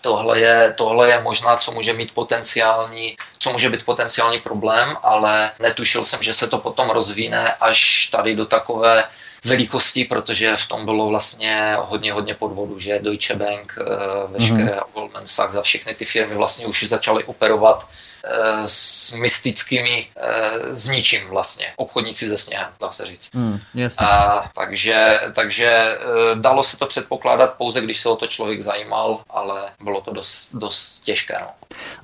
tohle je, tohle je možná, co může mít potenciální, co může být potenciální problém, ale netušil jsem, že se to potom rozvíne až tady do takové velikosti, protože v tom bylo vlastně hodně, hodně podvodu, že Deutsche Bank, eh, veškeré mm-hmm. Goldman Sachs a všechny ty firmy vlastně už začaly operovat eh, s mystickými, eh, s ničím vlastně, obchodníci ze sněhem, dá se říct. Mm, a, takže, takže dalo se to předpokládat pouze, když se o to člověk zajímal, ale bylo to dost, dost těžké. No.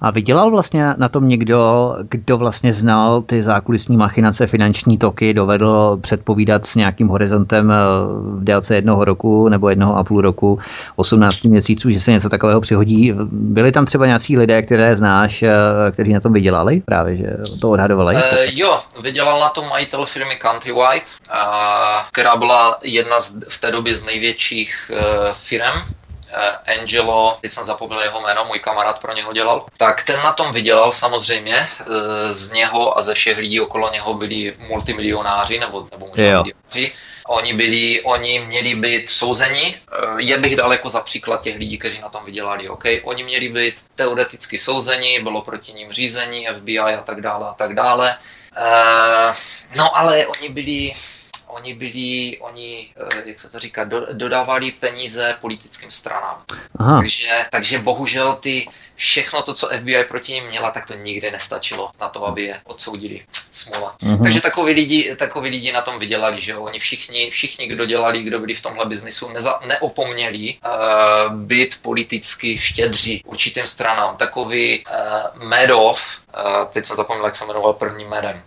A vydělal vlastně na tom někdo, kdo vlastně znal ty zákulisní machinace, finanční toky, dovedl předpovídat s nějakým horizontem eh, v délce jednoho roku nebo jednoho a půl roku, 18 měsíců, že se něco takového přihodí. Byli tam třeba nějací lidé, které znáš, eh, kteří na tom vydělali právě, že to odhadovali? Uh, jo, vydělal na tom majitel firmy Countrywide, která byla jedna z, v té době z největších uh, firm Angelo, teď jsem zapomněl jeho jméno, můj kamarád pro něho dělal, tak ten na tom vydělal samozřejmě, eh, z něho a ze všech lidí okolo něho byli multimilionáři, nebo, nebo možná milionáři. Oni, byli, oni měli být souzeni, eh, je bych daleko za příklad těch lidí, kteří na tom vydělali, OK? Oni měli být teoreticky souzeni, bylo proti ním řízení, FBI a tak dále a tak dále. No ale oni byli oni byli, oni, eh, jak se to říká, do, dodávali peníze politickým stranám. Aha. Takže, takže bohužel ty, všechno to, co FBI proti ním měla, tak to nikdy nestačilo na to, aby je odsoudili. Smula. Mhm. Takže takoví lidi, takoví lidi na tom vydělali, že jo? Oni všichni, všichni, kdo dělali, kdo byli v tomhle biznisu, neza, neopomněli uh, být politicky štědří určitým stranám. Takový uh, Medov, Uh, teď jsem zapomněl, jak se jmenoval prvním medem.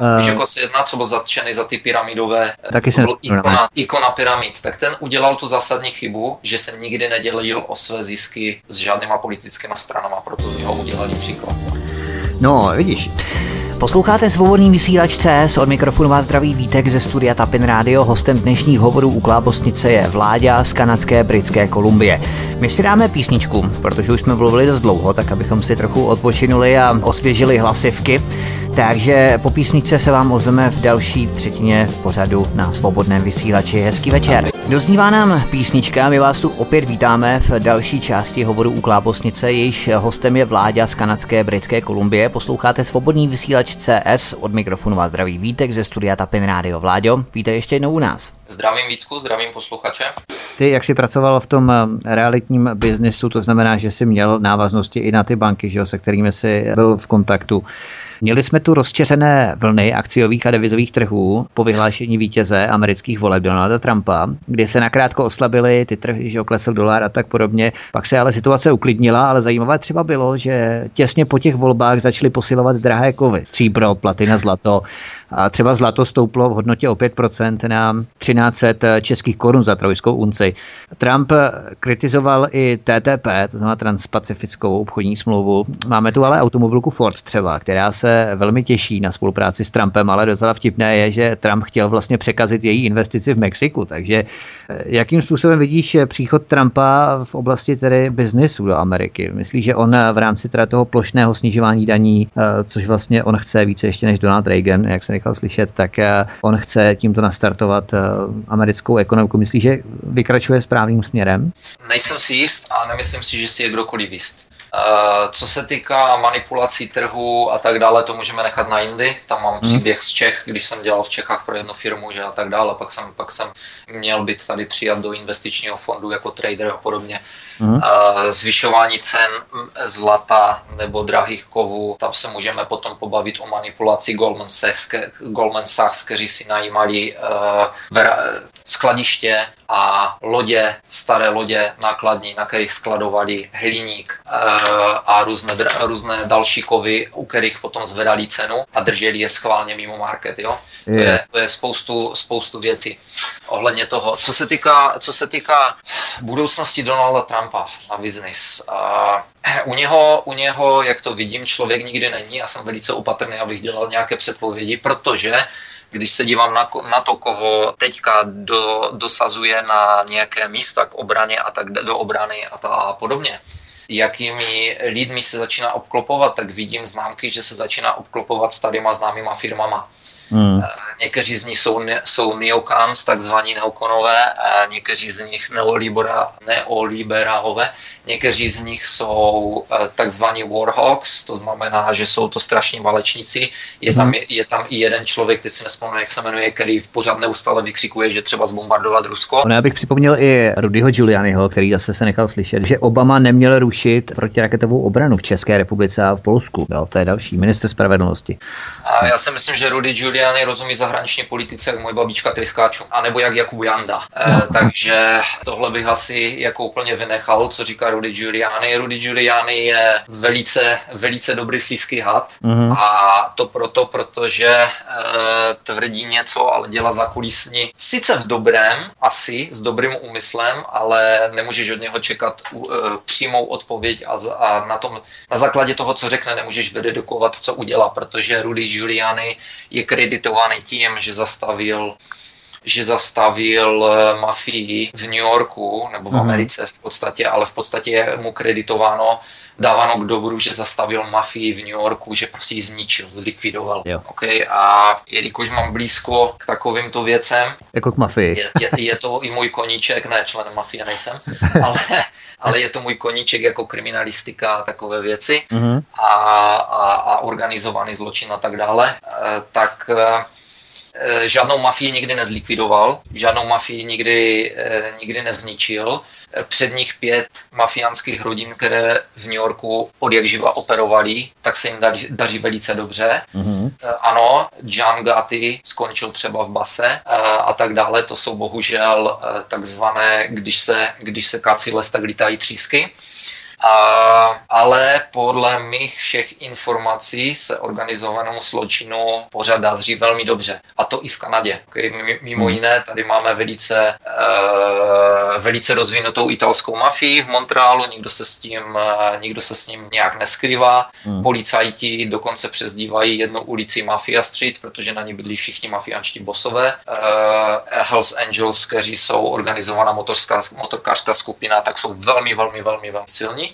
Uh, uh, víš, jako se jedná, co byl zatčený za ty pyramidové, taky jsem ikona, ikona pyramid, tak ten udělal tu zásadní chybu, že se nikdy nedělil o své zisky s žádnýma politickými stranama, proto z něho udělali příklad. No, vidíš. Posloucháte svobodný vysílač CS, od mikrofonu vás zdraví Vítek ze studia Tapin Radio. Hostem dnešních hovorů u Klábosnice je Vláďa z kanadské Britské Kolumbie. My si dáme písničku, protože už jsme mluvili dost dlouho, tak abychom si trochu odpočinuli a osvěžili hlasivky. Takže po písničce se vám ozveme v další třetině v pořadu na svobodném vysílači. Hezký večer. Doznívá nám písnička, my vás tu opět vítáme v další části hovoru u Klábosnice, jejíž hostem je Vláďa z kanadské Britské Kolumbie. Posloucháte svobodný vysílač CS, od mikrofonu vás zdraví Vítek ze studia Tapin Radio. Vláďo, víte ještě jednou u nás. Zdravím Vítku, zdravím posluchače. Ty, jak jsi pracoval v tom eh, realitním biznesu, to znamená, že jsi měl návaznosti i na ty banky, že jo, se kterými jsi byl v kontaktu. Měli jsme tu rozčeřené vlny akciových a devizových trhů po vyhlášení vítěze amerických voleb Donalda Trumpa, kdy se nakrátko oslabily ty trhy, že oklesl dolar a tak podobně. Pak se ale situace uklidnila, ale zajímavé třeba bylo, že těsně po těch volbách začaly posilovat drahé kovy. Stříbro, platina, zlato. A třeba zlato stouplo v hodnotě o 5% na 1300 českých korun za trojskou unci. Trump kritizoval i TTP, to znamená transpacifickou obchodní smlouvu. Máme tu ale automobilku Ford třeba, která se velmi těší na spolupráci s Trumpem, ale docela vtipné je, že Trump chtěl vlastně překazit její investici v Mexiku. Takže eh, jakým způsobem vidíš příchod Trumpa v oblasti tedy biznesu do Ameriky? Myslíš, že on v rámci teda toho plošného snižování daní, eh, což vlastně on chce více ještě než Donald Reagan, jak se nechal slyšet, tak eh, on chce tímto nastartovat eh, americkou ekonomiku. Myslíš, že vykračuje správným směrem? Nejsem si jist a nemyslím si, že si je kdokoliv jist. Eh, co se týká manipulací trhu a tak dále, to můžeme nechat na jindy. Tam mám hmm. příběh z Čech, když jsem dělal v Čechách pro jednu firmu, že a tak dále. Pak jsem, pak jsem měl být tady přijat do investičního fondu jako trader a podobně. Mm. Zvyšování cen zlata nebo drahých kovů, tam se můžeme potom pobavit o manipulaci Goldman Sachs, Goldman Sachs kteří si najímali uh, skladiště a lodě, staré lodě nákladní, na kterých skladovali hliník uh, a různé, různé další kovy, u kterých potom zvedali cenu a drželi je schválně mimo market. Jo? To, je, to je spoustu, spoustu věcí ohledně toho. Co se týká, co se týká budoucnosti Donalda Trumpa na biznis, u něho, u něho, jak to vidím, člověk nikdy není. Já jsem velice opatrný, abych dělal nějaké předpovědi, protože když se dívám na, na to, koho teďka do, dosazuje na nějaké místa k obraně a tak do obrany a, ta, a podobně, jakými lidmi se začíná obklopovat, tak vidím známky, že se začíná obklopovat starýma známýma firmama. Hmm. Eh, někteří z nich jsou, jsou neokans, takzvaní neokonové, a někteří z nich neolibera, neoliberálové, někteří z nich jsou eh, takzvaní warhawks, to znamená, že jsou to strašní valečníci. Je tam, je, hmm. je tam i jeden člověk, teď si nespomínám, jak se jmenuje, který pořád neustále vykřikuje, že třeba zbombardovat Rusko. No, já bych připomněl i Rudyho Giulianiho, který zase se nechal slyšet, že Obama neměl rušit protiraketovou obranu v České republice a v Polsku. Jo, to je další minister spravedlnosti. A já si myslím, že Rudy Giuliani rozumí zahraniční politice jak můj babička Tryskáčů, anebo jak Jakub Janda. E, takže tohle bych asi jako úplně vynechal, co říká Rudy Giuliani. Rudy Giuliani je velice, velice dobrý slízký had mm-hmm. a to proto, protože e, tvrdí něco, ale dělá za kulisní. Sice v dobrém, asi s dobrým úmyslem, ale nemůžeš od něho čekat e, přímou odpověď a, a na, tom, na základě toho, co řekne, nemůžeš vededukovat, co udělá, protože Rudy Giuliani je kreditovaný tím, že zastavil že zastavil eh, mafii v New Yorku nebo v mhm. Americe v podstatě, ale v podstatě je mu kreditováno, dáváno k dobru, že zastavil mafii v New Yorku, že prostě ji zničil, zlikvidoval. Jo. Okay, a jelikož mám blízko k takovýmto věcem, jako k mafii. Je, je, je to i můj koníček, ne, člen mafie nejsem, ale, ale je to můj koníček jako kriminalistika a takové věci mm-hmm. a, a, a organizovaný zločin a tak dále, eh, tak eh, žádnou mafii nikdy nezlikvidoval, žádnou mafii nikdy, eh, nikdy nezničil. Eh, Předních pět mafiánských rodin, které v New Yorku od jak živa operovali, tak se jim daří, daří velice dobře. Mm-hmm. Ano, John Gatti skončil třeba v base a tak dále. To jsou bohužel takzvané, když se, když se kácí les, tak lítají třísky. A, ale podle mých všech informací se organizovanému zločinu pořád daří velmi dobře. A to i v Kanadě. Mimo hmm. jiné, tady máme velice uh, velice rozvinutou italskou mafii v Montrealu, nikdo se s tím, nikdo se s ním nějak neskrývá. Hmm. Policajti dokonce přezdívají jednu ulici Mafia Street, protože na ní bydlí všichni mafiánští bosové. Hells Angels, kteří jsou organizovaná motorská, motorkářská skupina, tak jsou velmi, velmi, velmi, velmi silní.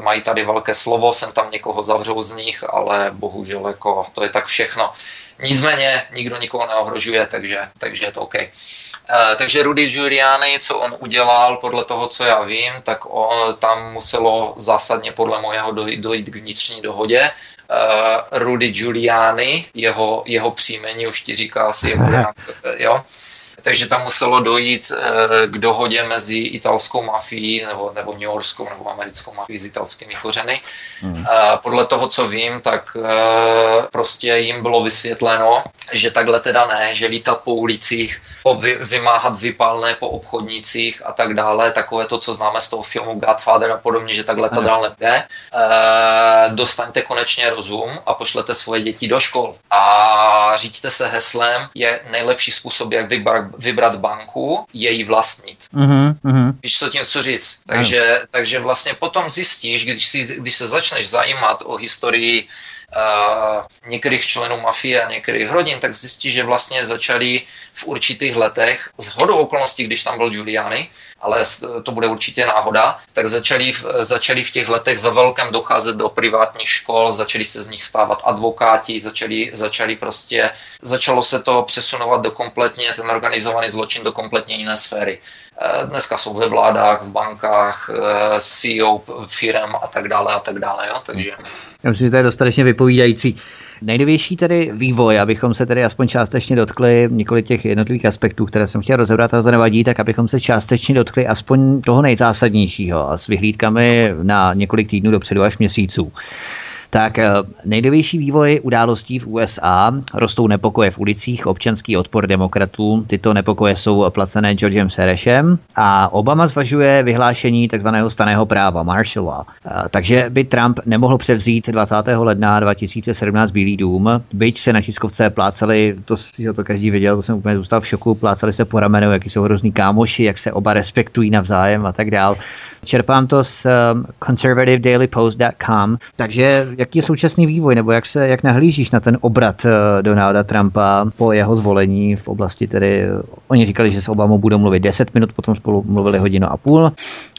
Mají tady velké slovo, jsem tam někoho zavřou z nich, ale bohužel jako to je tak všechno. Nicméně nikdo nikoho neohrožuje, takže, takže je to OK. Uh, takže Rudy Giuliani, co on udělal, podle toho, co já vím, tak on, tam muselo zásadně podle mojeho dojít, dojít k vnitřní dohodě. Uh, Rudy Giuliani, jeho, jeho příjmení už ti říká asi, jak, jo, takže tam muselo dojít eh, k dohodě mezi italskou mafií nebo, nebo New Yorkskou nebo americkou mafií s italskými kořeny. Hmm. Podle toho, co vím, tak eh, prostě jim bylo vysvětleno, že takhle teda ne, že lítat po ulicích, po vy, vymáhat vypálné po obchodnících a tak dále, takové to, co známe z toho filmu Godfather a podobně, že takhle to dál nejde. Dostaňte konečně rozum a pošlete svoje děti do škol. A říďte se heslem, je nejlepší způsob, jak vybrat vybrat banku, její vlastnit. Mm-hmm. Víš, co tím chci říct? Takže, takže vlastně potom zjistíš, když, si, když se začneš zajímat o historii uh, některých členů mafie a některých rodin, tak zjistíš, že vlastně začali v určitých letech, z hodou okolností, když tam byl Giuliani, ale to bude určitě náhoda, tak začali, začali v těch letech ve velkém docházet do privátních škol, začali se z nich stávat advokáti, začali, začali prostě, začalo se to přesunovat do kompletně, ten organizovaný zločin do kompletně jiné sféry. Eh, dneska jsou ve vládách, v bankách, eh, CEO firm a tak dále a tak dále, jo, takže... Já myslím, že to je dostatečně vypovídající. Nejnovější tedy vývoj, abychom se tedy aspoň částečně dotkli několik těch jednotlivých aspektů, které jsem chtěl rozebrat a to nevadí, tak abychom se částečně dotkli aspoň toho nejzásadnějšího a s vyhlídkami na několik týdnů dopředu až měsíců. Tak eh, nejnovější vývoj událostí v USA rostou nepokoje v ulicích, občanský odpor demokratů. Tyto nepokoje jsou placené Georgem Serešem a Obama zvažuje vyhlášení tzv. staného práva, martial law. Eh, takže by Trump nemohl převzít 20. ledna 2017 Bílý dům, byť se na tiskovce plácali, to, to každý viděl, to jsem úplně zůstal v šoku, plácali se po ramenu, jaký jsou hrozný kámoši, jak se oba respektují navzájem a tak dál. Čerpám to z um, conservativedailypost.com, takže jaký je současný vývoj, nebo jak se jak nahlížíš na ten obrat uh, Donalda Trumpa po jeho zvolení v oblasti tedy, oni říkali, že s Obamou budou mluvit 10 minut, potom spolu mluvili hodinu a půl.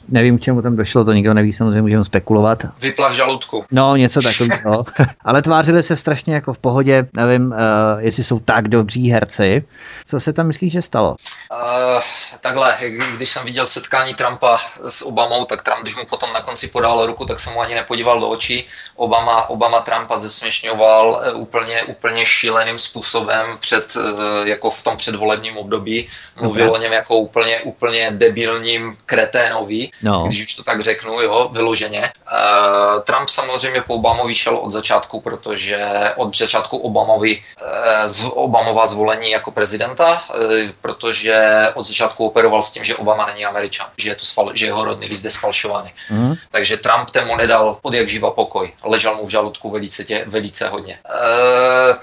Nevím, k čemu tam došlo, to nikdo neví, samozřejmě můžeme spekulovat. Vyplach žaludku. No, něco takového. Ale tvářili se strašně jako v pohodě, nevím, uh, jestli jsou tak dobří herci. Co se tam myslíš, že stalo? Uh, takhle, když jsem viděl setkání Trumpa s Obamou, tak Trump, když mu potom na konci podal ruku, tak jsem mu ani nepodíval do očí. Obama, Obama Trumpa zesměšňoval eh, úplně, úplně šíleným způsobem před, jako v tom předvolebním období. Mluvil okay. o něm jako úplně, úplně debilním kreténovi no. když už to tak řeknu, jo, vyloženě. Uh, Trump samozřejmě po Obamovi šel od začátku, protože od začátku Obamovi, uh, Obamova zvolení jako prezidenta, uh, protože od začátku operoval s tím, že Obama není Američan, že, je to sfal, že jeho rodný list je sfalšovaný. Mm. Takže Trump temu nedal od jak živa pokoj. Ležel mu v žaludku velice, tě, velice hodně. Uh,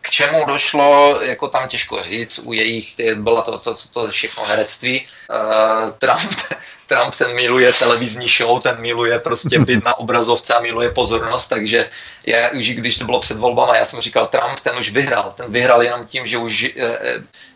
k čemu došlo, jako tam těžko říct, u jejich, bylo to, to, to všechno herectví. Uh, Trump, Trump ten miluje televizní show, ten miluje prostě být na obrazovce a miluje pozornost, takže je, už když to bylo před volbama, já jsem říkal, Trump ten už vyhrál, ten vyhrál jenom tím, že už uh,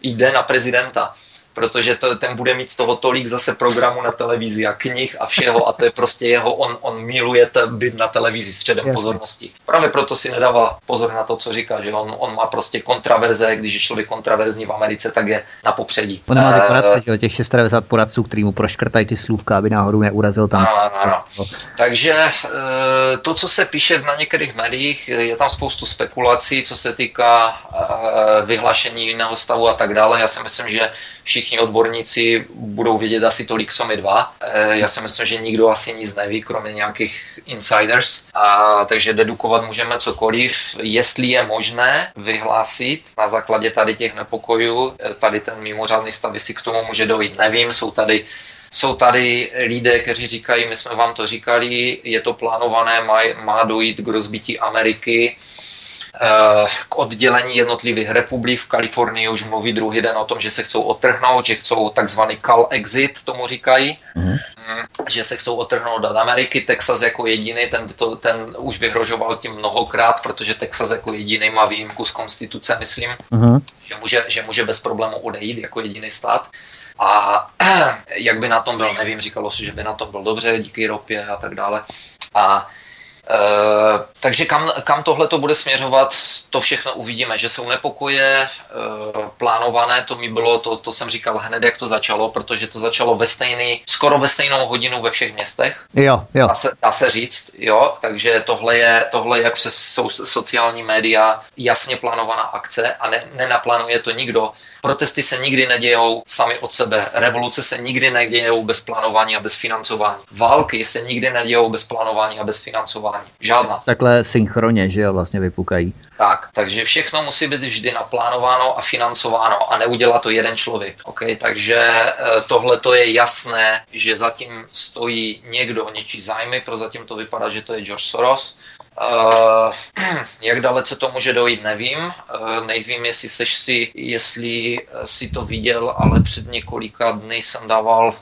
jde na prezidenta protože to, ten bude mít z toho tolik zase programu na televizi a knih a všeho a to je prostě jeho, on, on miluje být na televizi středem Jasně. pozornosti. Právě proto si nedává pozor na to, co říká, že on, on má prostě kontraverze, když je člověk kontraverzní v Americe, tak je na popředí. On má uh, poradce, že těch 690 poradců, který mu proškrtají ty slůvka, aby náhodou neurazil tam. Ano, ano, ano. Takže uh, to, co se píše na některých médiích, je tam spoustu spekulací, co se týká uh, vyhlášení jiného stavu a tak dále. Já si myslím, že všichni všichni odborníci budou vědět asi tolik, co my dva. Eh, já si myslím, že nikdo asi nic neví, kromě nějakých insiders, a, takže dedukovat můžeme cokoliv. Jestli je možné vyhlásit na základě tady těch nepokojů, eh, tady ten mimořádný stav, jestli k tomu může dojít, nevím, jsou tady jsou tady lidé, kteří říkají, my jsme vám to říkali, je to plánované, má, má dojít k rozbití Ameriky k oddělení jednotlivých republik. V Kalifornii už mluví druhý den o tom, že se chcou otrhnout, že chcou takzvaný call exit, tomu říkají, mm-hmm. že se chcou otrhnout od Ameriky. Texas jako jediný, ten, to, ten už vyhrožoval tím mnohokrát, protože Texas jako jediný má výjimku z konstituce, myslím, mm-hmm. že, může, že může bez problému odejít jako jediný stát. A jak by na tom byl, nevím, říkalo se, že by na tom byl dobře díky ropě a tak dále. A takže kam, kam tohle to bude směřovat, to všechno uvidíme. Že jsou nepokoje uh, plánované, to mi bylo, to, to jsem říkal hned, jak to začalo, protože to začalo ve stejný, skoro ve stejnou hodinu ve všech městech. Jo, jo. Dá se, dá se říct, jo, takže tohle je, tohle je přes sociální média jasně plánovaná akce a ne, nenaplánuje to nikdo. Protesty se nikdy nedějou sami od sebe, revoluce se nikdy nedějou bez plánování a bez financování. Války se nikdy nedějou bez plánování a bez financování. Žádná. Takhle synchronně, že jo, vlastně vypukají. Tak, takže všechno musí být vždy naplánováno a financováno a neudělá to jeden člověk. Okay? Takže eh, tohle to je jasné, že zatím stojí někdo, něčí zájmy, prozatím to vypadá, že to je George Soros. Uh, jak dalece to může dojít, nevím. Uh, nevím, jestli seš si, jestli si to viděl, ale před několika dny jsem dával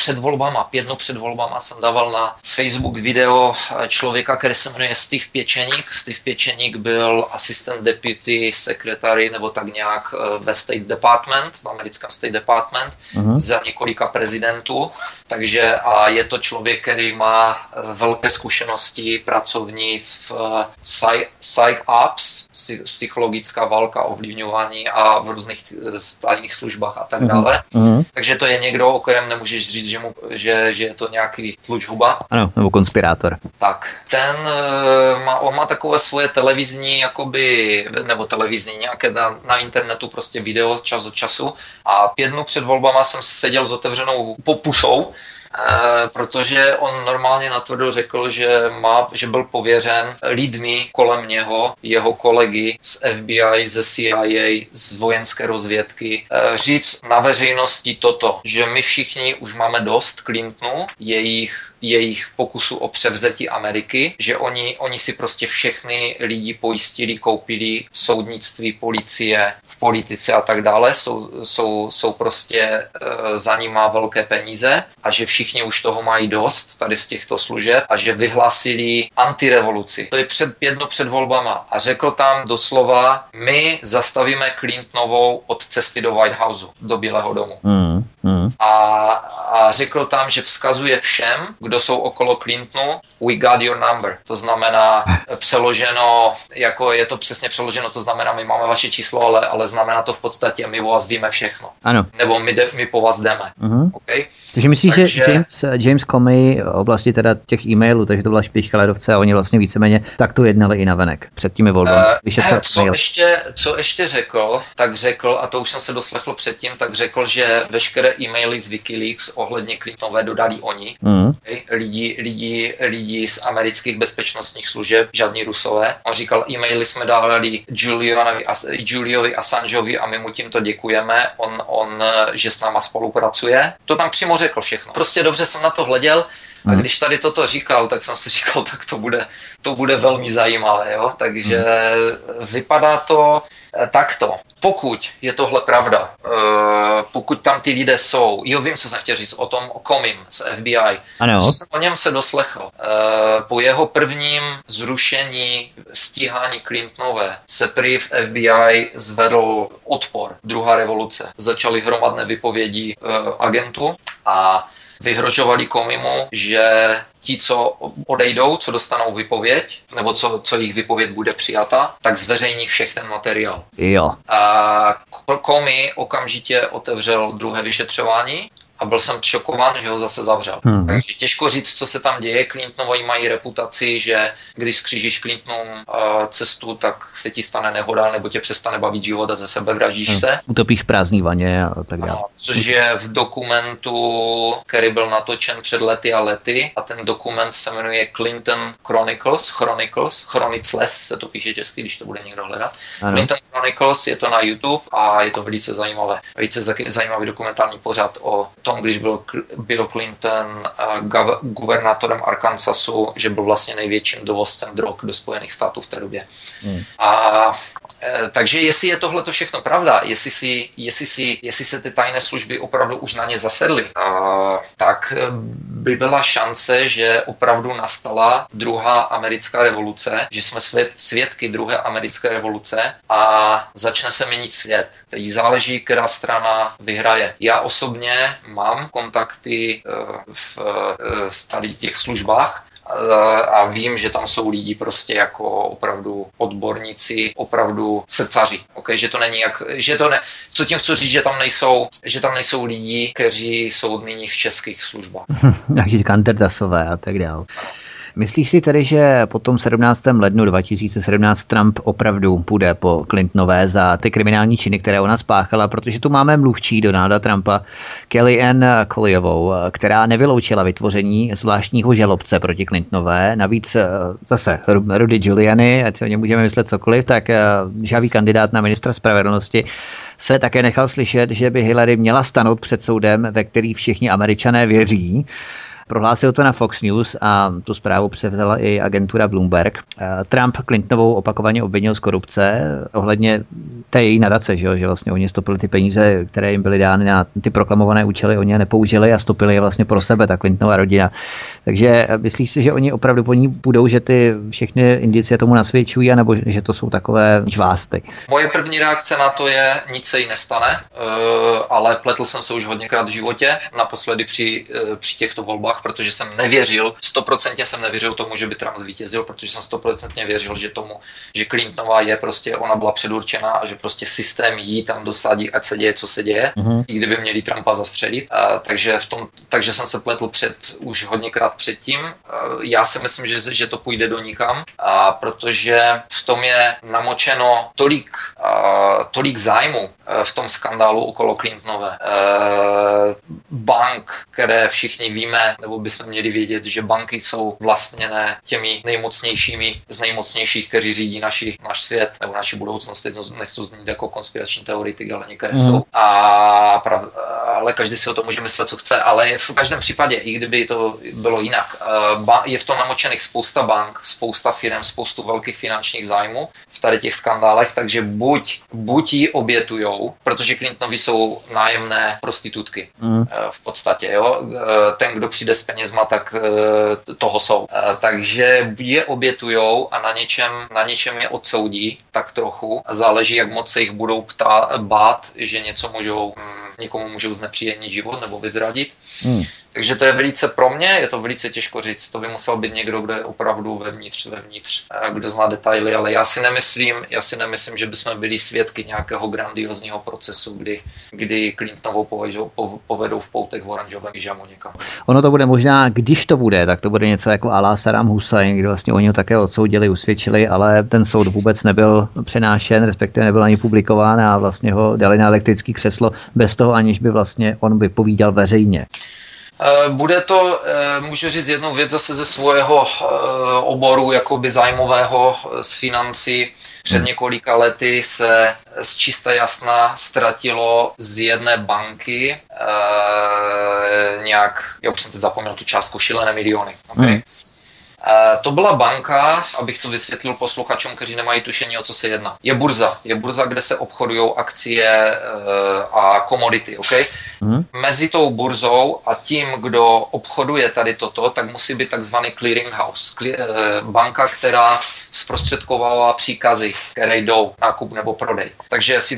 před volbama, pět dnů před volbama jsem dával na Facebook video člověka, který se jmenuje Steve Pěčeník. Steve Pěčeník byl asistent deputy secretary nebo tak nějak eh, ve State Department, v americkém State Department, uh-huh. za několika prezidentů. Takže a je to člověk, který má eh, velké zkušenosti pracovní v uh, psych ops, psychologická válka, ovlivňování a v různých tajných službách a tak mhm. dále. Uh-huh. Takže to je někdo, o kterém nemůžeš říct, že, mu, že, že je to nějaký tluč huba. Ano, nebo konspirátor. Tak, ten eh, má, on má takové svoje televizní, jakoby, nebo televizní, nějaké na, na internetu prostě video čas od času a pět dnů před volbama jsem seděl s otevřenou popusou protože on normálně natvrdo řekl, že, má, že byl pověřen lidmi kolem něho, jeho kolegy z FBI, ze CIA, z vojenské rozvědky, eh, říct na veřejnosti toto, že my všichni už máme dost Clintonu, jejich jejich pokusu o převzetí Ameriky, že oni, oni si prostě všechny lidi pojistili, koupili soudnictví, policie, v politice a tak dále, jsou, jsou, jsou prostě e, za nima velké peníze a že všichni už toho mají dost tady z těchto služeb a že vyhlásili antirevoluci. To je před, jedno před volbama a řekl tam doslova, my zastavíme Clintonovou od cesty do White Houseu, do Bílého domu. Mm, mm. A, a řekl tam, že vzkazuje všem, kdo jsou okolo Clintonu, we got your number. To znamená přeloženo, jako je to přesně přeloženo, to znamená, my máme vaše číslo, ale, ale znamená to v podstatě, my o vás víme všechno. Ano. Nebo my, de, my po vás jdeme. Uh-huh. Okay? Takže myslíš, takže... že James, James Comey v oblasti teda těch e-mailů, takže to byla špička ledovce a oni vlastně víceméně tak to jednali i na venek před těmi volbami. Uh, co, ještě, co ještě řekl, tak řekl, a to už jsem se doslechl předtím, tak řekl, že veškeré e-maily z Wikileaks ohledně Clintonové dodali oni. Uh-huh. Okay? Lidi, lidi, lidi z amerických bezpečnostních služeb, žádní rusové. On říkal, e-maily jsme dali Giuliovi, Giuliovi Assangeovi a my mu tímto děkujeme, on, on, že s náma spolupracuje. To tam přímo řekl všechno. Prostě dobře jsem na to hleděl, a hmm. když tady toto říkal, tak jsem si říkal, tak to bude, to bude velmi zajímavé. Jo? Takže hmm. vypadá to eh, takto. Pokud je tohle pravda, eh, pokud tam ty lidé jsou, jo, vím, co jsem chtěl říct o tom o Komim z FBI, ano. co jsem o něm se doslechl. Eh, po jeho prvním zrušení stíhání Clintonové se prý v FBI zvedl odpor, druhá revoluce. Začaly hromadné vypovědi agentů a vyhrožovali Komimu, že ti, co odejdou, co dostanou vypověď, nebo co, co jich vypověď bude přijata, tak zveřejní všech ten materiál. Jo. A Komi okamžitě otevřel druhé vyšetřování a byl jsem šokován, že ho zase zavřel. Hmm. Takže těžko říct, co se tam děje. Clintonovi mají reputaci, že když skřížíš Clintonům uh, cestu, tak se ti stane nehoda, nebo tě přestane bavit život a ze sebe vraždíš hmm. se. Utopíš v prázdný vaně a tak dále. což je v dokumentu, který byl natočen před lety a lety a ten dokument se jmenuje Clinton Chronicles, Chronicles, Chronicles se to píše česky, když to bude někdo hledat. Ano. Clinton Chronicles je to na YouTube a je to velice zajímavé. Velice zajímavý dokumentární pořad o tom, potom, když byl Bill Clinton guvernátorem Arkansasu, že byl vlastně největším dovozcem drog do Spojených států v té době. Hmm. A takže jestli je tohle to všechno pravda, jestli, si, jestli, si, jestli se ty tajné služby opravdu už na ně zasedly, tak by byla šance, že opravdu nastala druhá americká revoluce, že jsme svět, svědky druhé americké revoluce a začne se měnit svět. Teď záleží, která strana vyhraje. Já osobně mám kontakty eh, v, eh, v tady těch službách eh, a vím, že tam jsou lidi prostě jako opravdu odborníci, opravdu srdcaři. Okay? Že to není jak, že to ne, co tím chci říct, že tam nejsou, že tam nejsou lidi, kteří jsou nyní v českých službách. Nějaký kanderdasové a tak dále. Myslíš si tedy, že po tom 17. lednu 2017 Trump opravdu půjde po Clintonové za ty kriminální činy, které ona spáchala, protože tu máme mluvčí Donalda Trumpa Kellyanne Colleyovou, která nevyloučila vytvoření zvláštního žalobce proti Clintonové. Navíc eh, zase Rudy Giuliani, ať si o něm můžeme myslet cokoliv, tak eh, žavý kandidát na ministra spravedlnosti se také nechal slyšet, že by Hillary měla stanout před soudem, ve který všichni američané věří. Prohlásil to na Fox News a tu zprávu převzala i agentura Bloomberg. Eh, Trump Clintonovou opakovaně obvinil z korupce ohledně té její nadace, že, že vlastně oni stopili ty peníze, které jim byly dány na ty proklamované účely, oni je nepoužili a stopili je vlastně pro sebe, ta Clintonova rodina. Takže eh, myslíš si, že oni opravdu po ní budou, že ty všechny indicie tomu nasvědčují, anebo že to jsou takové žvásty? Moje první reakce na to je, nic se jí nestane, eh, ale pletl jsem se už hodněkrát v životě, naposledy při, při těchto volbách protože jsem nevěřil, stoprocentně jsem nevěřil tomu, že by Trump zvítězil, protože jsem stoprocentně věřil, že tomu, že Clintonová je prostě, ona byla předurčená a že prostě systém jí tam dosadí, ať se děje, co se děje, mm-hmm. i kdyby měli Trumpa zastřelit. A, takže, v tom, takže jsem se pletl před, už hodněkrát předtím. A, já si myslím, že, že to půjde do nikam, a protože v tom je namočeno tolik, a, tolik zájmu v tom skandálu okolo Clintonové. E, bank, které všichni víme, nebo bychom měli vědět, že banky jsou vlastněné těmi nejmocnějšími z nejmocnějších, kteří řídí naši, naš svět nebo naši budoucnost. Teď nechci znít jako konspirační teoretiky, ale některé mm. jsou. A prav, ale každý si o tom může myslet, co chce. Ale v každém případě, i kdyby to bylo jinak, eh, je v tom namočených spousta bank, spousta firm, spoustu velkých finančních zájmů v tady těch skandálech, takže buď, buď ji obětujou, protože Clintonovi jsou nájemné prostitutky mm. v podstatě. Jo? Eh, ten, kdo přijde s penězma, tak eh, toho jsou. Eh, takže je obětujou a na něčem, na něčem je odsoudí, tak trochu. Záleží, jak moc se jich budou ptát, bát, že něco můžou, hm, někomu můžou znepříjemnit život nebo vyzradit. Hmm. Takže to je velice pro mě, je to velice těžko říct. To by musel být někdo, kdo je opravdu vevnitř, vevnitř, kdo zná detaily, ale já si nemyslím, já si nemyslím, že bychom byli svědky nějakého grandiozního procesu, kdy, kdy Clintonovou povedou, povedou v poutech v oranžovém pyžamu někam. Ono to bude možná, když to bude, tak to bude něco jako Alá Saddam Hussein, kdy vlastně oni ho také odsoudili, usvědčili, ale ten soud vůbec nebyl přenášen, respektive nebyl ani publikován a vlastně ho dali na elektrický křeslo bez toho, aniž by vlastně on vypovídal veřejně. Eh, bude to, eh, můžu říct jednu věc zase ze svého eh, oboru, jakoby zájmového z financí. Před hmm. několika lety se z čista jasna ztratilo z jedné banky nějak, já už jsem teď zapomněl tu částku, šilené miliony. Okay? Hmm. To byla banka, abych to vysvětlil posluchačům, kteří nemají tušení, o co se jedná. Je burza. Je burza, kde se obchodují akcie a komodity. Okay? Hmm. Mezi tou burzou a tím, kdo obchoduje tady toto, tak musí být takzvaný clearinghouse. Eh, banka, která zprostředkovala příkazy, které jdou nákup nebo prodej. Takže si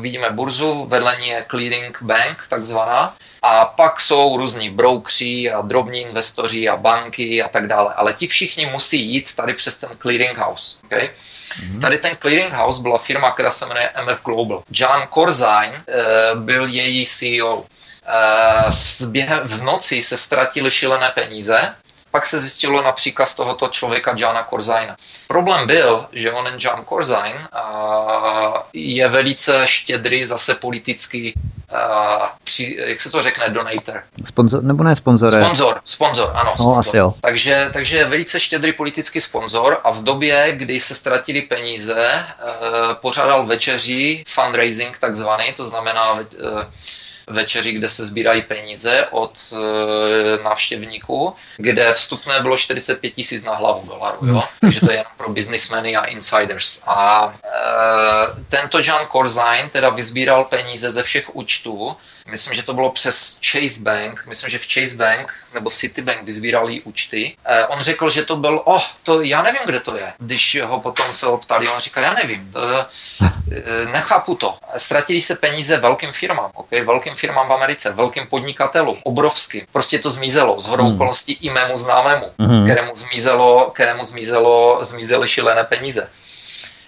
vidíme burzu, vedle ní je clearing bank, takzvaná, a pak jsou různí broukři a drobní investoři a banky a tak dále. Ale ti všichni musí jít tady přes ten clearinghouse. Okay? Mm-hmm. Tady ten clearinghouse byla firma, která se jmenuje MF Global. John Corzine uh, byl její CEO. Uh, během v noci se ztratily šilené peníze pak se zjistilo na příkaz tohoto člověka Jana Corzina. Problém byl, že onen Jan Corzine je velice štědrý zase politicky při, jak se to řekne, donator. Sponzor, nebo ne sponzor? Sponzor, sponzor, ano. No, sponzor. asi jo. Takže, takže je velice štědrý politický sponzor a v době, kdy se ztratili peníze, eh, pořádal večeří, fundraising takzvaný, to znamená eh, večeři, kde se sbírají peníze od e, návštěvníků, kde vstupné bylo 45 tisíc na hlavu dolarů, jo? takže to je jenom pro businessmeny a insiders. A e, tento John Corzine teda vyzbíral peníze ze všech účtů, myslím, že to bylo přes Chase Bank, myslím, že v Chase Bank nebo Citibank vyzbírali účty. E, on řekl, že to byl, oh, to já nevím, kde to je. Když ho potom se ho ptali, on říkal, já nevím, to, e, nechápu to. Ztratili se peníze velkým firmám, okay? velkým firmám v Americe, velkým podnikatelům, obrovským. Prostě to zmizelo, z hodou hmm. okolností i mému známému, hmm. kterému zmizelo, kterému zmizelo, zmizely šilené peníze.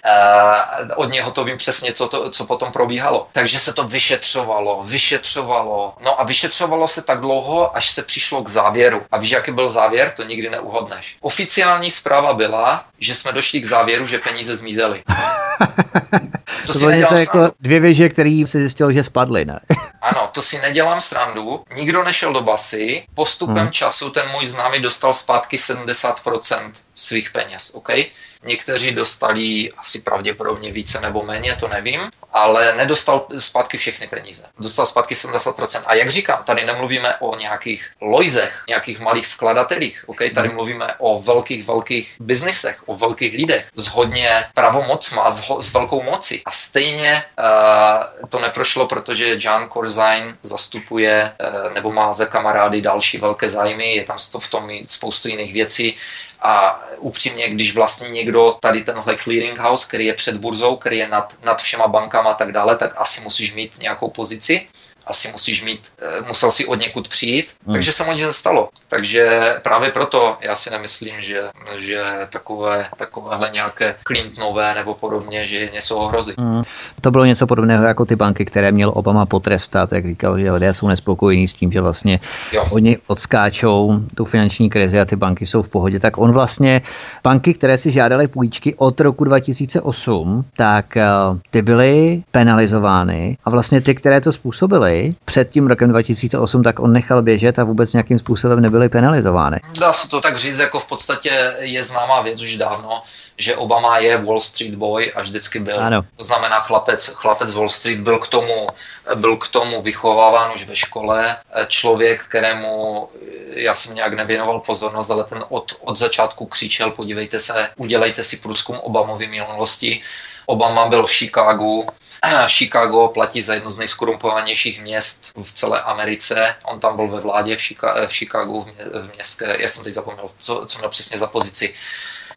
Uh, od něho to vím přesně, co, to, co potom probíhalo. Takže se to vyšetřovalo, vyšetřovalo. No a vyšetřovalo se tak dlouho, až se přišlo k závěru. A víš, jaký byl závěr? To nikdy neuhodneš. Oficiální zpráva byla, že jsme došli k závěru, že peníze zmizely. To, to bylo něco jako dvě věže, které si zjistil, že spadly, ne? ano, to si nedělám srandu. Nikdo nešel do basy. Postupem hmm. času ten můj známý dostal zpátky 70% svých peněz, OK? Někteří dostali asi pravděpodobně více nebo méně, to nevím, ale nedostal zpátky všechny peníze. Dostal zpátky 70%. A jak říkám, tady nemluvíme o nějakých lojzech, nějakých malých vkladatelích, okay? tady mhm. mluvíme o velkých, velkých biznisech, o velkých lidech s hodně pravomocma, s, ho, s velkou mocí. A stejně uh, to neprošlo, protože John Corzine zastupuje uh, nebo má za kamarády další velké zájmy, je tam v tom spoustu jiných věcí a upřímně, když vlastně někdo tady tenhle clearinghouse, který je před burzou, který je nad, nad všema a tak dále, tak asi musíš mít nějakou pozici asi musíš mít, eh, musel si od někud přijít, hmm. takže se mu nic nestalo. Takže právě proto já si nemyslím, že, že takové, takovéhle nějaké Clintonové nebo podobně, že je něco ohrozí. Hmm. To bylo něco podobného jako ty banky, které měl Obama potrestat, jak říkal, že lidé jsou nespokojení s tím, že vlastně jo. oni odskáčou tu finanční krizi a ty banky jsou v pohodě. Tak on vlastně, banky, které si žádaly půjčky od roku 2008, tak eh, ty byly penalizovány a vlastně ty, které to způsobily, před tím rokem 2008, tak on nechal běžet a vůbec nějakým způsobem nebyly penalizovány. Dá se to tak říct, jako v podstatě je známá věc už dávno, že Obama je Wall Street boy a vždycky byl. Ano. To znamená chlapec, chlapec Wall Street byl k tomu, byl k tomu vychováván už ve škole. Člověk, kterému já jsem nějak nevěnoval pozornost, ale ten od, od začátku křičel, podívejte se, udělejte si průzkum Obamovy minulosti Obama byl v Chicagu. Chicago platí za jedno z nejskorumpovanějších měst v celé Americe. On tam byl ve vládě v, v Chicagu, v, mě, v městské, já jsem teď zapomněl, co, co měl přesně za pozici.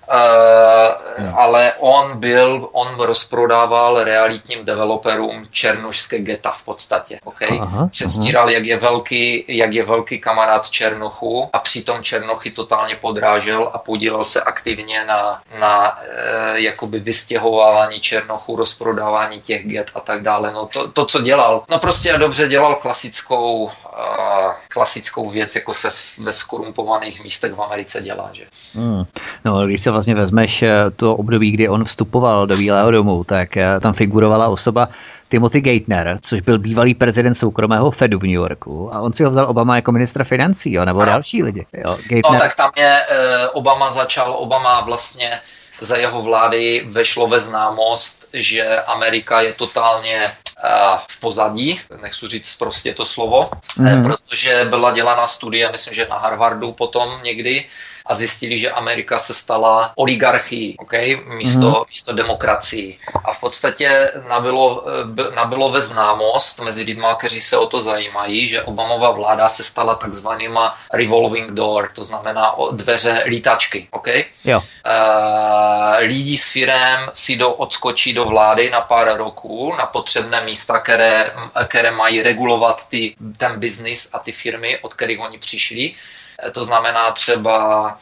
Uh, ale on byl, on rozprodával realitním developerům černošské geta v podstatě. Okay? Aha, Předstíral, aha. Jak, je velký, jak je velký kamarád Černochu a přitom Černochy totálně podrážel a podílel se aktivně na, na uh, jakoby vystěhovávání Černochu, rozprodávání těch get a tak dále. No to, to co dělal, no prostě dobře dělal klasickou, uh, klasickou věc, jako se ve skorumpovaných místech v Americe dělá. Že? Hmm. No, když se vlastně vezmeš eh, to období, kdy on vstupoval do Bílého domu, tak eh, tam figurovala osoba Timothy Geithner, což byl bývalý prezident soukromého Fedu v New Yorku. A on si ho vzal Obama jako ministra financí, jo, nebo ano. další lidi. Jo. Geithner... No tak tam je, uh, Obama začal, Obama vlastně za jeho vlády vešlo ve známost, že Amerika je totálně v pozadí, nechci říct prostě to slovo, mm. protože byla dělána studie, myslím, že na Harvardu potom někdy, a zjistili, že Amerika se stala oligarchií, okay? místo, mm. místo demokracií. A v podstatě nabilo, nabilo ve známost mezi lidmi, kteří se o to zajímají, že Obamova vláda se stala takzvanýma revolving door, to znamená dveře lítačky. Okay? Jo. Uh, lidi s firem si do, odskočí do vlády na pár roků na potřebné místa, které, které mají regulovat ty, ten biznis a ty firmy, od kterých oni přišli. To znamená třeba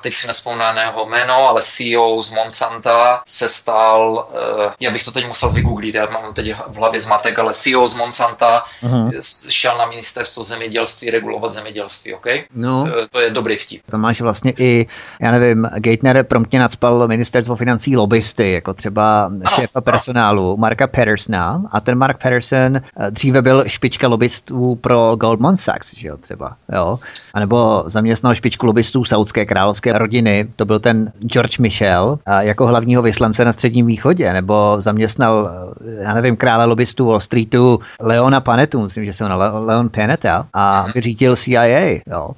teď si nespomínaného jméno, ale CEO z Monsanta se stal, eh, já bych to teď musel vygooglit, já mám teď v hlavě zmatek, ale CEO z Monsanta uh-huh. šel na ministerstvo zemědělství regulovat zemědělství, OK? No. Eh, to je dobrý vtip. Tam máš vlastně i, já nevím, Geithner promptně nadspal ministerstvo financí lobbysty, jako třeba ano, šéfa personálu ano. Marka Pattersona a ten Mark Patterson dříve byl špička lobbystů pro Goldman Sachs, že jo, třeba, jo. anebo zaměstnal špičku lobbystů saudské královské rodiny, to byl ten George Michel, jako hlavního vyslance na Středním východě, nebo zaměstnal, já nevím, krále lobbystů Wall Streetu Leona Panetu, myslím, že se jmenuje Leon Panetta, a mhm. řídil CIA. Jo.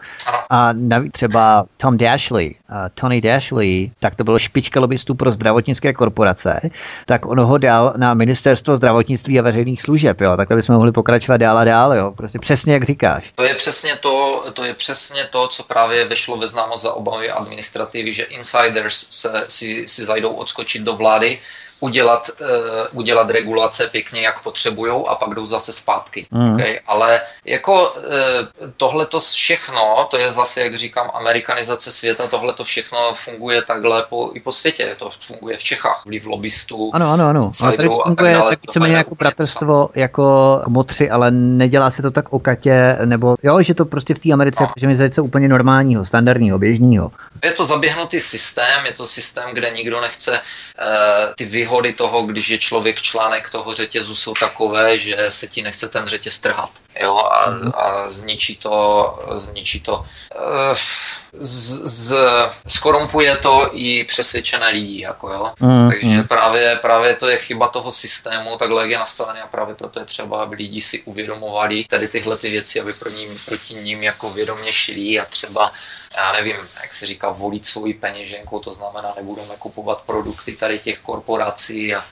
A navíc třeba Tom Dashley, Tony Dashley, tak to byl špička lobbystů pro zdravotnické korporace, tak on ho dal na ministerstvo zdravotnictví a veřejných služeb. Jo. Takhle bychom mohli pokračovat dál a dál. Jo. Prostě přesně jak říkáš. To je přesně to, to je přesně to, co právě vešlo ve známo za obavy administrativy, že insiders se, si, si zajdou odskočit do vlády udělat, uh, udělat regulace pěkně, jak potřebují a pak jdou zase zpátky. Mm. Okay? Ale jako uh, tohle to všechno, to je zase, jak říkám, amerikanizace světa, tohle to všechno funguje takhle po, i po světě. To funguje v Čechách, vliv lobbystů. Ano, ano, ano. Ale tady funguje tak, tak víceméně jako bratrstvo, jako motři, ale nedělá se to tak okatě, nebo jo, že to prostě v té Americe, no. že mi něco úplně normálního, standardního, běžného. Je to zaběhnutý systém, je to systém, kde nikdo nechce uh, ty vyhodnotit výhody toho, když je člověk článek toho řetězu, jsou takové, že se ti nechce ten řetěz trhat. Jo, a, mhm. a zničí to, zničí to. Uh, z, z, skorumpuje to i přesvědčené lidi. Jako jo. Mm, Takže mm. Právě, právě to je chyba toho systému, takhle jak je nastavený a právě proto je třeba, aby lidi si uvědomovali tady tyhle ty věci, aby pro ním, proti ním jako vědomě šli a třeba, já nevím, jak se říká, volit svoji peněženkou, to znamená, nebudeme kupovat produkty tady těch korporací a,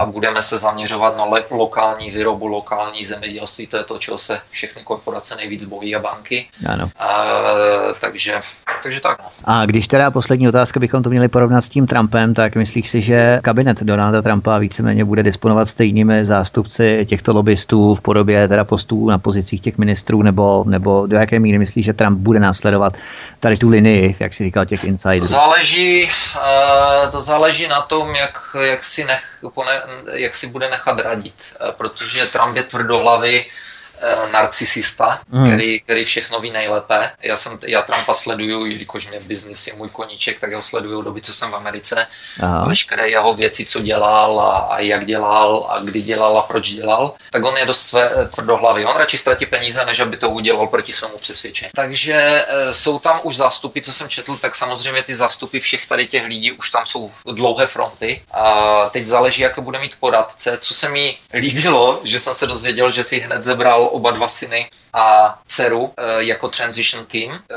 a budeme se zaměřovat na lokální výrobu, lokální zemědělství, to je to, čeho se všechny korporace nejvíc bojí a banky. Ano. A, takže takže tak. No. A když teda poslední otázka bychom to měli porovnat s tím Trumpem, tak myslíš si, že kabinet Donalda Trumpa víceméně bude disponovat stejnými zástupci těchto lobbystů v podobě teda postů na pozicích těch ministrů, nebo, nebo do jaké míry myslíš, že Trump bude následovat tady tu linii, jak si říkal, těch insiderů? To záleží, uh, to záleží na tom, jak, jak, si nech, jak si bude nechat radit, uh, protože Trump je tvrdohlavý, Eh, narcisista, mm. který, který všechno ví nejlépe. Já, jsem, já Trumpa sleduju, jelikož mě biznis je můj koníček, tak ho sleduju doby, co jsem v Americe. Aha. Veškeré jeho věci, co dělal a, a jak dělal a kdy dělal a proč dělal, tak on je dost své eh, tvrdohlavý. On radši ztratí peníze, než aby to udělal proti svému přesvědčení. Takže e, jsou tam už zástupy, co jsem četl, tak samozřejmě ty zástupy všech tady těch lidí už tam jsou dlouhé fronty. A teď záleží, jaké bude mít poradce. Co se mi líbilo, že jsem se dozvěděl, že si hned zebral oba dva syny a dceru eh, jako transition team, eh,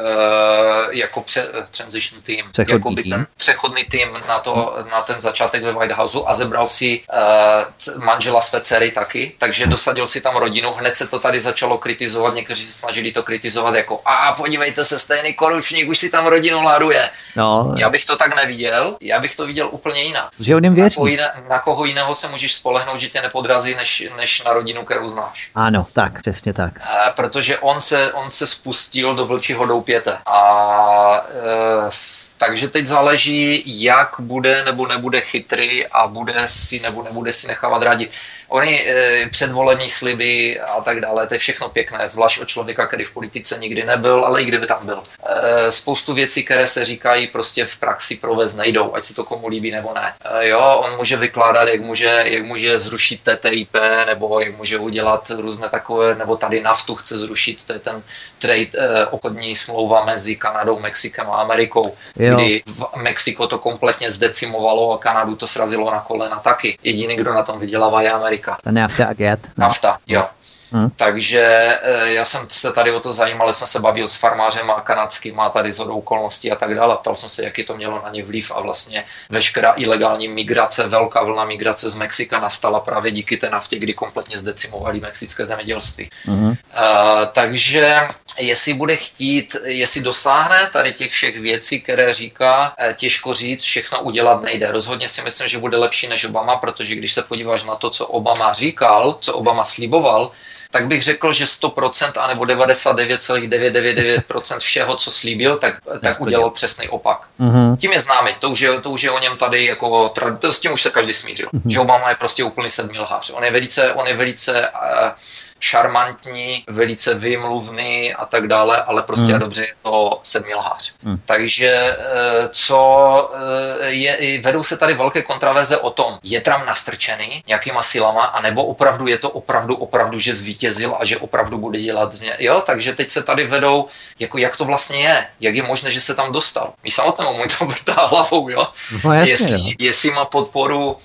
jako pře, eh, transition team, přechodný jako by ten přechodný tým na, to, na ten začátek ve White Houseu a zebral si manžela své dcery taky, takže dosadil si tam rodinu, hned se to tady začalo kritizovat, někteří se snažili to kritizovat jako a podívejte se, stejný korupčník už si tam rodinu láduje. No. Já bych to tak neviděl, já bych to viděl úplně jinak. Že on na, koho jiné, na koho jiného se můžeš spolehnout, že tě nepodrazí, než, než na rodinu, kterou znáš. Ano, tak, přesně tak. E, protože on se, on se spustil do vlčího doupěte. A e, takže teď záleží, jak bude nebo nebude chytrý a bude si nebo nebude si nechávat radit. Oni e, předvolení sliby a tak dále, to je všechno pěkné, zvlášť od člověka, který v politice nikdy nebyl, ale i kdyby tam byl. E, spoustu věcí, které se říkají, prostě v praxi provést nejdou, ať se to komu líbí nebo ne. E, jo, on může vykládat, jak může, jak může zrušit TTIP, nebo jak může udělat různé takové, nebo tady naftu chce zrušit, to je ten trade, e, obchodní smlouva mezi Kanadou, Mexikem a Amerikou, jo. kdy v Mexiko to kompletně zdecimovalo a Kanadu to srazilo na kolena taky. Jediný, kdo na tom vydělává, je Amerika. Amerika. Ta NAFTA agent. No. NAFTA, jo. Hmm. Takže eh, já jsem se tady o to zajímal, jsem se bavil s farmářem a kanadským a tady z okolností a tak dále. Ptal jsem se, jaký to mělo na ně vliv a vlastně veškerá ilegální migrace, velká vlna migrace z Mexika nastala právě díky té naftě, kdy kompletně zdecimovali mexické zemědělství. Hmm. Uh, takže jestli bude chtít, jestli dosáhne tady těch všech věcí, které říká, eh, těžko říct, všechno udělat nejde. Rozhodně si myslím, že bude lepší než Obama, protože když se podíváš na to, co Obama říkal, co Obama sliboval, tak bych řekl, že 100% anebo 99,999% všeho, co slíbil, tak, tak udělal přesný opak. Mm-hmm. Tím je známý, to už je, to už je o něm tady jako, to s tím už se každý smířil, mm-hmm. že Obama je prostě úplný sedmý lhář. On je velice, on je velice uh, šarmantní, velice vymluvný a tak dále, ale prostě mm. dobře je to sedmý lhář. Mm. Takže uh, co uh, je, vedou se tady velké kontraverze o tom, je Trump nastrčený nějakýma silama, anebo opravdu je to opravdu, opravdu, že zvítězí zvítězil a že opravdu bude dělat změ. Jo, takže teď se tady vedou, jako jak to vlastně je, jak je možné, že se tam dostal. My samotnému mu to vrtá hlavou, jo. No, jasně, jestli, jo. jestli má podporu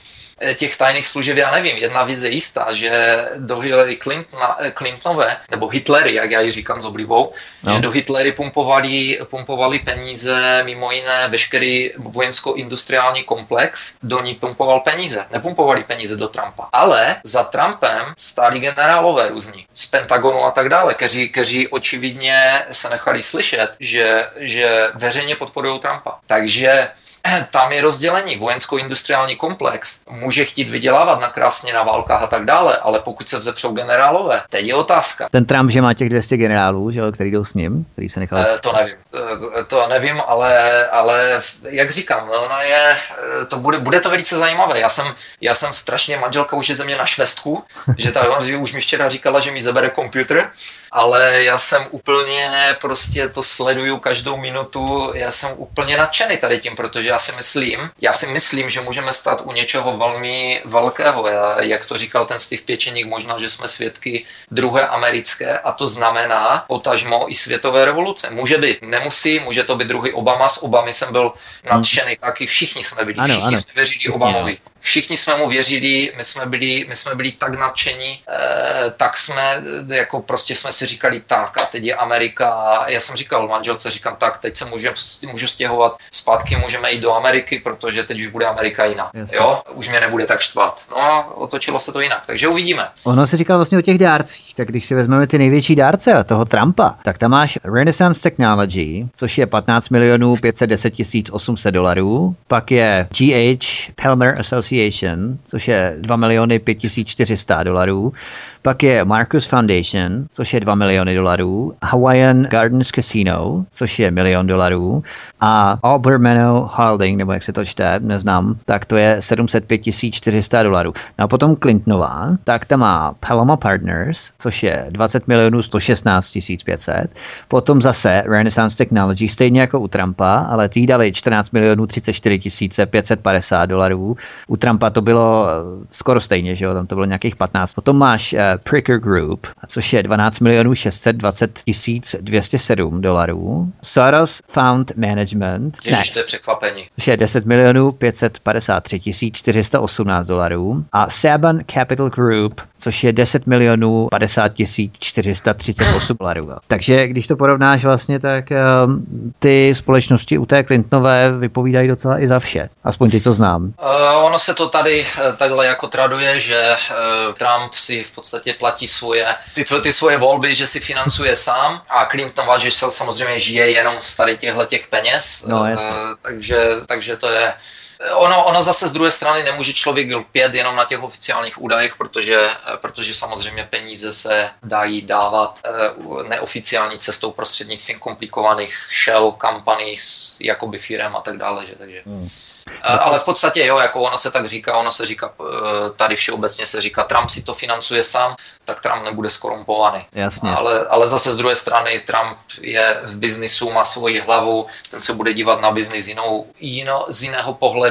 těch tajných služeb, já nevím, jedna věc je jistá, že do Hillary Clintona, eh, Clintonové, nebo Hitlery, jak já ji říkám s oblibou, no. že do Hitlery pumpovali, pumpovali peníze, mimo jiné veškerý vojensko-industriální komplex, do ní pumpoval peníze. Nepumpovali peníze do Trumpa. Ale za Trumpem stáli generálové různí, z Pentagonu a tak dále, kteří, kteří očividně se nechali slyšet, že, že veřejně podporují Trumpa. Takže tam je rozdělení. Vojensko-industriální komplex může chtít vydělávat na krásně na válkách a tak dále, ale pokud se vzepřou generálové, teď je otázka. Ten Trump, že má těch 200 generálů, že jo, který jdou s ním, který se nechal... E, to nevím, e, to nevím, ale, ale jak říkám, no, ono je, eh, to bude, bude to velice zajímavé. Já jsem, já jsem strašně, manželka už je ze mě na švestku, že ta už mi včera říkala, že mi zabere počítač, ale já jsem úplně prostě to sleduju každou minutu, já jsem úplně nadšený tady tím, protože já si myslím, já si myslím, že můžeme stát u něčeho velmi velkého. Já, jak to říkal ten Steve Pěčeník, možná, že jsme svědky druhé americké a to znamená potažmo i světové revoluce. Může být, nemusí, může to být druhý Obama, s Obamy jsem byl nadšený hmm. taky, všichni jsme byli, ano, všichni ano. jsme věřili Obamovi. Všichni jsme mu věřili, my jsme byli, my jsme byli tak nadšení, eh, tak jsme, jako prostě jsme si říkali tak a teď je Amerika. Já jsem říkal manželce, říkám tak, teď se můžu, můžu stěhovat zpátky, můžeme jít do Ameriky, protože teď už bude Amerika jiná. Jasně. Jo, už mě nebude tak štvat. No a otočilo se to jinak, takže uvidíme. Ono se říká vlastně o těch dárcích, tak když si vezmeme ty největší dárce toho Trumpa, tak tam máš Renaissance Technology, což je 15 milionů 510 800 dolarů, pak je GH Palmer Association, což je 2 miliony 5400 dolarů, pak je Marcus Foundation, což je 2 miliony dolarů, Hawaiian Gardens Casino, což je milion dolarů a Albermano Holding, nebo jak se to čte, neznám, tak to je 705 400 dolarů. No a potom Clintonová, tak ta má Paloma Partners, což je 20 milionů 116 500. Potom zase Renaissance Technology, stejně jako u Trumpa, ale ty dali 14 milionů 34 550 dolarů. U Trumpa to bylo skoro stejně, že jo, tam to bylo nějakých 15. Potom máš uh, Pricker Group, což je 12 milionů 620 207 dolarů. Soros Found Management, Ježiš, to je překvapení. Což je 10 milionů 553 418 dolarů. A Saban Capital Group, což je 10 milionů 50 438 dolarů. Takže když to porovnáš vlastně, tak um, ty společnosti u té Clintonové vypovídají docela i za vše. Aspoň ty to znám. Uh, ono se to tady uh, takhle jako traduje, že uh, Trump si v podstatě platí svoje, ty, ty svoje volby, že si financuje sám a Clinton že se samozřejmě žije jenom z tady těchto těch peněz. No, uh, takže, takže to je Ono, ono zase z druhé strany nemůže člověk lpět jenom na těch oficiálních údajích, protože, protože samozřejmě peníze se dají dávat neoficiální cestou prostřednictvím komplikovaných shell companies, jakoby firem a tak dále. Že, takže. Hmm. Ale v podstatě jo, jako ono se tak říká, ono se říká, eh, tady všeobecně se říká, Trump si to financuje sám, tak Trump nebude skorumpovaný. Jasně. Ale, ale zase z druhé strany Trump je v biznisu, má svoji hlavu, ten se bude dívat na biznis jinou, jinou, z jiného pohledu,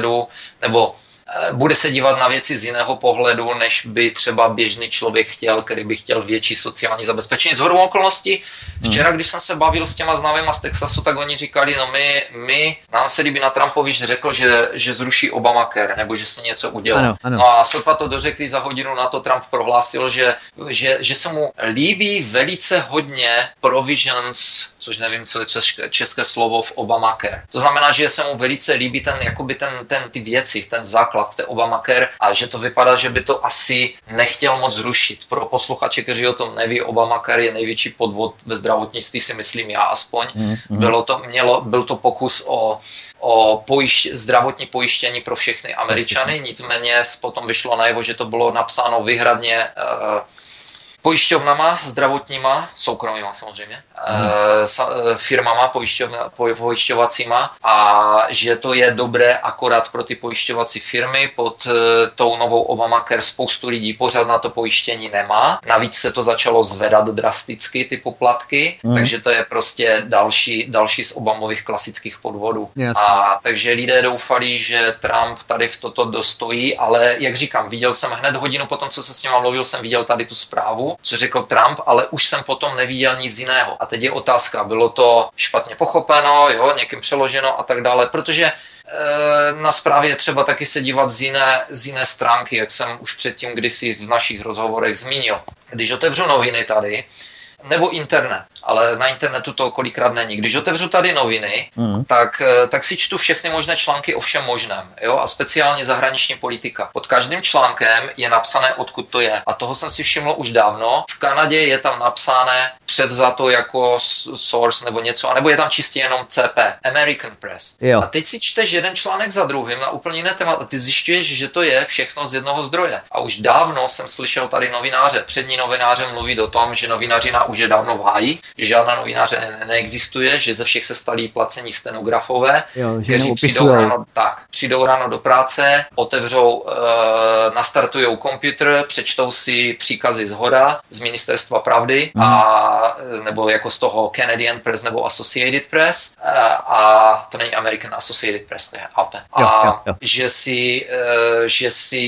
nebo Eh, bude se dívat na věci z jiného pohledu, než by třeba běžný člověk chtěl, který by chtěl větší sociální zabezpečení. Z hodou okolností, včera, když jsem se bavil s těma známýma z Texasu, tak oni říkali, no my, my nám se líbí na Trumpovi, že řekl, že, že zruší Obamacare, nebo že se něco udělá. Ano, ano. No a sotva to dořekli za hodinu na to Trump prohlásil, že, že, že se mu líbí velice hodně provisions, což nevím, co je české slovo v Obamacare. To znamená, že se mu velice líbí ten, jakoby ten, ten, ty věci, ten základ základ té Obamacare a že to vypadá, že by to asi nechtěl moc zrušit. Pro posluchače, kteří o tom neví, Obamacare je největší podvod ve zdravotnictví, si myslím já aspoň. Mm-hmm. Bylo to, mělo, byl to pokus o, o pojišť, zdravotní pojištění pro všechny Američany, nicméně potom vyšlo najevo, že to bylo napsáno vyhradně uh, pojišťovnama zdravotníma, soukromýma samozřejmě, hmm. firmama pojišťovacíma a že to je dobré akorát pro ty pojišťovací firmy. Pod eh, tou novou Obamacare spoustu lidí pořád na to pojištění nemá. Navíc se to začalo zvedat drasticky, ty poplatky, hmm. takže to je prostě další, další z Obamových klasických podvodů. Yes. A takže lidé doufali, že Trump tady v toto dostojí, ale jak říkám, viděl jsem hned hodinu potom, co se s ním mluvil, jsem viděl tady tu zprávu co řekl Trump, ale už jsem potom neviděl nic jiného. A teď je otázka, bylo to špatně pochopeno, jo, někým přeloženo a tak dále, protože Eh, na zprávě je třeba taky se dívat z jiné, z jiné stránky, jak jsem už předtím kdysi v našich rozhovorech zmínil. Když otevřu noviny tady, nebo internet, ale na internetu to kolikrát není. Když otevřu tady noviny, mm. tak, eh, tak si čtu všechny možné články o všem možném, jo, a speciálně zahraniční politika. Pod každým článkem je napsané, odkud to je. A toho jsem si všiml už dávno. V Kanadě je tam napsané převzato jako source nebo něco, anebo je tam čistě jenom CP, American Press. Jo. A teď si čteš jeden článek za druhým na úplně jiné téma a ty zjišťuješ, že to je všechno z jednoho zdroje. A už dávno jsem slyšel tady novináře, přední novináře mluvit o tom, že novinařina už je dávno v háji, že žádná novináře ne- neexistuje, že ze všech se stali placení stenografové, jo, kteří přijdou ráno, tak, přijdou ráno do práce, otevřou, e, nastartují počítač, přečtou si příkazy z hora, z ministerstva pravdy, hmm. a, nebo jako z toho Canadian Press nebo Associated Press, a, e, a to není American Associated Press, to je AP. A jo, jo, jo. že si, e, že si,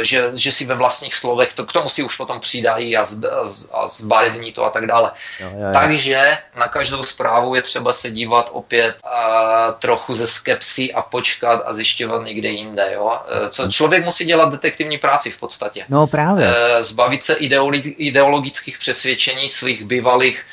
e, že, že si ve vlastních slovech, to k tomu si už potom přidají a, z, a zbarevní to a tak dále. Jo, jo. Takže na každou zprávu je třeba se dívat opět a, trochu ze skepsy a počkat a zjišťovat někde jinde. Jo? E, co člověk musí dělat detektivní práci v podstatě. No právě. E, zbavit se ideologických přesvědčení svých bývalých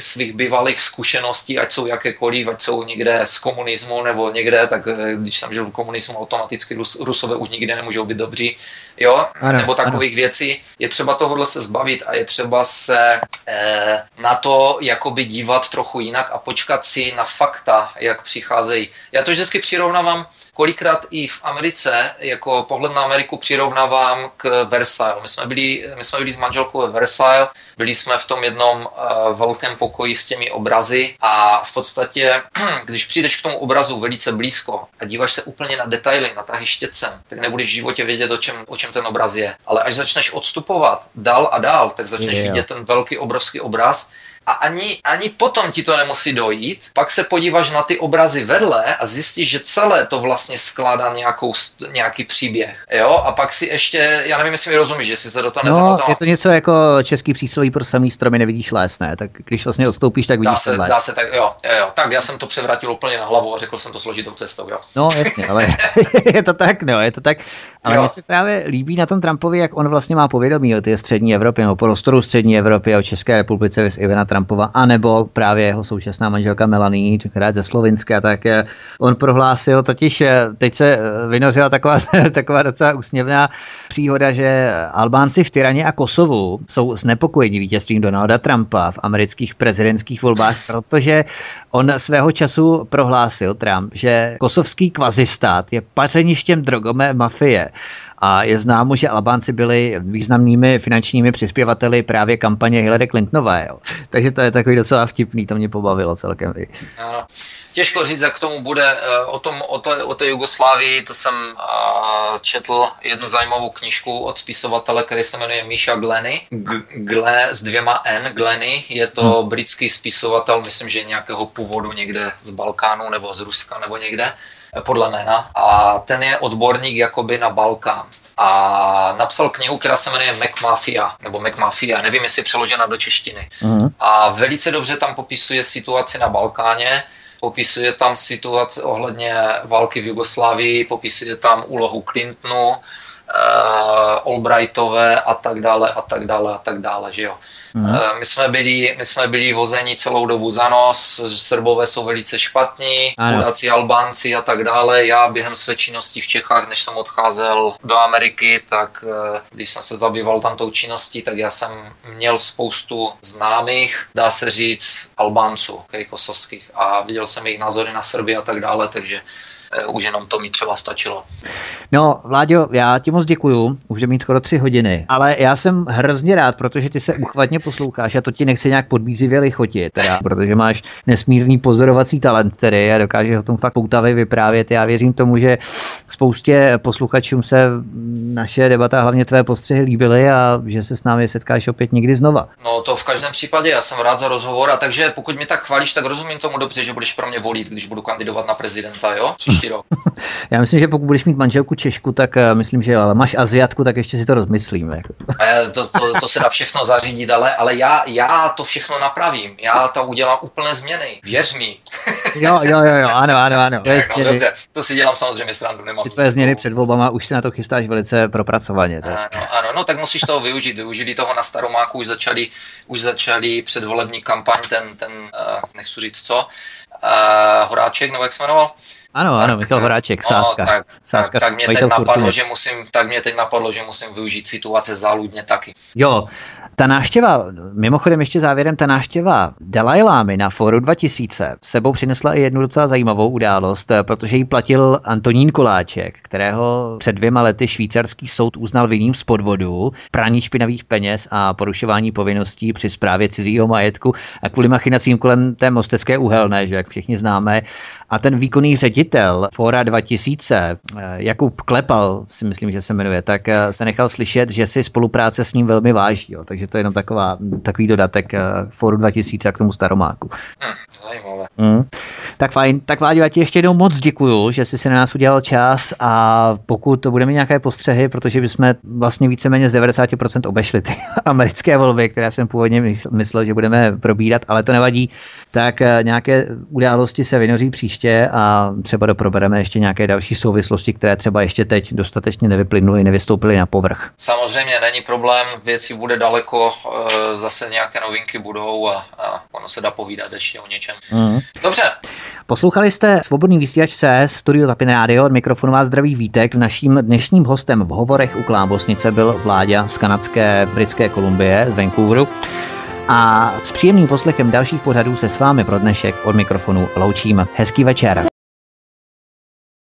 svých bývalých zkušeností, ať jsou jakékoliv, ať jsou někde z komunismu nebo někde, tak e, když jsem žil v komunismu, automaticky Rus, Rusové už nikdy nemůžou být dobří, jo, ano, nebo takových ano. věcí. Je třeba tohohle se zbavit a je třeba se eh, na to jakoby dívat trochu jinak a počkat si na fakta, jak přicházejí. Já to vždycky přirovnávám, kolikrát i v Americe, jako pohled na Ameriku přirovnávám k Versailles. My jsme byli, my jsme byli s manželkou ve Versailles, byli jsme v tom jednom uh, velkém pokoji s těmi obrazy a v podstatě, když přijdeš k tomu obrazu velice blízko a díváš se úplně na detaily, na tahy štětcem, tak nebudeš v životě vědět, o čem, o čem ten obraz je. Ale až začneš odstupovat dál a dál, tak začneš yeah. vidět ten velký obrovský obraz a ani, ani potom ti to nemusí dojít. Pak se podíváš na ty obrazy vedle a zjistíš, že celé to vlastně skládá nějakou, nějaký příběh. Jo? A pak si ještě, já nevím, jestli mi rozumíš, že si se do toho no, je to něco jako český přísloví pro samý stromy nevidíš les, ne? Tak když vlastně odstoupíš, tak vidíš dá se, les. Dá se tak, jo, jo, tak já jsem to převrátil úplně na hlavu a řekl jsem to složitou cestou, jo. No jasně, ale je to tak, no, je to tak. Ale mně se právě líbí na tom Trumpovi, jak on vlastně má povědomí o té střední Evropě, o prostoru střední Evropy, o České republice z Ivana Trumpova, anebo právě jeho současná manželka Melanie, která je ze Slovenska, tak on prohlásil totiž, eh, teď se eh, vynořila taková, taková docela úsměvná příhoda, že Albánci v Tyraně a Kosovu jsou znepokojeni vítězstvím Donalda Trumpa v amerických prezidentských volbách, protože on svého času prohlásil Trump, že kosovský kvazistát je pařeništěm drogové mafie a je známo, že Albánci byli významnými finančními přispěvateli právě kampaně Hillary Clintonové. Jo. Takže to je takový docela vtipný, to mě pobavilo celkem. Ano. Těžko říct, jak k tomu bude. Eh, o, tom, o, té, o té Jugoslávii, to jsem uh, četl jednu zajímavou knížku od spisovatele, který se jmenuje Misha Glenny. Gle s dvěma N, Glenny. Je to hmm. britský spisovatel, myslím, že nějakého původu někde z Balkánu nebo z Ruska nebo někde podle jména, a ten je odborník jakoby na Balkán. A napsal knihu, která se jmenuje Mac Mafia, nebo Mac Mafia, nevím, jestli je přeložena do češtiny. Mm. A velice dobře tam popisuje situaci na Balkáně, popisuje tam situaci ohledně války v Jugoslávii, popisuje tam úlohu Clintonu, uh, Albrightové a tak dále a tak dále a tak dále, že jo. Mm. Uh, my, jsme byli, my jsme byli vozeni celou dobu za nos, Srbové jsou velice špatní, chudáci Albánci a tak dále. Já během své činnosti v Čechách, než jsem odcházel do Ameriky, tak uh, když jsem se zabýval tamtou činností, tak já jsem měl spoustu známých, dá se říct, Albánců, okay, kosovských a viděl jsem jejich názory na Srby a tak dále, takže už jenom to mi třeba stačilo. No, Vláďo, já ti moc děkuju, už je mít skoro tři hodiny, ale já jsem hrozně rád, protože ty se uchvatně posloucháš a to ti nechci nějak podbízivě lichotit, teda, protože máš nesmírný pozorovací talent, který a dokáže o tom fakt poutavě vyprávět. Já věřím tomu, že spoustě posluchačům se naše debata, hlavně tvé postřehy líbily a že se s námi setkáš opět někdy znova. No to v každém případě, já jsem rád za rozhovor a takže pokud mi tak chválíš, tak rozumím tomu dobře, že budeš pro mě volit, když budu kandidovat na prezidenta, jo? Příště příští rok. Já myslím, že pokud budeš mít manželku Češku, tak uh, myslím, že ale máš Aziatku, tak ještě si to rozmyslíme. Jako. to, to, to, se dá všechno zařídit, ale, ale já, já to všechno napravím. Já to udělám úplné změny. Věř mi. jo, jo, jo, jo, ano, ano, ano. To, je no, dobře, to si dělám samozřejmě srandu, nemám. Ty tvoje změny před volbama už se na to chystáš velice propracovaně. Tak. Ano, ano, no tak musíš toho využít. Využili toho na Staromáku, už začali, už začali předvolební kampaň, ten, ten uh, nechci říct co, uh, Horáček, nebo jak se jmenoval? Ano, tak, ano, Michal Horáček, no. No, tak, Sáska tak, tak, mě teď napadlo, že musím, tak mě teď napadlo, že musím využít situace záludně taky. Jo, ta náštěva, mimochodem ještě závěrem, ta náštěva Dalajlámy na Foru 2000 sebou přinesla i jednu docela zajímavou událost, protože ji platil Antonín Koláček, kterého před dvěma lety švýcarský soud uznal vinným z podvodu, praní špinavých peněz a porušování povinností při správě cizího majetku a kvůli machinacím kolem té mostecké uhelné, že jak všichni známe, a ten výkonný ředitel Fora 2000, eh, Jakub Klepal, si myslím, že se jmenuje, tak eh, se nechal slyšet, že si spolupráce s ním velmi váží. Jo. Takže to je jenom taková, takový dodatek eh, Foru 2000 a k tomu staromáku. Hm, zajímavé. Mm. Tak fajn. Tak Vláďo, já ti ještě jednou moc děkuju, že jsi si na nás udělal čas a pokud to budeme nějaké postřehy, protože bychom vlastně víceméně z 90% obešli ty americké volby, které jsem původně myslel, že budeme probírat, ale to nevadí, tak nějaké události se vynoří příště příště a třeba doprobereme ještě nějaké další souvislosti, které třeba ještě teď dostatečně nevyplynuly, nevystoupily na povrch. Samozřejmě není problém, věci bude daleko, e, zase nějaké novinky budou a, a ono se dá povídat ještě o něčem. Mm. Dobře. Poslouchali jste Svobodný vysílač CS, Studio Tapin Radio, od mikrofonu vás zdraví Vítek. Naším dnešním hostem v hovorech u Klábosnice byl Vláďa z kanadské Britské Kolumbie, z Vancouveru. A s příjemným poslechem dalších pořadů se s vámi pro dnešek od mikrofonu loučím. Hezký večer.